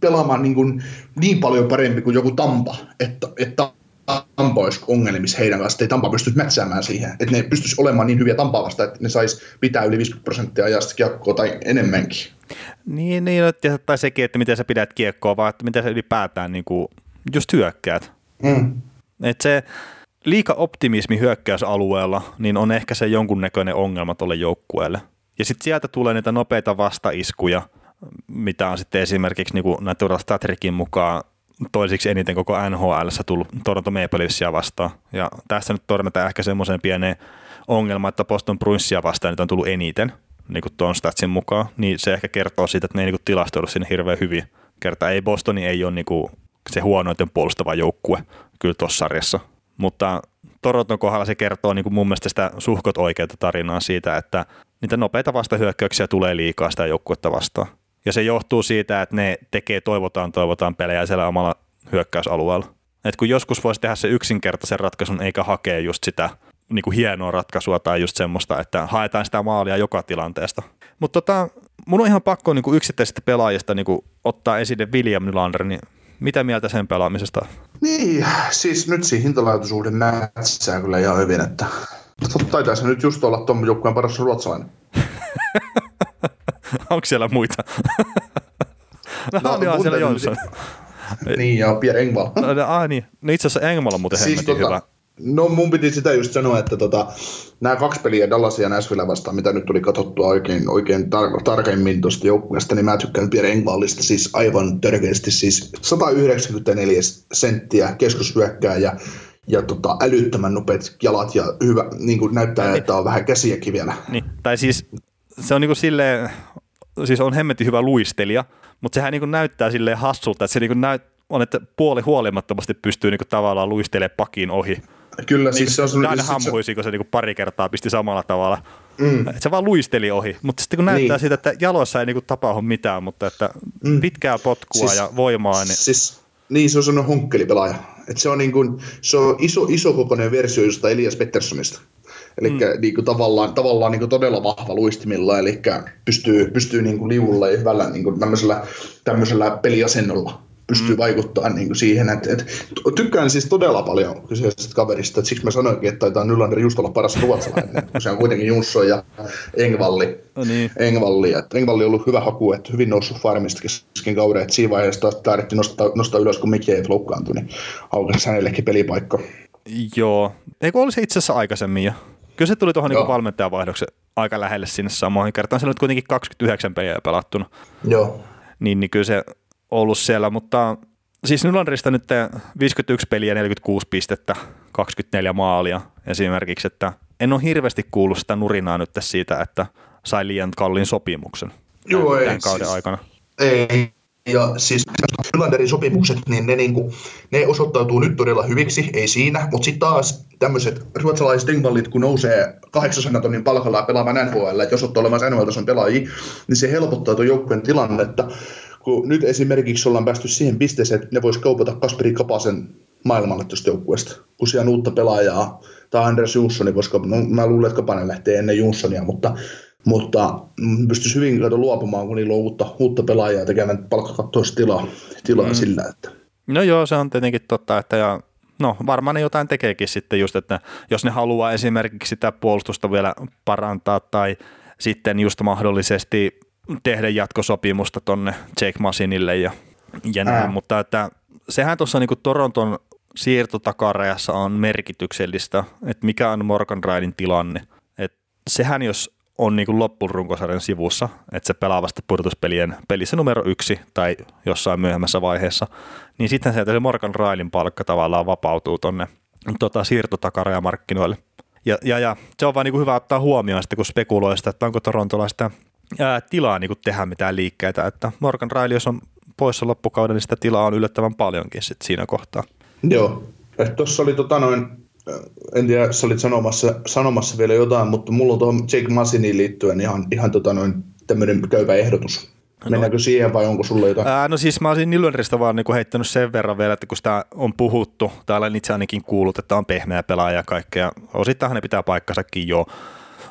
pelaamaan niin, kuin niin paljon parempi kuin joku Tampa, että, että Tampa olisi ongelmissa heidän kanssa, että ei Tampa pysty mätsäämään siihen, että ne pystyisi olemaan niin hyviä Tampaa vasta, että ne sais pitää yli 50 prosenttia ajasta kiekkoa tai enemmänkin.
Niin, niin tai sekin, että miten sä pidät kiekkoa, vaan että miten sä ylipäätään niin kuin just hyökkäät. Mm. Et se, liika optimismi hyökkäysalueella, niin on ehkä se jonkunnäköinen ongelma tuolle joukkueelle. Ja sitten sieltä tulee niitä nopeita vastaiskuja, mitä on sitten esimerkiksi niin Natural Statrikin mukaan toisiksi eniten koko NHL tullut Toronto Maple Leafsia vastaan. Ja tässä nyt törmätään ehkä semmoiseen pieneen ongelmaan, että Boston Bruinsia vastaan niitä on tullut eniten, niin kuin tuon statsin mukaan. Niin se ehkä kertoo siitä, että ne ei niin tilastoidu sinne hirveän hyvin. Kertaa ei Bostoni ei ole niin kuin se huonoiten puolustava joukkue kyllä tuossa sarjassa. Mutta Toronton kohdalla se kertoo niin kuin mun mielestä sitä suhkot oikeaa tarinaa siitä, että niitä nopeita vastahyökkäyksiä tulee liikaa sitä joukkuetta vastaan. Ja se johtuu siitä, että ne tekee toivotaan toivotaan pelejä siellä omalla hyökkäysalueella. Et kun joskus voisi tehdä se yksinkertaisen ratkaisun eikä hakea just sitä niin kuin hienoa ratkaisua tai just semmoista, että haetaan sitä maalia joka tilanteesta. Mutta tota, mun on ihan pakko niin kuin yksittäisistä pelaajista niin kuin ottaa esille William Nylander, niin mitä mieltä sen pelaamisesta?
Niin, siis nyt siinä hintalaatuisuuden näyttää kyllä ihan hyvin, että taitaa se nyt just olla tuon joukkueen paras ruotsalainen. (laughs)
Onko siellä muita? no, no on siellä Jonsson.
Niin, ja Pierre Engvall.
no, no, ah, niin. no itse asiassa Engvall on muuten siis tota, hyvä.
No mun piti sitä just sanoa, että tota, nämä kaksi peliä Dallasia ja Nashville vastaan, mitä nyt tuli katsottua oikein, oikein tar- tarkemmin tuosta joukkueesta, niin mä tykkään Pierre Engvallista siis aivan törkeästi, siis 194 senttiä keskushyökkääjä ja tota, älyttömän nopeat jalat ja hyvä, niin kuin näyttää, niin. että on vähän käsiäkin vielä.
Niin. Tai siis se on niin kuin silleen, siis on hemmetin hyvä luistelija, mutta sehän niin kuin näyttää silleen hassulta, että se niin kuin näyt, on, että puoli huolimattomasti pystyy niin kuin tavallaan luistelemaan pakin ohi.
Kyllä, niin, siis se on...
Aina hamhuisi, kun se niin kuin pari kertaa pisti samalla tavalla. Mm. Se vaan luisteli ohi, mutta sitten kun näyttää niin. siitä, että jaloissa ei niin kuin tapahdu mitään, mutta että mm. pitkää potkua siis, ja voimaa. Niin...
Siis, niin, se on sellainen honkkelipelaaja. Et se on, niin kuin, se on iso, iso kokoinen versio josta Elias Petterssonista. Eli mm. niin kuin tavallaan, tavallaan niin kuin todella vahva luistimilla, eli pystyy, pystyy niin kuin liulla ja hyvällä niin kuin tämmöisellä, tämmöisellä peliasennolla pystyy mm. vaikuttaa niin kuin siihen, että, että tykkään siis todella paljon kyseisestä kaverista, että siksi mä sanoinkin, että taitaa Nylander just olla paras ruotsalainen, (laughs) kun se on kuitenkin Junsson ja Engvalli. No niin. Engvalli, että Engvalli on ollut hyvä haku, että hyvin noussut farmista kesken kauden, että siinä vaiheessa taas tarvittiin nostaa, nostaa ylös, kun Mikkeet loukkaantui, niin aukasi hänellekin pelipaikka.
Joo, eikö olisi itse asiassa aikaisemmin jo? Kyllä se tuli tuohon niin valmentajavaihdoksen aika lähelle sinne samoihin kertaan. Se on kuitenkin 29 peliä pelattuna.
Joo.
Niin, niin kyllä se ollut siellä, mutta siis Nylanderista nyt 51 peliä, 46 pistettä, 24 maalia esimerkiksi, että en ole hirveästi kuullut sitä nurinaa nyt siitä, että sai liian kalliin sopimuksen
Joo,
tämän, ei, kauden siis, aikana.
Ei, ja siis Nylanderin sopimukset, niin ne, niinku, ne osoittautuu nyt todella hyviksi, ei siinä, mutta sitten taas tämmöiset ruotsalaiset engvallit, kun nousee 800 tonnin palkalla pelaamaan NHL, että jos ottaa olemassa NHL-tason pelaajia, niin se helpottaa tuon joukkueen tilannetta, kun nyt esimerkiksi ollaan päästy siihen pisteeseen, että ne vois kaupata Kasperi Kapasen maailmalle tuosta joukkueesta, kun siellä on uutta pelaajaa, tai Anders Jonssoni, koska no, mä luulen, että Kapanen lähtee ennen Jonssonia, mutta mutta pystyisi hyvin kato luopumaan, kun niillä on uutta, uutta pelaajaa tekemään palkkakattoista tilaa, tilaa mm. sillä. Että.
No joo, se on tietenkin totta, että ja no varmaan ne jotain tekeekin sitten just, että jos ne haluaa esimerkiksi sitä puolustusta vielä parantaa tai sitten just mahdollisesti tehdä jatkosopimusta tonne Jake Masinille ja, ja näin, Ää. mutta että sehän tuossa niinku Toronton siirtotakarajassa on merkityksellistä, että mikä on Morgan Raidin tilanne. Et sehän jos on niin loppurunkosarjan sivussa, että se pelaa vasta pudotuspelien pelissä numero yksi tai jossain myöhemmässä vaiheessa, niin sitten se, se Morgan Railin palkka tavallaan vapautuu tuonne tota, siirtotakarajamarkkinoille. Ja, ja, ja, se on vaan niin kuin hyvä ottaa huomioon sitten, kun spekuloi sitä, että onko Torontolla sitä ää, tilaa niin kuin tehdä mitään liikkeitä, että Morgan Raili, jos on poissa loppukauden, niin sitä tilaa on yllättävän paljonkin sit siinä kohtaa.
Joo, tuossa oli tota noin en tiedä, sä olit sanomassa, sanomassa vielä jotain, mutta mulla on tuohon Jake Masiniin liittyen ihan, ihan tota noin tämmöinen köyvä ehdotus. No. Mennäänkö siihen vai onko sulla jotain?
Ää, no siis mä olisin Nylanderista vaan niinku heittänyt sen verran vielä, että kun sitä on puhuttu, täällä on itse ainakin kuullut, että on pehmeä pelaaja ja kaikkea. Osittain ne pitää paikkansakin jo,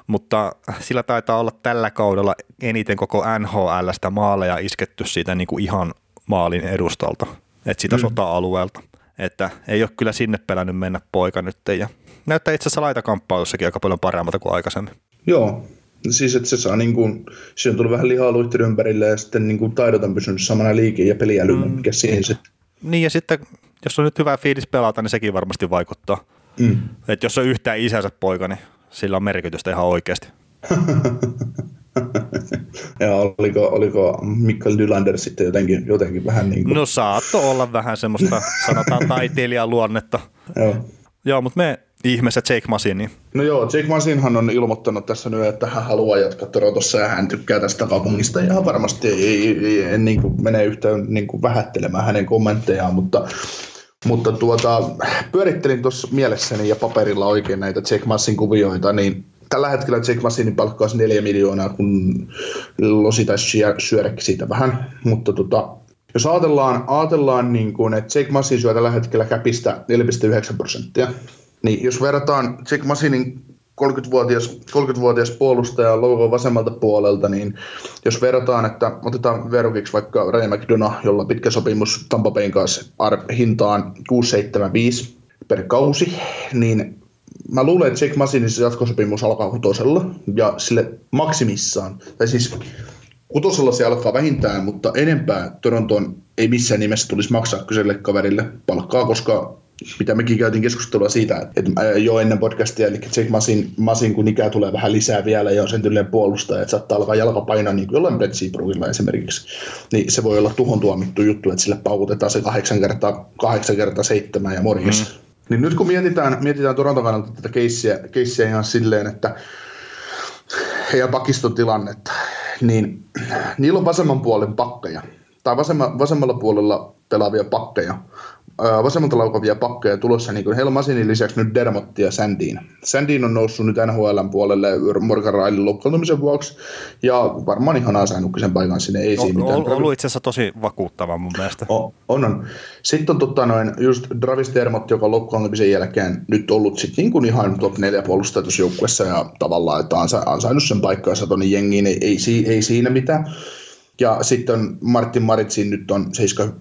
mutta sillä taitaa olla tällä kaudella eniten koko NHLstä maaleja isketty siitä niinku ihan maalin edustalta, että sitä mm. sota-alueelta. Että ei ole kyllä sinne pelännyt mennä poika nyt. Ja näyttää itse asiassa laitakamppailussakin aika paljon paremmalta kuin aikaisemmin.
Joo, siis että se saa niin kuin, se on tullut vähän lihaa luittelu ympärille ja sitten niin kuin taidot on pysynyt samana liike ja peliäly, mm. mikä siihen sitten.
Niin ja sitten jos on nyt hyvä fiilis pelata, niin sekin varmasti vaikuttaa. Mm. Että jos on yhtään isänsä poika, niin sillä on merkitystä ihan oikeasti. (laughs)
ja oliko, oliko Mikkel Dylander sitten jotenkin, jotenkin vähän niin kuin...
No saatto olla vähän semmoista, sanotaan (laughs) taiteilijan luonnetta. Joo. Joo, mutta me ihmeessä Jake Masini.
No joo, Jake Masinhan on ilmoittanut tässä nyt, että hän haluaa jatkaa Torontossa ja hän tykkää tästä kaupungista ja varmasti ei, ei, ei, ei niin kuin mene yhtään niin kuin vähättelemään hänen kommenttejaan, mutta mutta tuota, pyörittelin tuossa mielessäni ja paperilla oikein näitä Jake Massin kuvioita, niin tällä hetkellä Jake Massinin palkka olisi 4 miljoonaa, kun losi taisi syödä siitä vähän, mutta tota, jos ajatellaan, ajatellaan niin kuin, että Jake Massin syö tällä hetkellä käpistä 4,9 prosenttia, niin jos verrataan Jake Massinin 30-vuotias, 30-vuotias puolustaja logo vasemmalta puolelta, niin jos verrataan, että otetaan verukiksi vaikka Ray McDonough, jolla pitkä sopimus Tampa Bayn kanssa hintaan 675 per kausi, niin mä luulen, että Jake Massinin jatkosopimus alkaa kutosella ja sille maksimissaan, tai siis kutosella se alkaa vähintään, mutta enempää Torontoon ei missään nimessä tulisi maksaa kyseelle kaverille palkkaa, koska mitä mekin käytiin keskustelua siitä, että jo ennen podcastia, eli Jake Masin, Masin kun ikää tulee vähän lisää vielä ja on sen tyylinen puolustaja, että saattaa alkaa jalka painaa niin kuin jollain Brett Seabrookilla esimerkiksi, niin se voi olla tuhon tuomittu juttu, että sille paukutetaan se kahdeksan kertaa, kahdeksan kertaa seitsemän ja morjes. Mm. Niin nyt kun mietitään, mietitään Toronton kannalta tätä keissiä, keissiä ihan silleen, että heidän pakiston tilannetta, niin niillä on vasemman puolen pakkeja, tai vasemma, vasemmalla puolella pelaavia pakkeja, vasemmalta laukavia pakkeja tulossa niin Helmasinin lisäksi nyt Dermotti ja Sandin. Sandin on noussut nyt NHL puolelle Morgan Railin loukkaantumisen vuoksi ja varmaan ihan ansainnutkin sen paikan sinne. Ei
siinä mitään. On ollut itse asiassa tosi vakuuttava mun mielestä.
On, on. Sitten on tota, noin, just Travis Dermott, joka loukkaantumisen jälkeen nyt ollut sit niin kuin ihan top 4 puolustajatusjoukkuessa ja tavallaan, että on ansainnut sen paikkaansa tuonne jengiin, ei, ei, ei siinä mitään. Ja sitten Martin Maritsin nyt on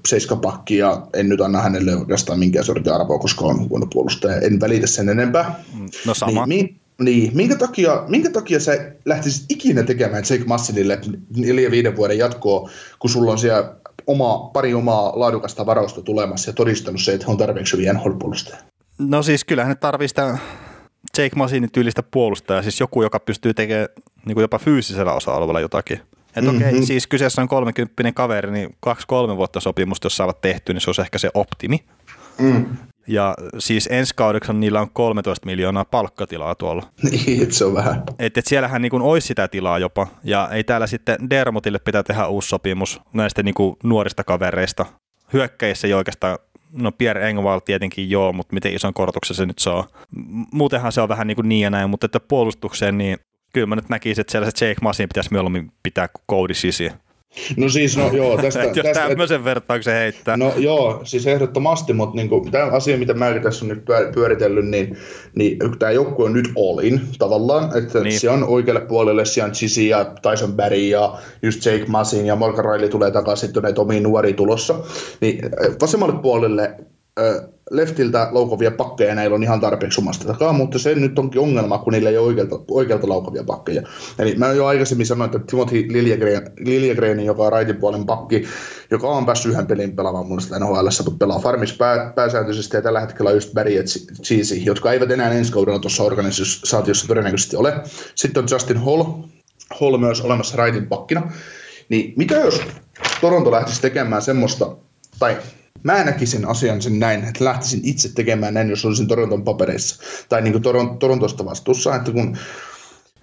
seiska, pakki ja en nyt anna hänelle oikeastaan minkään sortin arvoa, koska on huono puolustaja. En välitä sen enempää.
Mm, no sama.
Niin, niin, minkä takia, minkä takia sä lähtisit ikinä tekemään Jake Massinille neljä viiden vuoden jatkoa, kun sulla on siellä oma, pari omaa laadukasta varausta tulemassa ja todistanut se, että on tarpeeksi hyviä nhl
No siis kyllähän ne tarvii sitä Jake Massinin tyylistä puolustajaa, siis joku, joka pystyy tekemään niin jopa fyysisellä osa-alueella jotakin. Että mm-hmm. okei, siis kyseessä on 30 kaveri, niin kaksi-kolme vuotta sopimusta, jos saavat tehty, niin se olisi ehkä se optimi. Mm. Ja siis ensi kaudeksi niillä on 13 miljoonaa palkkatilaa tuolla. (laughs)
Niin, se on vähän.
Että et siellähän niin olisi sitä tilaa jopa. Ja ei täällä sitten Dermotille pitää tehdä uusi sopimus näistä niin kuin nuorista kavereista. Hyökkäissä ei oikeastaan No Pierre Engvall tietenkin joo, mutta miten ison korotuksen se nyt saa. Muutenhan se on vähän niin, kuin niin ja näin, mutta että puolustukseen niin kyllä mä nyt näkisin, että siellä se Jake Masin pitäisi mieluummin pitää kuin Cody Sisi.
No siis, no joo, (laughs) tästä...
Jos tästä, tämmöisen vertauksen heittää.
No joo, siis ehdottomasti, mutta niin kuin, tämä asia, mitä mäkin tässä on nyt pyöritellyt, niin, niin tämä joukkue on nyt all in tavallaan, että niin. se on oikealle puolelle, siellä on Chisi ja Tyson Barry ja just Jake Masin ja Morgan Riley tulee takaisin tuonne omiin nuori tulossa, niin vasemmalle puolelle leftiltä laukovia pakkeja näillä on ihan tarpeeksi omasta takaa, mutta se nyt onkin ongelma, kun niillä ei ole oikealta, oikealta laukovia pakkeja. Eli mä jo aikaisemmin sanoin, että Timothy Liljegren, joka on raitin puolen pakki, joka on päässyt yhden pelin pelaamaan mun mielestä NHL, mutta pelaa Farmis pää, pääsääntöisesti ja tällä hetkellä just Barry ja Cheesy, jotka eivät enää ensi kaudella tuossa organisaatiossa todennäköisesti ole. Sitten on Justin Hall, Hall myös olemassa raitin pakkina. Niin mitä jos Toronto lähtisi tekemään semmoista, tai Mä näkisin asian sen näin, että lähtisin itse tekemään näin, jos olisin Toronton papereissa. Tai niin kuin Toron, Torontosta vastuussa, että kun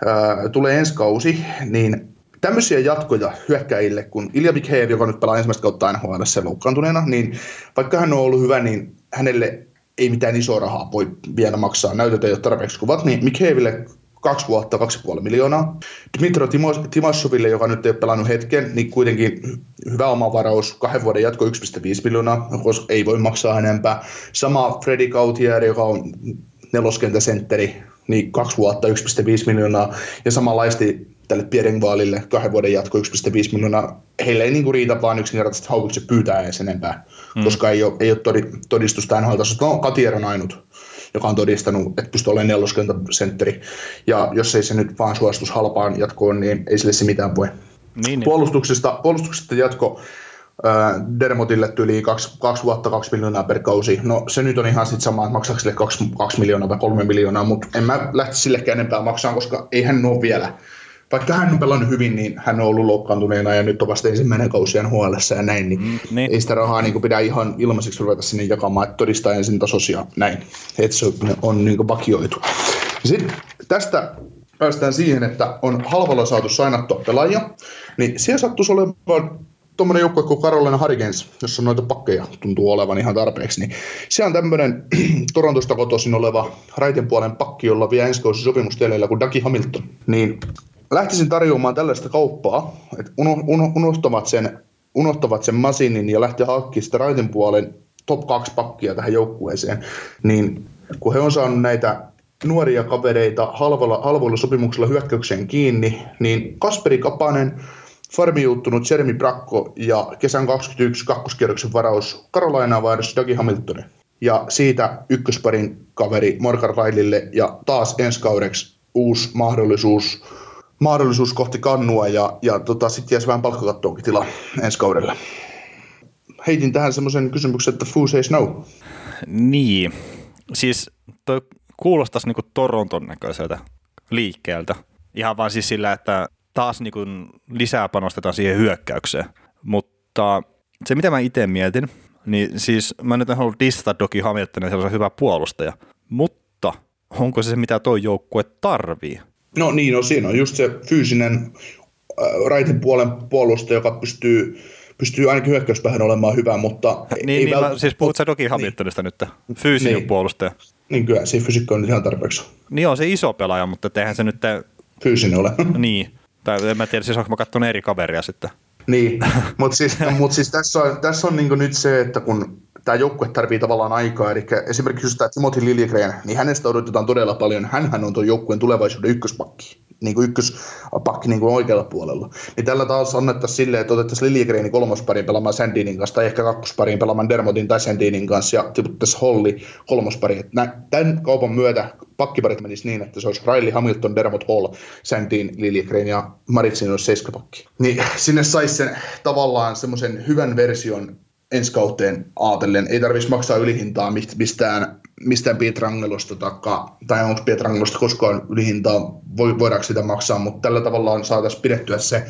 ää, tulee ensi kausi, niin tämmöisiä jatkoja hyökkäjille, kun Ilja Mikheev, joka nyt pelaa ensimmäistä kautta NHL loukkaantuneena, niin vaikka hän on ollut hyvä, niin hänelle ei mitään isoa rahaa voi vielä maksaa. Ei ole tarpeeksi kuvat, niin Mikheeville kaksi vuotta, kaksi puoli miljoonaa. Dmitro Timosoville, joka nyt ei ole pelannut hetken, niin kuitenkin hyvä omavaraus, kahden vuoden jatko 1,5 miljoonaa, koska ei voi maksaa enempää. Sama Freddy Gautier, joka on neloskentäsentteri, niin kaksi vuotta 1,5 miljoonaa. Ja samanlaisesti tälle Pierengvaalille kahden vuoden jatko 1,5 miljoonaa. Heille ei niinku riitä vaan yksinkertaisesti haukukset pyytää edes enempää, mm. koska ei ole, ei ole todistusta nhl No, Katier on ainut joka on todistanut, että pystyy olemaan neloskentäsentteri. Ja jos ei se nyt vaan suostus halpaan jatkoon, niin ei sille se mitään voi. Niin, niin. Puolustuksesta, puolustuksesta jatko Dermotille yli kaksi, kaksi vuotta, kaksi miljoonaa per kausi. No se nyt on ihan sitten sama, että maksaako sille kaksi, kaksi miljoonaa tai kolme miljoonaa, mutta en mä lähtisi sillekään enempää maksaa, koska ei hän ole vielä vaikka hän on pelannut hyvin, niin hän on ollut loukkaantuneena ja nyt on vasta ensimmäinen kausi nhl ja näin, niin, mm, niin. ei sitä rahaa niin pidä ihan ilmaiseksi ruveta sinne jakamaan, että todistaa ensin tasoisia näin, että se on, niin vakioitu. Sitten tästä päästään siihen, että on halvalla saatu sainattua pelaajia, niin siellä sattuisi olemaan tuommoinen joukkue kuin Carolina Hurricanes, jossa noita pakkeja tuntuu olevan ihan tarpeeksi, niin se on tämmöinen (clears throat) Torontosta kotoisin oleva raitin puolen pakki, jolla vie ensi kausi sopimustieleillä kuin Dagi Hamilton. Niin lähtisin tarjoamaan tällaista kauppaa, että unohtavat sen, unohtavat sen masinin ja lähtee hankkimaan sitä raitin puolen top 2 pakkia tähän joukkueeseen, niin kun he on saanut näitä nuoria kavereita halvalla, halvoilla sopimuksella hyökkäykseen kiinni, niin Kasperi Kapanen, farmijuuttunut Jeremy Brakko ja kesän 21 kakkoskierroksen varaus Carolina vaihdossa Dougie Hamilton. Ja siitä ykkösparin kaveri Morgan Railille ja taas ensi kaudeksi uusi mahdollisuus mahdollisuus kohti kannua ja, ja tota, sitten jäisi vähän palkkakattoonkin tila ensi kaudella. Heitin tähän semmoisen kysymyksen, että who says no?
Niin, siis toi kuulostaisi niinku Toronton näköiseltä liikkeeltä. Ihan vaan siis sillä, että taas niinku lisää panostetaan siihen hyökkäykseen. Mutta se, mitä mä itse mietin, niin siis mä nyt en halua dissata Doki Hamiltonin sellaisen hyvä puolustaja, mutta onko se se, mitä toi joukkue tarvii?
No niin, no siinä on just se fyysinen äh, raitin puolen puolustaja, joka pystyy, pystyy ainakin hyökkäyspäähän olemaan hyvä, mutta...
Niin, ei niin vält- mä, siis puhut sä Doki Hamiltonista niin. nyt, fyysinen niin. puolustaja.
Niin kyllä, se fysiikka on ihan tarpeeksi.
Niin on se iso pelaaja, mutta eihän se nyt... Te...
Fyysinen ole. (laughs)
niin, tai en mä tiedä, siis onko mä katsonut eri kaveria sitten.
Niin, (laughs) mutta siis, mut siis tässä on, tässä on niin nyt se, että kun tämä joukkue tarvii tavallaan aikaa, eli esimerkiksi just tämä Timothy Liljegren, niin hänestä odotetaan todella paljon. Hänhän on tuon joukkueen tulevaisuuden ykköspakki, niin kuin ykköspakki niin kuin oikealla puolella. Niin tällä taas annettaisiin silleen, että otettaisiin Liljegrenin kolmospariin pelaamaan Sandinin kanssa, tai ehkä kakkospariin pelaamaan Dermotin tai Sandinin kanssa, ja tiputtaisiin Holli kolmospariin. Tämän kaupan myötä pakkiparit menisi niin, että se olisi Riley Hamilton, Dermot Hall, Sandin, Liljegren ja Maritsin olisi seiskapakki. Niin (laughs) sinne saisi sen tavallaan semmoisen hyvän version ensi kauteen ajatellen. Ei tarvitsisi maksaa ylihintaa mistään, mistään Pietrangelosta taikka, tai onko Pietrangelosta koskaan ylihintaa, voidaanko sitä maksaa, mutta tällä tavalla saataisiin pidettyä se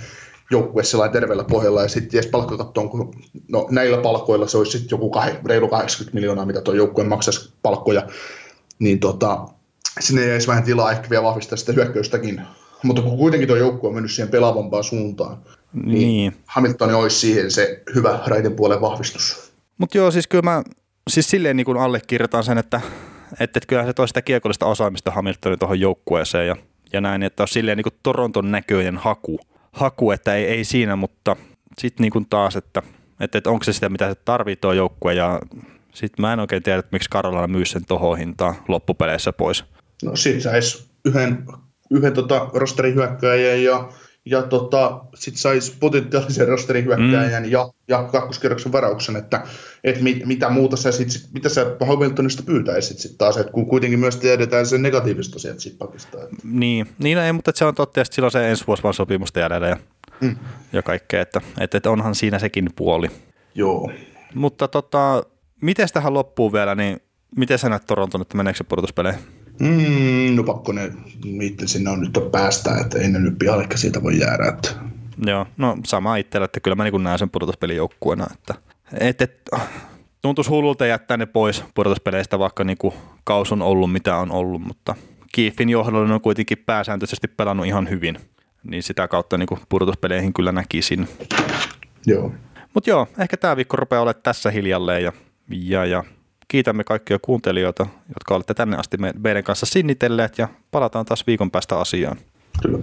joukkue sellainen terveellä pohjalla ja sitten ties palkkakattoon, kun no, näillä palkoilla se olisi sitten joku kah, reilu 80 miljoonaa, mitä tuo joukkue maksaisi palkkoja, niin tota, sinne jäisi vähän tilaa ehkä vielä vahvistaa sitä hyökkäystäkin, mutta kun kuitenkin tuo joukkue on mennyt siihen pelaavampaan suuntaan, niin, niin. Hamilton olisi siihen se hyvä raiden puolen vahvistus.
Mutta joo, siis kyllä mä siis silleen niin kuin allekirjoitan sen, että, että, että kyllä se toisi sitä kiekollista osaamista Hamiltonin tuohon joukkueeseen ja, ja näin, että on silleen niin kuin Toronton näköinen haku, haku että ei, ei siinä, mutta sitten niin kuin taas, että, että, että onko se sitä, mitä se tarvitsee tuo joukkue ja sitten mä en oikein tiedä, että miksi Karolana myy sen tuohon hintaan loppupeleissä pois.
No sit saisi yhden, yhden tota rosterin hyökkääjän ja ja tota, sitten saisi potentiaalisen rosterin hyökkääjän mm. ja, ja kakkoskerroksen varauksen, että et mit, mitä muuta sä sit, mitä sä Hamiltonista pyytäisit sitten taas, että kun kuitenkin myös tiedetään sen negatiivista sieltä sit pakista. Että.
Niin, niin ei, mutta se on totta, että silloin se ensi vuosi vaan sopimusta jäljellä ja, mm. ja kaikkea, että, että, että, onhan siinä sekin puoli.
Joo.
Mutta tota, miten tähän loppuu vielä, niin miten sä näet Toronton, että meneekö se pudotuspeleihin?
Mm, no pakko ne itse sinne on nyt päästä, että ei ne nyt pihalle siitä voi jäädä. Että.
Joo, no sama itsellä, että kyllä mä niin näen sen pudotuspelijoukkueena, että et, et, tuntuisi hullulta jättää ne pois pudotuspeleistä, vaikka niin kuin kaus on ollut mitä on ollut, mutta Kiefin johdolla on kuitenkin pääsääntöisesti pelannut ihan hyvin, niin sitä kautta niin kuin pudotuspeleihin kyllä näkisin.
Joo.
Mutta joo, ehkä tämä viikko rupeaa olemaan tässä hiljalleen ja, ja, ja kiitämme kaikkia kuuntelijoita, jotka olette tänne asti meidän kanssa sinnitelleet ja palataan taas viikon päästä asiaan.
Kyllä.